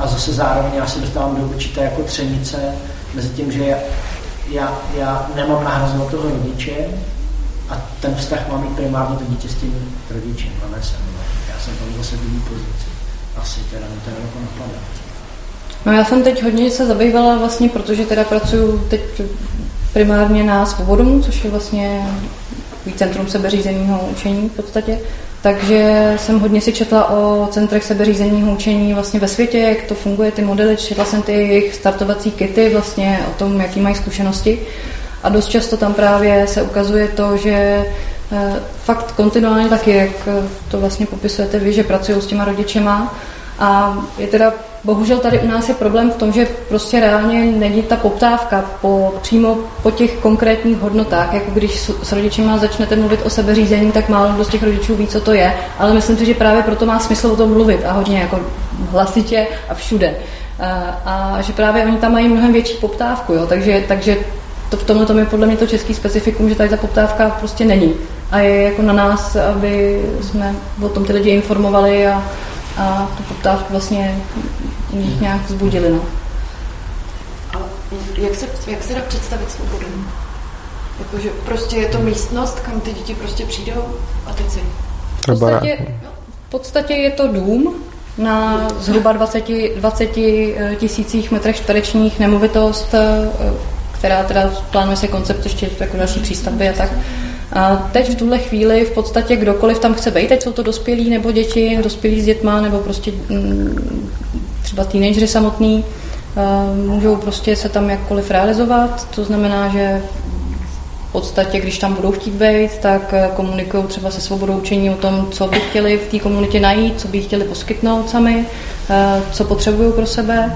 Speaker 15: A zase zároveň já se dostávám do určité jako třenice mezi tím, že já, já, já nemám nahrazovat toho rodiče a ten vztah mám mít primárně to dítě s tím rodičem, a ne se. Já jsem tam zase v jiný pozici. Asi teda mi to jako napadá.
Speaker 5: No já jsem teď hodně se zabývala vlastně, protože teda pracuju teď primárně na Svobodomu, což je vlastně centrum sebeřízeného učení v podstatě. Takže jsem hodně si četla o centrech sebeřízeného učení vlastně ve světě, jak to funguje, ty modely, četla jsem ty jejich startovací kity, vlastně o tom, jaký mají zkušenosti. A dost často tam právě se ukazuje to, že eh, fakt kontinuálně taky, jak to vlastně popisujete vy, že pracují s těma rodičema. A je teda Bohužel tady u nás je problém v tom, že prostě reálně není ta poptávka po, přímo po těch konkrétních hodnotách. Jako když s, rodičima začnete mluvit o sebeřízení, tak málo kdo z těch rodičů ví, co to je. Ale myslím si, že právě proto má smysl o tom mluvit a hodně jako hlasitě a všude. A, a že právě oni tam mají mnohem větší poptávku, jo? takže, takže to v tomhle tom je podle mě to český specifikum, že tady ta poptávka prostě není. A je jako na nás, aby jsme o tom ty lidi informovali a, a tu poptávku vlastně jich nějak vzbudili. No.
Speaker 18: A jak se, jak se dá představit svobodu? Jakože prostě je to místnost, kam ty děti prostě přijdou a teď si.
Speaker 5: V podstatě, v podstatě je to dům na zhruba 20, 20 eh, tisících metrech čtverečních nemovitost, eh, která teda plánuje se koncept ještě jako další přístavby a tak. A teď v tuhle chvíli v podstatě kdokoliv tam chce být, teď jsou to dospělí nebo děti, dospělí s dětma nebo prostě mm, třeba teenagery samotný, můžou prostě se tam jakkoliv realizovat, to znamená, že v podstatě, když tam budou chtít být, tak eh, komunikují třeba se svobodou učení o tom, co by chtěli v té komunitě najít, co by chtěli poskytnout sami, eh, co potřebují pro sebe.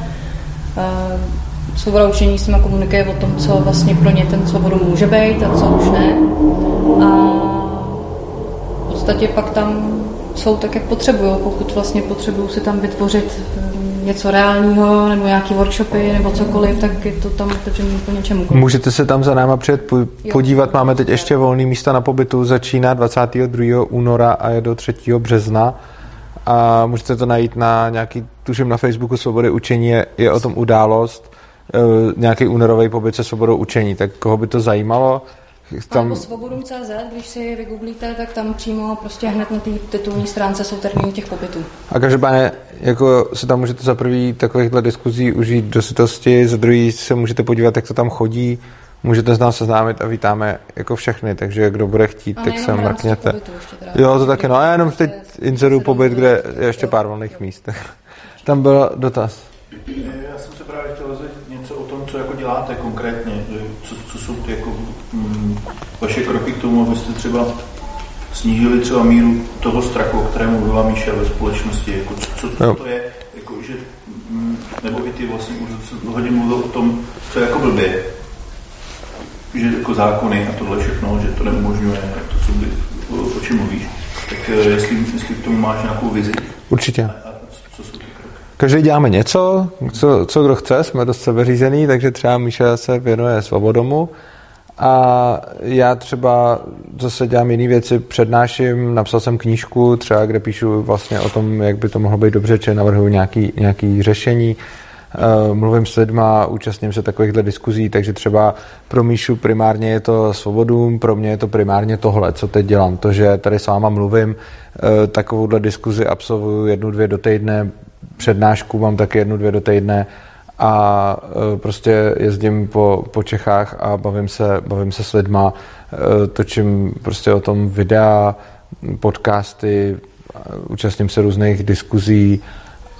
Speaker 5: Svoboda učení s nimi komunikuje o tom, co vlastně pro ně ten svobodu může být a co už ne. A v podstatě pak tam jsou tak, jak potřebují. Pokud vlastně potřebují si tam vytvořit eh, něco reálního, nebo nějaký workshopy, nebo cokoliv, tak je to tam otevřené po něčemu.
Speaker 3: Můžete se tam za náma přijet podívat. Máme teď ještě volný místa na pobytu. Začíná 22. února a je do 3. března. A můžete to najít na nějaký, tuším na Facebooku Svobody učení, je, je o tom událost. Eh, nějaký únorový pobyt se svobodou učení, tak koho by to zajímalo?
Speaker 5: Tam... Nebo svobodum.cz, když si vygooglíte, tak tam přímo prostě hned na té titulní stránce jsou termíny těch pobytů.
Speaker 3: A každopádně jako se tam můžete za prvý takovýchhle diskuzí užít do sitosti, za druhý se můžete podívat, jak to tam chodí, můžete s nás seznámit a vítáme jako všechny, takže kdo bude chtít, tak se mrkněte. Jo, to taky, no a já jenom teď inzeruju pobyt, kde je ještě pár volných míst. tam byl dotaz.
Speaker 2: Já jsem se právě chtěl něco o tom, co jako děláte konkrétně, co, co jsou ty jako, mm, vaše kroky k tomu, abyste třeba snížili třeba míru toho strachu, o kterém mluvila Míša ve společnosti, jako co, co, co to je, jako, že, mm, nebo i ty vlastně už hodně mluvil o tom, co je jako blbě, že jako zákony a tohle všechno, že to neumožňuje to, co by, o, o čem mluvíš. Tak eh, jestli, jestli k tomu máš nějakou vizi.
Speaker 3: Určitě. A, Každý děláme něco, co, co kdo chce, jsme dost sebeřízený, takže třeba Míša se věnuje svobodomu a já třeba zase dělám jiné věci, přednáším, napsal jsem knížku třeba, kde píšu vlastně o tom, jak by to mohlo být dobře, či navrhuji nějaký, nějaký řešení. Uh, mluvím s lidma, účastním se takovýchhle diskuzí, takže třeba pro Míšu primárně je to svobodům, pro mě je to primárně tohle, co teď dělám. To, že tady s váma mluvím, uh, takovouhle diskuzi absolvuju jednu, dvě do týdne, přednášku mám taky jednu, dvě do týdne a e, prostě jezdím po, po Čechách a bavím se, bavím se s lidma, e, točím prostě o tom videa, podcasty, účastním se různých diskuzí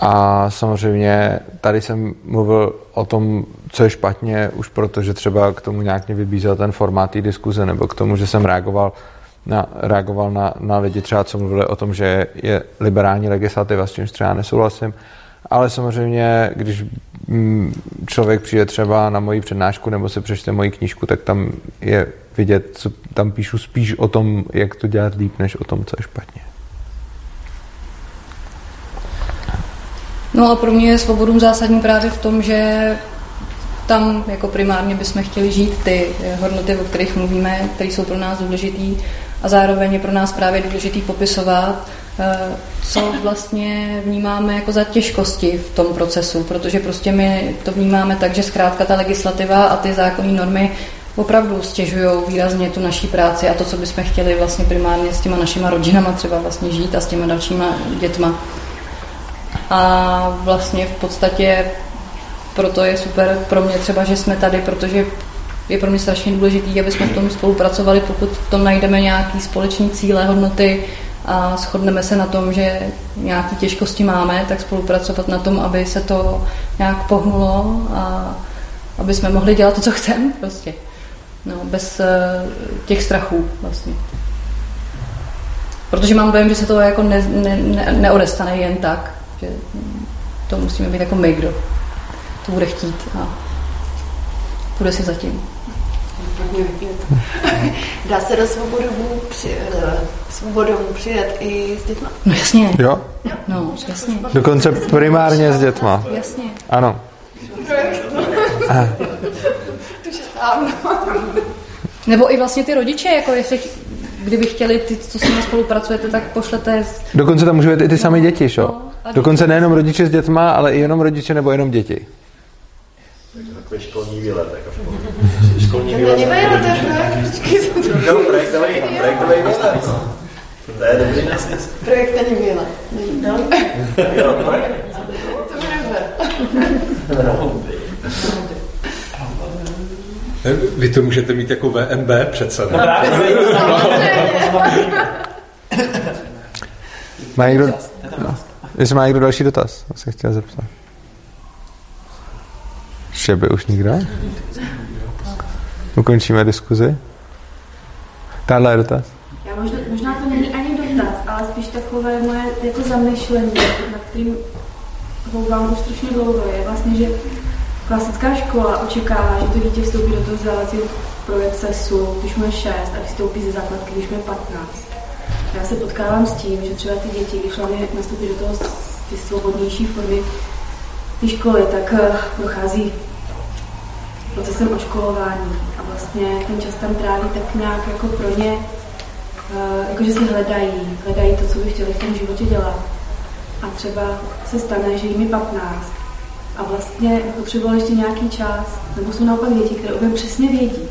Speaker 3: a samozřejmě tady jsem mluvil o tom, co je špatně, už proto, že třeba k tomu nějak mě vybízel ten formát té diskuze, nebo k tomu, že jsem reagoval na, reagoval na, na lidi třeba, co mluvili o tom, že je liberální legislativa, s čímž třeba nesouhlasím. Ale samozřejmě, když mm, člověk přijde třeba na moji přednášku nebo se přečte moji knížku, tak tam je vidět, co tam píšu spíš o tom, jak to dělat líp, než o tom, co je špatně.
Speaker 5: No a pro mě je svobodům zásadní právě v tom, že tam jako primárně bychom chtěli žít ty hodnoty, o kterých mluvíme, které jsou pro nás důležitý a zároveň je pro nás právě důležitý popisovat, eh, co vlastně vnímáme jako za těžkosti v tom procesu, protože prostě my to vnímáme tak, že zkrátka ta legislativa a ty zákonní normy opravdu stěžují výrazně tu naší práci a to, co bychom chtěli vlastně primárně s těma našima rodinama třeba vlastně žít a s těma dalšíma dětma. A vlastně v podstatě proto je super pro mě třeba, že jsme tady, protože je pro mě strašně důležité, aby jsme v tom spolupracovali, pokud v tom najdeme nějaký společný cíle, hodnoty a shodneme se na tom, že nějaké těžkosti máme, tak spolupracovat na tom, aby se to nějak pohnulo a aby jsme mohli dělat to, co chceme prostě. No, bez uh, těch strachů vlastně. Protože mám dojem, že se to jako ne, ne, ne, neodestane jen tak, že to musíme být jako my, kdo to bude chtít a půjde si zatím.
Speaker 18: Dá se do svobodovů při, eh, svobodovů přijet i s dětma?
Speaker 5: No jasně.
Speaker 3: Jo?
Speaker 5: No, jasně.
Speaker 3: Dokonce primárně s dětma.
Speaker 5: Jasně.
Speaker 3: Ano.
Speaker 5: Nebo i vlastně ty rodiče, jako jestli kdyby chtěli ty, co s nimi spolupracujete, tak pošlete... Z...
Speaker 3: Dokonce tam můžou být i ty samé děti, šo?
Speaker 5: No,
Speaker 3: Dokonce nejenom rodiče s dětma, ale i jenom rodiče nebo jenom děti.
Speaker 16: Takový školní výlet, jako
Speaker 18: Školní to není výlet, to je projekt.
Speaker 16: No, projektový, projektový výlet. To je dobrý název.
Speaker 18: Projekt není výlet. No.
Speaker 16: Jo, projekt.
Speaker 18: To bude
Speaker 11: Vy to můžete mít jako VNB přece. Ne?
Speaker 3: Má někdo, no, jestli má někdo další dotaz, to se chtěl zeptat. Že by už nikdo? Ukončíme diskuzi. Tahle je dotaz.
Speaker 9: Já možná, možná to není ani dotaz, ale spíš takové moje jako zamyšlení, na kterým houvám už strašně dlouho, je vlastně, že klasická škola očekává, že to dítě vstoupí do toho vzdělávacího procesu, když má 6 a vstoupí ze základky, když má 15. Já se potkávám s tím, že třeba ty děti, když hlavně nastoupí do toho ty svobodnější formy ty školy, tak eh, prochází procesem oškolování a vlastně ten čas tam tráví tak nějak jako pro ně, eh, jakože si hledají, hledají to, co by chtěli v tom životě dělat. A třeba se stane, že jim je 15 a vlastně potřebovali ještě nějaký čas, nebo jsou naopak děti, které úplně přesně vědí,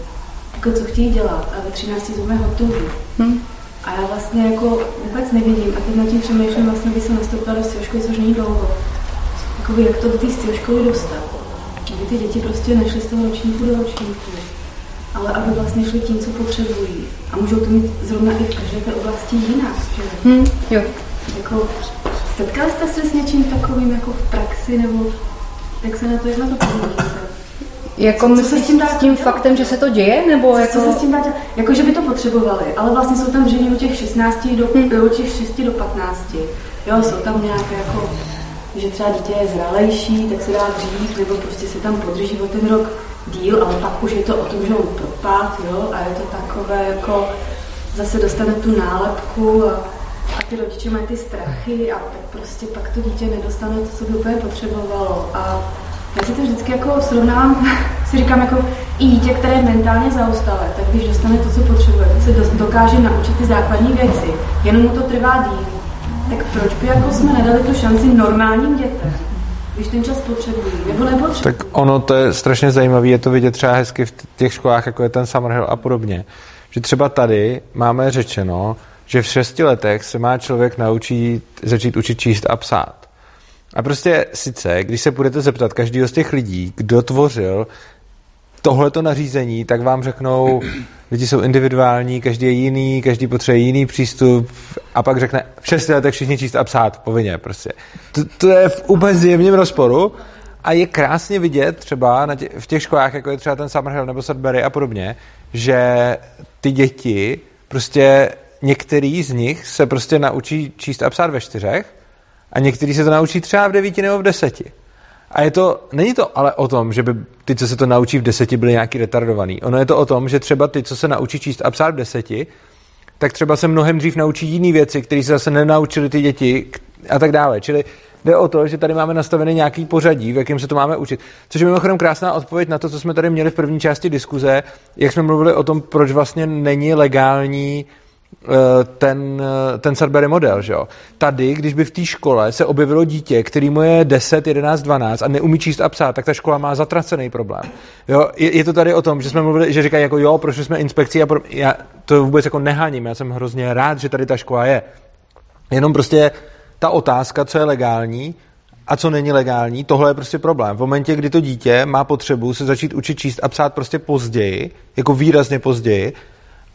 Speaker 9: jako co chtějí dělat a ve 13 jsme hotoví. Hmm. A já vlastně jako vůbec nevidím a teď nad tím přemýšlím, vlastně, když jsem nastoupila do školy, což není dlouho, jakoby, jak to do té školy dostat. Aby ty děti prostě nešly z toho ročníku do ročníku, ale aby vlastně šli tím, co potřebují. A můžou to mít zrovna i v každé té oblasti jinak. Že?
Speaker 5: Hmm, jo.
Speaker 9: Jako, setkali jste se s něčím takovým jako v praxi, nebo jak se na to, jak na to podíváte?
Speaker 5: Jako co, co se s tím, dá s tím faktem, že se to děje, nebo
Speaker 9: co
Speaker 5: jako...
Speaker 9: Co se s tím dá dělat? Jako, že by to potřebovali, ale vlastně jsou tam ženy od těch 16 do, hmm. od těch 6 do 15. Jo, jsou tam nějaké jako že třeba dítě je zralejší, tak se dá dřív, nebo prostě se tam podrží o ten rok díl, ale pak už je to o tom, že on propad, jo, a je to takové jako zase dostane tu nálepku a, a ty rodiče mají ty strachy a tak prostě pak to dítě nedostane to, co by úplně potřebovalo. A já si to vždycky jako srovnám, si říkám jako i dítě, které je mentálně zaostalé, tak když dostane to, co potřebuje, tak se dokáže naučit ty základní věci, jenom mu to trvá díl tak proč by jako jsme nedali tu šanci normálním dětem? když ten čas potřebují, nebo.
Speaker 3: Tak ono to je strašně zajímavé, je to vidět třeba hezky v těch školách, jako je ten Summerhill a podobně. Že třeba tady máme řečeno, že v šesti letech se má člověk naučit, začít učit číst a psát. A prostě sice, když se budete zeptat každého z těch lidí, kdo tvořil tohleto nařízení, tak vám řeknou, lidi jsou individuální, každý je jiný, každý potřebuje jiný přístup a pak řekne, v šesti letech všichni číst a psát povinně prostě. To, to je v úplně zjevném rozporu a je krásně vidět třeba na tě, v těch školách, jako je třeba ten Summerhill nebo Sudbury a podobně, že ty děti prostě některý z nich se prostě naučí číst a psát ve čtyřech a některý se to naučí třeba v devíti nebo v deseti. A je to, není to ale o tom, že by ty, co se to naučí v deseti, byli nějaký retardovaný. Ono je to o tom, že třeba ty, co se naučí číst a psát v deseti, tak třeba se mnohem dřív naučí jiné věci, které se zase nenaučili ty děti a tak dále. Čili jde o to, že tady máme nastavený nějaký pořadí, v jakém se to máme učit. Což je mimochodem krásná odpověď na to, co jsme tady měli v první části diskuze, jak jsme mluvili o tom, proč vlastně není legální ten, eh, ten Sudbury model. Že jo? Tady, když by v té škole se objevilo dítě, který mu je 10, 11, 12 a neumí číst a psát, tak ta škola má zatracený problém. Jo? Je, je, to tady o tom, že jsme mluvili, že říkají jako jo, prošli jsme inspekcí a pro... já to vůbec jako neháním, já jsem hrozně rád, že tady ta škola je. Jenom prostě ta otázka, co je legální, a co není legální, tohle je prostě problém. V momentě, kdy to dítě má potřebu se začít učit číst a psát prostě později, jako výrazně později,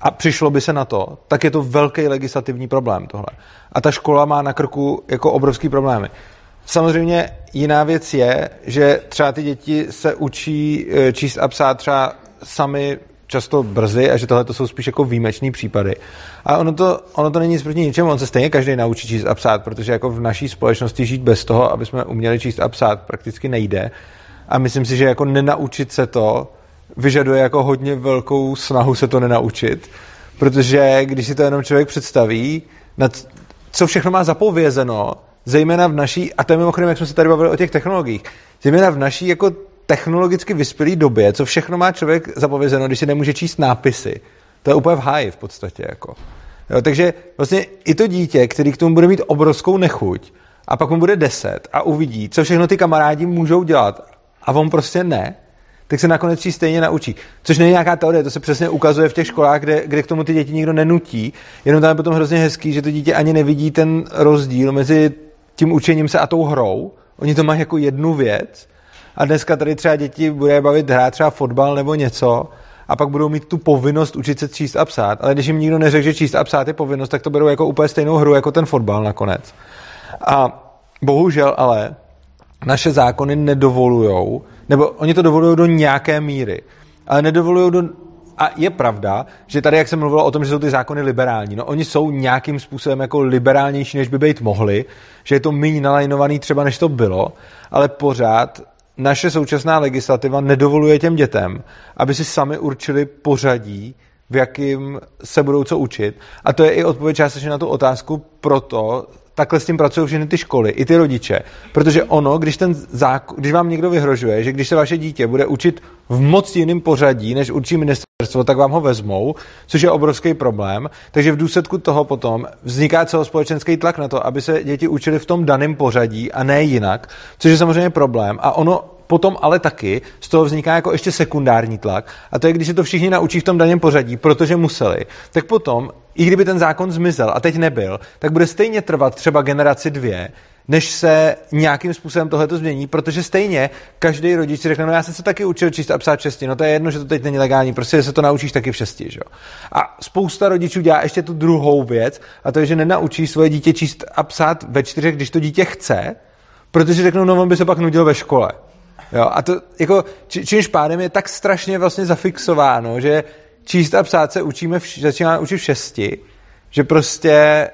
Speaker 3: a přišlo by se na to, tak je to velký legislativní problém tohle. A ta škola má na krku jako obrovský problémy. Samozřejmě jiná věc je, že třeba ty děti se učí eh, číst a psát třeba sami často brzy a že tohle to jsou spíš jako výjimečný případy. A ono to, ono to není nic proti ničemu, on se stejně každý naučí číst a psát, protože jako v naší společnosti žít bez toho, aby jsme uměli číst a psát, prakticky nejde. A myslím si, že jako nenaučit se to vyžaduje jako hodně velkou snahu se to nenaučit, protože když si to jenom člověk představí, nad co všechno má zapovězeno, zejména v naší, a to je mimochodem, jak jsme se tady bavili o těch technologiích, zejména v naší jako technologicky vyspělé době, co všechno má člověk zapovězeno, když si nemůže číst nápisy. To je úplně v háji v podstatě. Jako. Jo, takže vlastně i to dítě, který k tomu bude mít obrovskou nechuť, a pak mu bude deset a uvidí, co všechno ty kamarádi můžou dělat, a on prostě ne, tak se nakonec si stejně naučí. Což není nějaká teorie, to se přesně ukazuje v těch školách, kde, kde k tomu ty děti nikdo nenutí. Jenom tam je potom hrozně hezký, že to dítě ani nevidí ten rozdíl mezi tím učením se a tou hrou. Oni to mají jako jednu věc a dneska tady třeba děti bude bavit hrát třeba fotbal nebo něco a pak budou mít tu povinnost učit se číst a psát. Ale když jim nikdo neřekne, že číst a psát je povinnost, tak to berou jako úplně stejnou hru jako ten fotbal nakonec. A bohužel ale naše zákony nedovolujou, nebo oni to dovolují do nějaké míry, ale nedovolují do a je pravda, že tady, jak jsem mluvil o tom, že jsou ty zákony liberální, no oni jsou nějakým způsobem jako liberálnější, než by být mohli, že je to méně nalajnovaný třeba, než to bylo, ale pořád naše současná legislativa nedovoluje těm dětem, aby si sami určili pořadí, v jakým se budou co učit. A to je i odpověď částečně na tu otázku, proto takhle s tím pracují všechny ty školy, i ty rodiče. Protože ono, když, ten zákon, když vám někdo vyhrožuje, že když se vaše dítě bude učit v moc jiném pořadí, než učí ministerstvo, tak vám ho vezmou, což je obrovský problém. Takže v důsledku toho potom vzniká celospolečenský tlak na to, aby se děti učili v tom daném pořadí a ne jinak, což je samozřejmě problém. A ono potom ale taky z toho vzniká jako ještě sekundární tlak. A to je, když se to všichni naučí v tom daném pořadí, protože museli, tak potom, i kdyby ten zákon zmizel a teď nebyl, tak bude stejně trvat třeba generaci dvě, než se nějakým způsobem tohle změní, protože stejně každý rodič si řekne, no já jsem se taky učil číst a psát česti, no to je jedno, že to teď není legální, prostě se to naučíš taky v šesti, že? A spousta rodičů dělá ještě tu druhou věc, a to je, že nenaučí svoje dítě číst a psát ve čtyřech, když to dítě chce, protože řeknou, no on by se pak nudil ve škole. Jo, a to jako, či, čímž pádem je tak strašně vlastně zafixováno, že číst a psát se učíme, v, začínáme učit v šesti, že prostě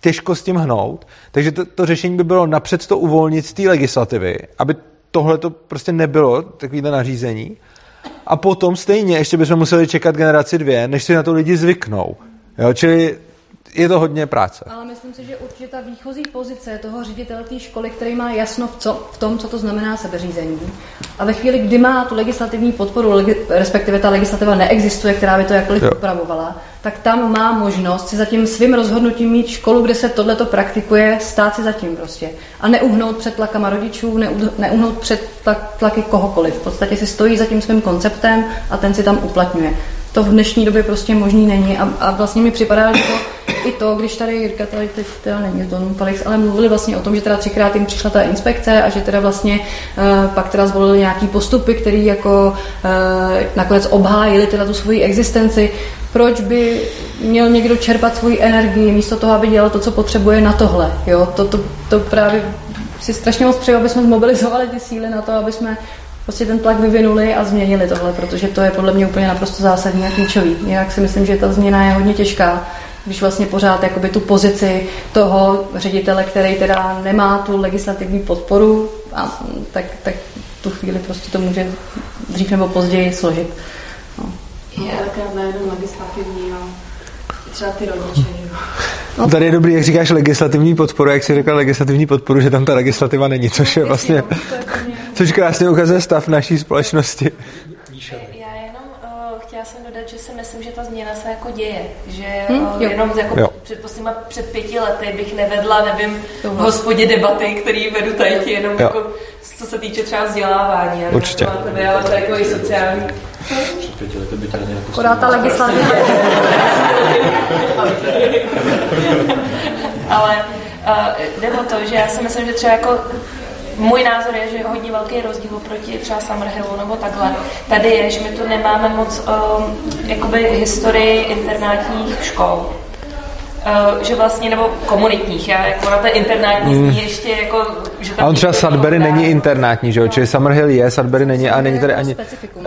Speaker 3: těžko s tím hnout. Takže to, to řešení by bylo napřed to uvolnit z té legislativy, aby tohle to prostě nebylo, takovýhle nařízení. A potom stejně ještě bychom museli čekat generaci dvě, než si na to lidi zvyknou. Jo, čili je to hodně práce.
Speaker 5: Ale myslím si, že určitě ta výchozí pozice toho ředitele té školy, který má jasno v, co, v tom, co to znamená sebeřízení, a ve chvíli, kdy má tu legislativní podporu, respektive ta legislativa neexistuje, která by to jakkoliv jo. upravovala, tak tam má možnost si za tím svým rozhodnutím mít školu, kde se tohleto praktikuje, stát si zatím prostě. A neuhnout před tlakama rodičů, neuhnout před tlaky kohokoliv. V podstatě si stojí za tím svým konceptem a ten si tam uplatňuje to v dnešní době prostě možný není a, a vlastně mi připadá, že to i to, když tady Jirka tady teď teda není Don Felix, ale mluvili vlastně o tom, že teda třikrát jim přišla ta inspekce a že teda vlastně uh, pak teda zvolili nějaký postupy, který jako uh, nakonec obhájili teda tu svoji existenci. Proč by měl někdo čerpat svoji energii místo toho, aby dělal to, co potřebuje na tohle? Jo? To, to, to právě si strašně moc přeju, aby jsme zmobilizovali ty síly na to, aby jsme prostě ten tlak vyvinuli a změnili tohle, protože to je podle mě úplně naprosto zásadní a klíčový. Jinak si myslím, že ta změna je hodně těžká, když vlastně pořád jakoby tu pozici toho ředitele, který teda nemá tu legislativní podporu, a, tak, tak tu chvíli prostě to může dřív nebo později složit. No.
Speaker 9: Je také nejenom legislativní, no. třeba ty rodiče,
Speaker 3: No. Tady je dobrý, jak říkáš legislativní podporu, jak jsi řekla legislativní podporu, že tam ta legislativa není, což je vlastně, což krásně ukazuje stav naší společnosti.
Speaker 14: Já jenom uh, chtěla jsem dodat, že si myslím, že ta změna se jako děje, že
Speaker 5: Hm,
Speaker 14: hm,
Speaker 5: jo.
Speaker 14: jenom jako
Speaker 3: Jo.
Speaker 14: před, posledníma, před pěti lety bych nevedla, nevím, v hospodě debaty, který vedu tady jenom
Speaker 3: Jo.
Speaker 14: jako, co se týče třeba vzdělávání.
Speaker 3: Určitě.
Speaker 14: vy, ale to je jako i sociální.
Speaker 17: Před pěti lety by tě ani
Speaker 5: Akorát ta legislativa.
Speaker 14: Ale uh, jde o to, že já si myslím, že třeba jako můj názor je, že je hodně velký rozdíl oproti třeba Summerhillu nebo takhle. Tady je, že my tu nemáme moc um, jakoby historii internátních škol. Uh, že vlastně, nebo komunitních, já jako na té internátní
Speaker 3: Mm.
Speaker 14: ještě jako, že tam
Speaker 3: A on třeba Sudbury není internátní, že jo? Čili Summerhill je, Sudbury není a není tady ani...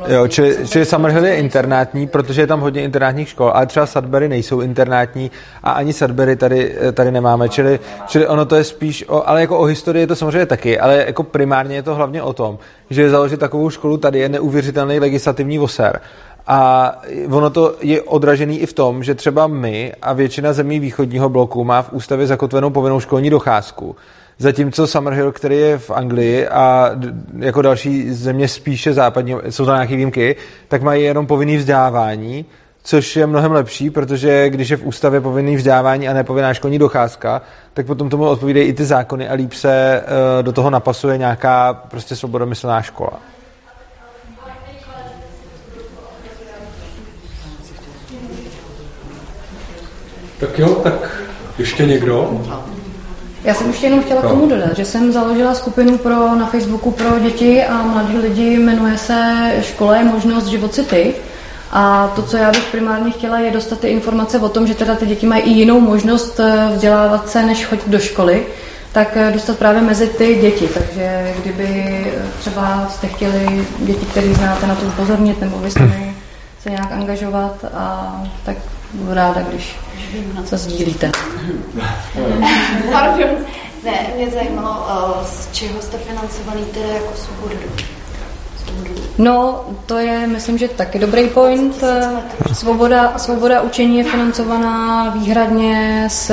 Speaker 3: Jo, čili, čili Summerhill je internátní, protože je tam hodně internátních škol, ale třeba Sudbury nejsou internátní a ani Sudbury tady, tady nemáme, čili, čili ono to je spíš, o, ale jako o historii je to samozřejmě taky, ale jako primárně je to hlavně o tom, že založit takovou školu tady je neuvěřitelný legislativní voser. A ono to je odražený i v tom, že třeba my a většina zemí východního bloku má v ústavě zakotvenou povinnou školní docházku. Zatímco Summerhill, který je v Anglii a jako další země spíše západní, jsou to nějaké výjimky, tak mají jenom povinný vzdělávání, což je mnohem lepší, protože když je v ústavě povinný vzdělávání a nepovinná školní docházka, tak potom tomu odpovídají i ty zákony a líp se eh, do toho napasuje nějaká prostě svobodomyslná škola.
Speaker 11: Tak jo, tak ještě někdo?
Speaker 5: Já jsem ještě jenom chtěla k tomu dodat, že jsem založila skupinu pro, na Facebooku pro děti a mladí lidi, jmenuje se Škola je možnost život si ty. A to, co já bych primárně chtěla, je dostat ty informace o tom, že teda ty děti mají i jinou možnost eh, vzdělávat se, než chodit do školy, tak eh, dostat právě mezi ty děti. Takže kdyby eh, třeba jste chtěli děti, které znáte, na to upozornit, nebo mi se nějak angažovat, a tak budu ráda, když se sdílíte.
Speaker 18: Pardon. Ne, mě zajímalo, eh, z čeho jste financovaný teda jako svobodu.
Speaker 5: No, to je, myslím, že taky dobrý point. Svoboda, svoboda učení je financovaná výhradně s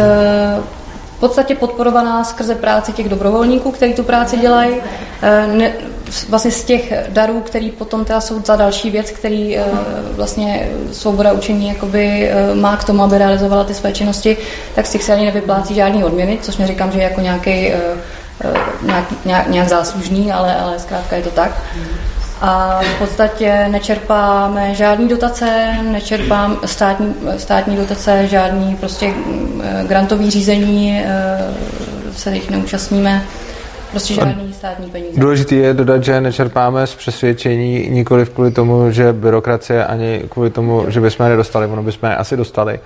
Speaker 5: v podstatě podporovaná skrze práci těch dobrovolníků, kteří tu práci dělají. Eh, Ne, vlastně z těch darů, který potom teda jsou za další věc, který eh, vlastně svoboda učení jakoby eh, má k tomu, aby realizovala ty své činnosti, tak z těch se ani nevyplácí žádný odměny, což neříkám, že je jako nějaký eh, nějak, nějak, nějak záslužný, ale, ale zkrátka je to tak. A v podstatě nečerpáme žádný dotace, nečerpám státní, státní dotace, žádný prostě mm, grantový řízení, se jich neúčastníme, prostě žádný státní peníze.
Speaker 3: Důležité je dodat, že nečerpáme z přesvědčení nikoli kvůli tomu, že byrokracie, ani kvůli tomu, že bychom je nedostali, ono bychom je asi dostali,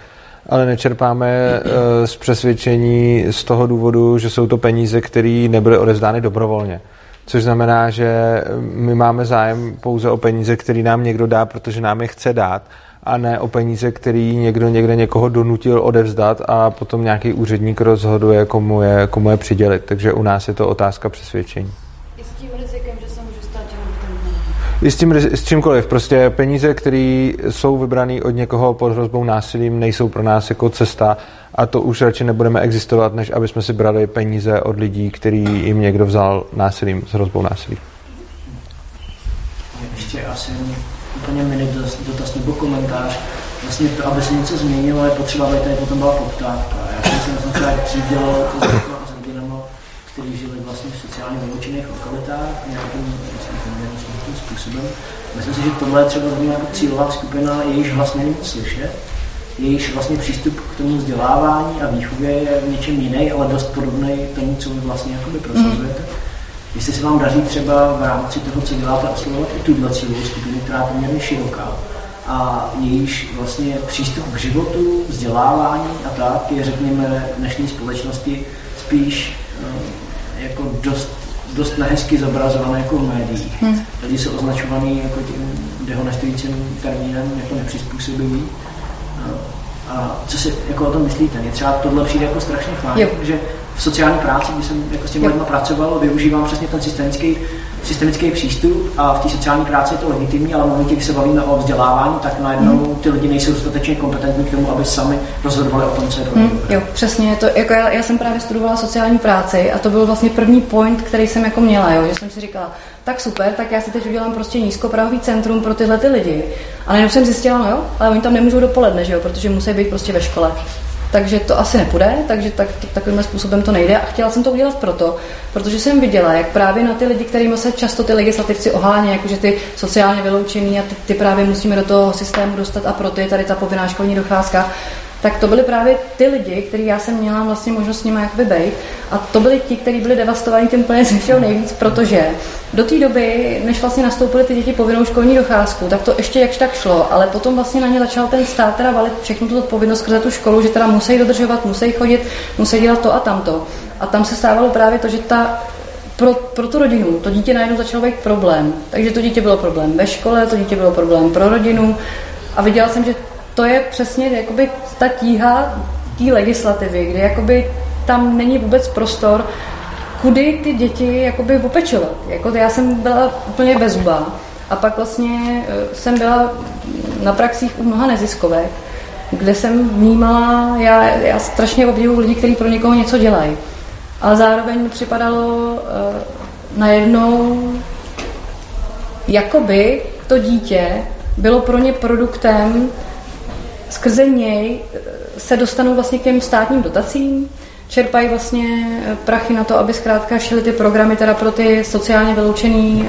Speaker 3: ale nečerpáme eh, z přesvědčení z toho důvodu, že jsou to peníze, které nebyly odevzdány dobrovolně. Což znamená, že my máme zájem pouze o peníze, které nám někdo dá, protože nám je chce dát, a ne o peníze, který někdo někde někoho donutil odevzdat a potom nějaký úředník rozhoduje, komu je, komu je přidělit. Takže u nás je to otázka přesvědčení.
Speaker 18: I s tím rizikem, že se může stát, že
Speaker 3: I s, tím, riz- s čímkoliv. Prostě peníze, které jsou vybrané od někoho pod hrozbou násilím, nejsou pro nás jako cesta a to už radši nebudeme existovat, než aby jsme si brali peníze od lidí, který jim někdo vzal násilím, s hrozbou násilí.
Speaker 15: Ještě asi úplně mini dotaz, nebo komentář. Vlastně to, aby se něco změnilo, je potřeba, aby tady potom byla poptávka. Já jsem se třeba přidělal to s a s rodinama, kteří žili vlastně v sociálně vyloučených lokalitách nějakým vlastně, způsobem. Myslím si, že tohle je třeba zrovna jako cílová skupina, jejíž vlastně není slyšet, jejíž vlastně přístup k tomu vzdělávání a výchově je v něčem jiný, ale dost podobný tomu, co vy vlastně jakoby prosazujete. Jestli se vám daří třeba v rámci toho, co děláte, oslovovat i tuhle cílovou skupinu, která je poměrně široká a jejíž vlastně přístup k životu, vzdělávání a tak je, řekněme, v dnešní společnosti spíš eh, jako dost, dost nehezky zobrazované jako v médiích.
Speaker 5: Hmm.
Speaker 15: Lidi jsou označovaný jako tím dehonestujícím termínem jako nepřizpůsobivý. A- co si jako o tom myslíte? Mně třeba tohle přijde jako strašně fajn, že v sociální práci, když jsem jako s těmi lidmi pracoval, využívám přesně ten systemický systemický přístup a v té sociální práci je to legitimní, ale v momentě, kdy se bavíme o vzdělávání, tak najednou ty lidi nejsou dostatečně kompetentní k tomu, aby sami rozhodovali o tom, co je pro
Speaker 5: Hmm, jo, přesně. To, jako já, já, jsem právě studovala sociální práci a to byl vlastně první point, který jsem jako měla, jo, že jsem si říkala, tak super, tak já si teď udělám prostě nízkoprahový centrum pro tyhle ty lidi. A najednou jsem zjistila, no jo, ale oni tam nemůžou dopoledne, že jo, protože musí být prostě ve škole. Takže to asi nepůjde, takže tak, takovým způsobem to nejde. A chtěla jsem to udělat proto, protože jsem viděla, jak právě na ty lidi, kterými se často ty legislativci ohání, jakože ty sociálně vyloučený a ty, ty právě musíme do toho systému dostat a proto je tady ta povinná školní docházka, tak to byly právě ty lidi, který já jsem měla vlastně možnost s nimi jakoby být. A to byli ti, kteří byli devastovaní tím plně ze všeho nejvíc, protože do té doby, než vlastně nastoupily ty děti povinnou školní docházku, tak to ještě jakž tak šlo, ale potom vlastně na ně začal ten stát teda valit všechnu tu odpovědnost skrze tu školu, že teda musí dodržovat, musí chodit, musí dělat to a tamto. A tam se stávalo právě to, že ta pro, pro tu rodinu to dítě najednou začalo být problém. Takže to dítě bylo problém ve škole, to dítě bylo problém pro rodinu. A viděla jsem, že to je přesně jakoby ta tíha té legislativy, kde jakoby tam není vůbec prostor, kudy ty děti jakoby opečovat. Jako já jsem byla úplně bez zuba. A pak vlastně eh, jsem byla na praxích u mnoha neziskovek, kde jsem vnímala, já, já strašně obdivuju lidi, kteří pro někoho něco dělají. Ale zároveň mi připadalo uh, najednou, jakoby to dítě bylo pro ně produktem, skrze něj eh, se dostanou vlastně k těm státním dotacím, čerpají vlastně eh, prachy na to, aby zkrátka šly ty programy teda pro ty sociálně vyloučený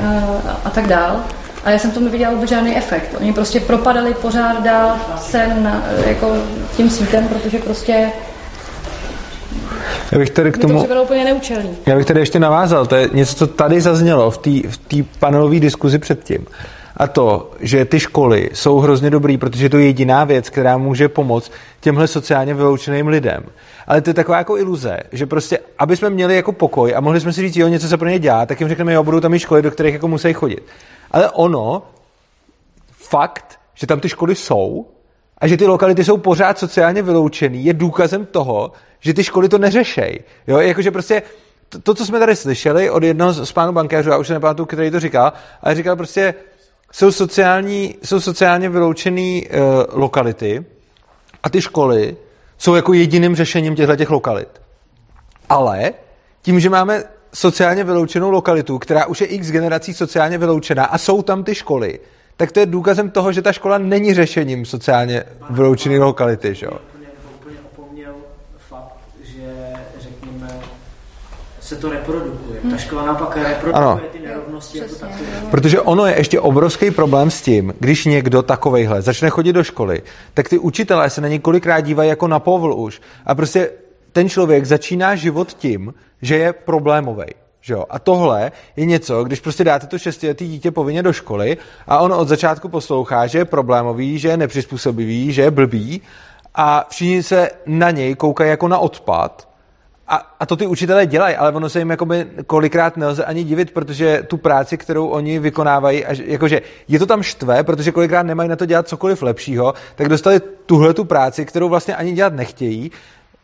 Speaker 5: a tak dál. A já jsem tomu viděla vůbec žádný efekt. Oni prostě propadali pořád dál se na, jako tím sítem, protože prostě
Speaker 3: já bych tady k
Speaker 5: to
Speaker 3: tomu,
Speaker 5: připadalo úplně neúčelný.
Speaker 3: já bych tady ještě navázal, to je něco, co tady zaznělo v té v panelové diskuzi předtím. A to, že ty školy jsou hrozně dobrý, protože je to jediná věc, která může pomoct těmhle sociálně vyloučeným lidem. Ale to je taková jako iluze, že prostě, aby jsme měli jako pokoj a mohli jsme si říct, jo, něco se pro ně dělá, tak jim řekneme, jo, budou tam i školy, do kterých jako musí chodit. Ale ono, fakt, že tam ty školy jsou a že ty lokality jsou pořád sociálně vyloučený, je důkazem toho, že ty školy to neřešejí. Jo, jakože prostě to, to, co jsme tady slyšeli od jednoho z pánů bankéřů, já už se nepamatuju, který to říkal, ale říkal prostě, jsou, sociální, jsou sociálně vyloučené uh, lokality a ty školy jsou jako jediným řešením těchto těch lokalit. Ale tím, že máme sociálně vyloučenou lokalitu, která už je x generací sociálně vyloučená a jsou tam ty školy, tak to je důkazem toho, že ta škola není řešením sociálně vyloučené lokality. Že? jo?
Speaker 15: úplně opomněl fakt, že řekněme, se to reprodukuje. Ta škola naopak reprodukuje
Speaker 3: Ano.
Speaker 15: ty nerovnosti jako takové.
Speaker 3: Protože ono je ještě obrovský problém s tím, když někdo takovejhle začne chodit do školy, tak ty učitelé se na něj kolikrát dívají jako na povl už. A prostě ten člověk začíná život tím, že je problémový. Že jo? A tohle je něco, když prostě dáte to šestiletý dítě povinně do školy a on od začátku poslouchá, že je problémový, že je nepřizpůsobivý, že je blbý a všichni se na něj koukají jako na odpad a, a to ty učitelé dělají, ale ono se jim jakoby kolikrát nelze ani divit, protože tu práci, kterou oni vykonávají, a že- jakože je to tam štve, protože kolikrát nemají na to dělat cokoliv lepšího, tak dostali tuhle tu práci, kterou vlastně ani dělat nechtějí.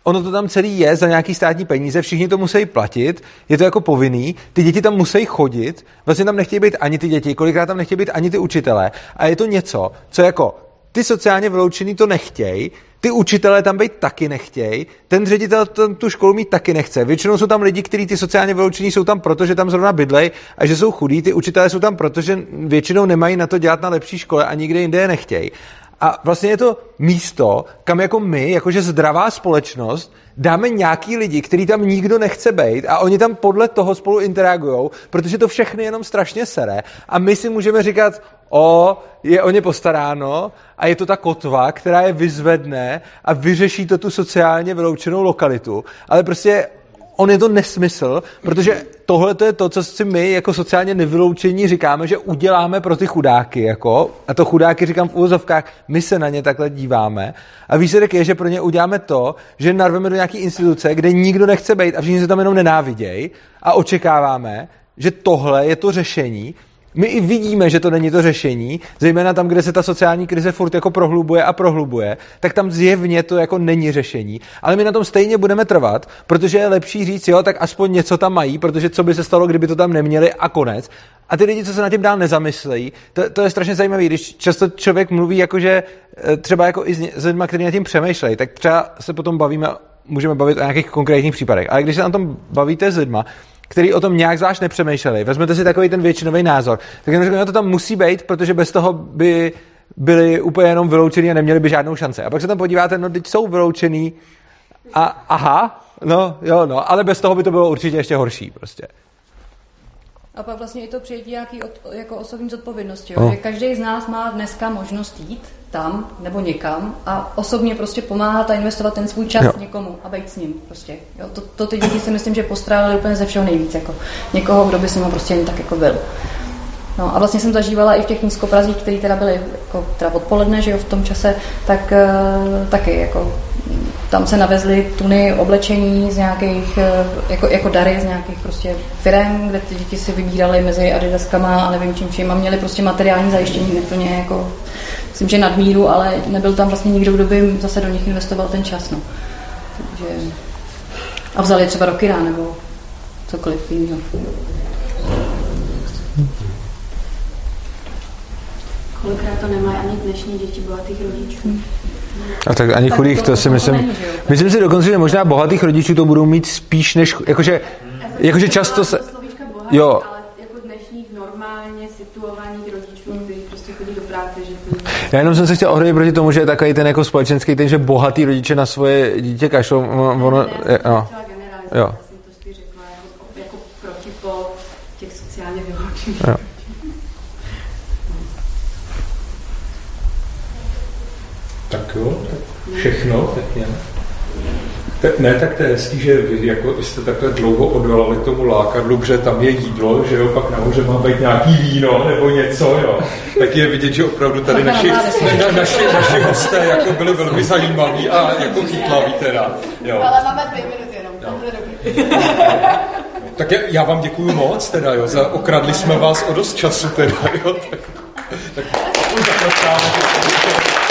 Speaker 3: Ono to tam celý je za nějaký státní peníze, všichni to musí platit, je to jako povinný, ty děti tam musí chodit, vlastně tam nechtějí být ani ty děti, kolikrát tam nechtějí být ani ty učitelé. A je to něco, co jako ty sociálně vyloučený to nechtějí, ty učitelé tam být taky nechtějí, ten ředitel tam tu školu mít taky nechce. Většinou jsou tam lidi, kteří ty sociálně vyloučení jsou tam proto, že tam zrovna bydlej a že jsou chudí, ty učitelé jsou tam proto, že většinou nemají na to dělat na lepší škole a nikde jinde je nechtějí. A vlastně je to místo, kam jako my, jakože zdravá společnost, dáme nějaký lidi, který tam nikdo nechce být a oni tam podle toho spolu interagují, protože to všechny jenom strašně sere. A my si můžeme říkat, o, je o ně postaráno a je to ta kotva, která je vyzvedne a vyřeší to tu sociálně vyloučenou lokalitu, ale prostě on je to nesmysl, protože tohle to je to, co si my jako sociálně nevyloučení říkáme, že uděláme pro ty chudáky, jako, a to chudáky říkám v úvozovkách, my se na ně takhle díváme. A výsledek je, že pro ně uděláme to, že narveme do nějaké instituce, kde nikdo nechce být a všichni se tam jenom nenávidějí. A očekáváme, že tohle je to řešení my i vidíme, že to není to řešení, zejména tam, kde se ta sociální krize furt jako prohlubuje a prohlubuje, tak tam zjevně to jako není řešení. Ale my na tom stejně budeme trvat, protože je lepší říct, jo, tak aspoň něco tam mají, protože co by se stalo, kdyby to tam neměli a konec. A ty lidi, co se na tím dál nezamyslejí, to, to je strašně zajímavé, když často člověk mluví jakože eh, třeba jako i s lidmi, kteří na tím přemýšlejí, tak třeba se potom bavíme, můžeme bavit o nějakých konkrétních případech. Ale když se na tom bavíte s lidma, který o tom nějak zvlášť nepřemýšleli, vezmete si takový ten většinový názor, tak jim řeknu, no to tam musí být, protože bez toho by byli úplně jenom vyloučení a neměli by žádnou šanci. A pak se tam podíváte, no teď jsou vyloučený a aha, no jo, no, ale bez toho by to bylo určitě ještě horší prostě.
Speaker 5: A pak vlastně i to přijetí nějaký od, jako osobní zodpovědnosti. Jo?
Speaker 3: No.
Speaker 5: Že každý z nás má dneska možnost jít tam nebo někam a osobně prostě pomáhat a investovat ten svůj čas
Speaker 3: Jo.
Speaker 5: někomu a být s ním. Prostě. Jo? To, to, ty děti si myslím, že postrádali úplně ze všeho nejvíc. Jako někoho, kdo by s ním prostě jen tak jako byl. No a vlastně jsem zažívala i v těch nízkoprazích, které teda byly jako, teda odpoledne, že jo, v tom čase, tak uh, taky jako tam se navezly tuny oblečení z nějakých, eh, jako, jako dary z nějakých prostě firm, kde ty děti si vybíraly mezi adidaskama a nevím čím vším a měli prostě materiální zajištění úplně jako, myslím, že nadmíru, ale nebyl tam vlastně nikdo, kdo by zase do nich investoval ten čas, no. Takže, a vzali třeba do kina nebo cokoliv jiného.
Speaker 9: Kolikrát to nemají ani dnešní děti bohatých rodičů.
Speaker 3: A tak ani chudých,
Speaker 9: to-
Speaker 3: to si myslím,
Speaker 9: není,
Speaker 3: myslím si dokonce, že možná bohatých rodičů to budou mít spíš než, jakože, jakože často se, jo,
Speaker 9: Ale jako prostě chodí do práce, že to
Speaker 3: Já jenom jsem se chtěl ohradit proti tomu, že je takový ten jako společenský ten, že bohatý rodiče na svoje dítě kašlou. Ono, ono, je, no. Jo.
Speaker 9: jako protipol těch sociálně vyloučených.
Speaker 11: Tak jo, tak všechno, tak jen. Tak ne, tak to je hezký, že vy, jako, jste takhle dlouho odvolali tomu lákadlu, protože tam je jídlo, že jo, pak nahoře má být nějaký víno nebo něco, jo. Tak je vidět, že opravdu tady naši, na, naši, naši hosté jako byli velmi zajímaví a jako chytlaví teda. Jo.
Speaker 9: Ale máme dvě minuty jenom.
Speaker 11: Tak já, já vám děkuji moc teda, jo, za, okradli jsme vás o dost času teda, jo. Tak, tak, tak, tak, tak, tak, tak, tak,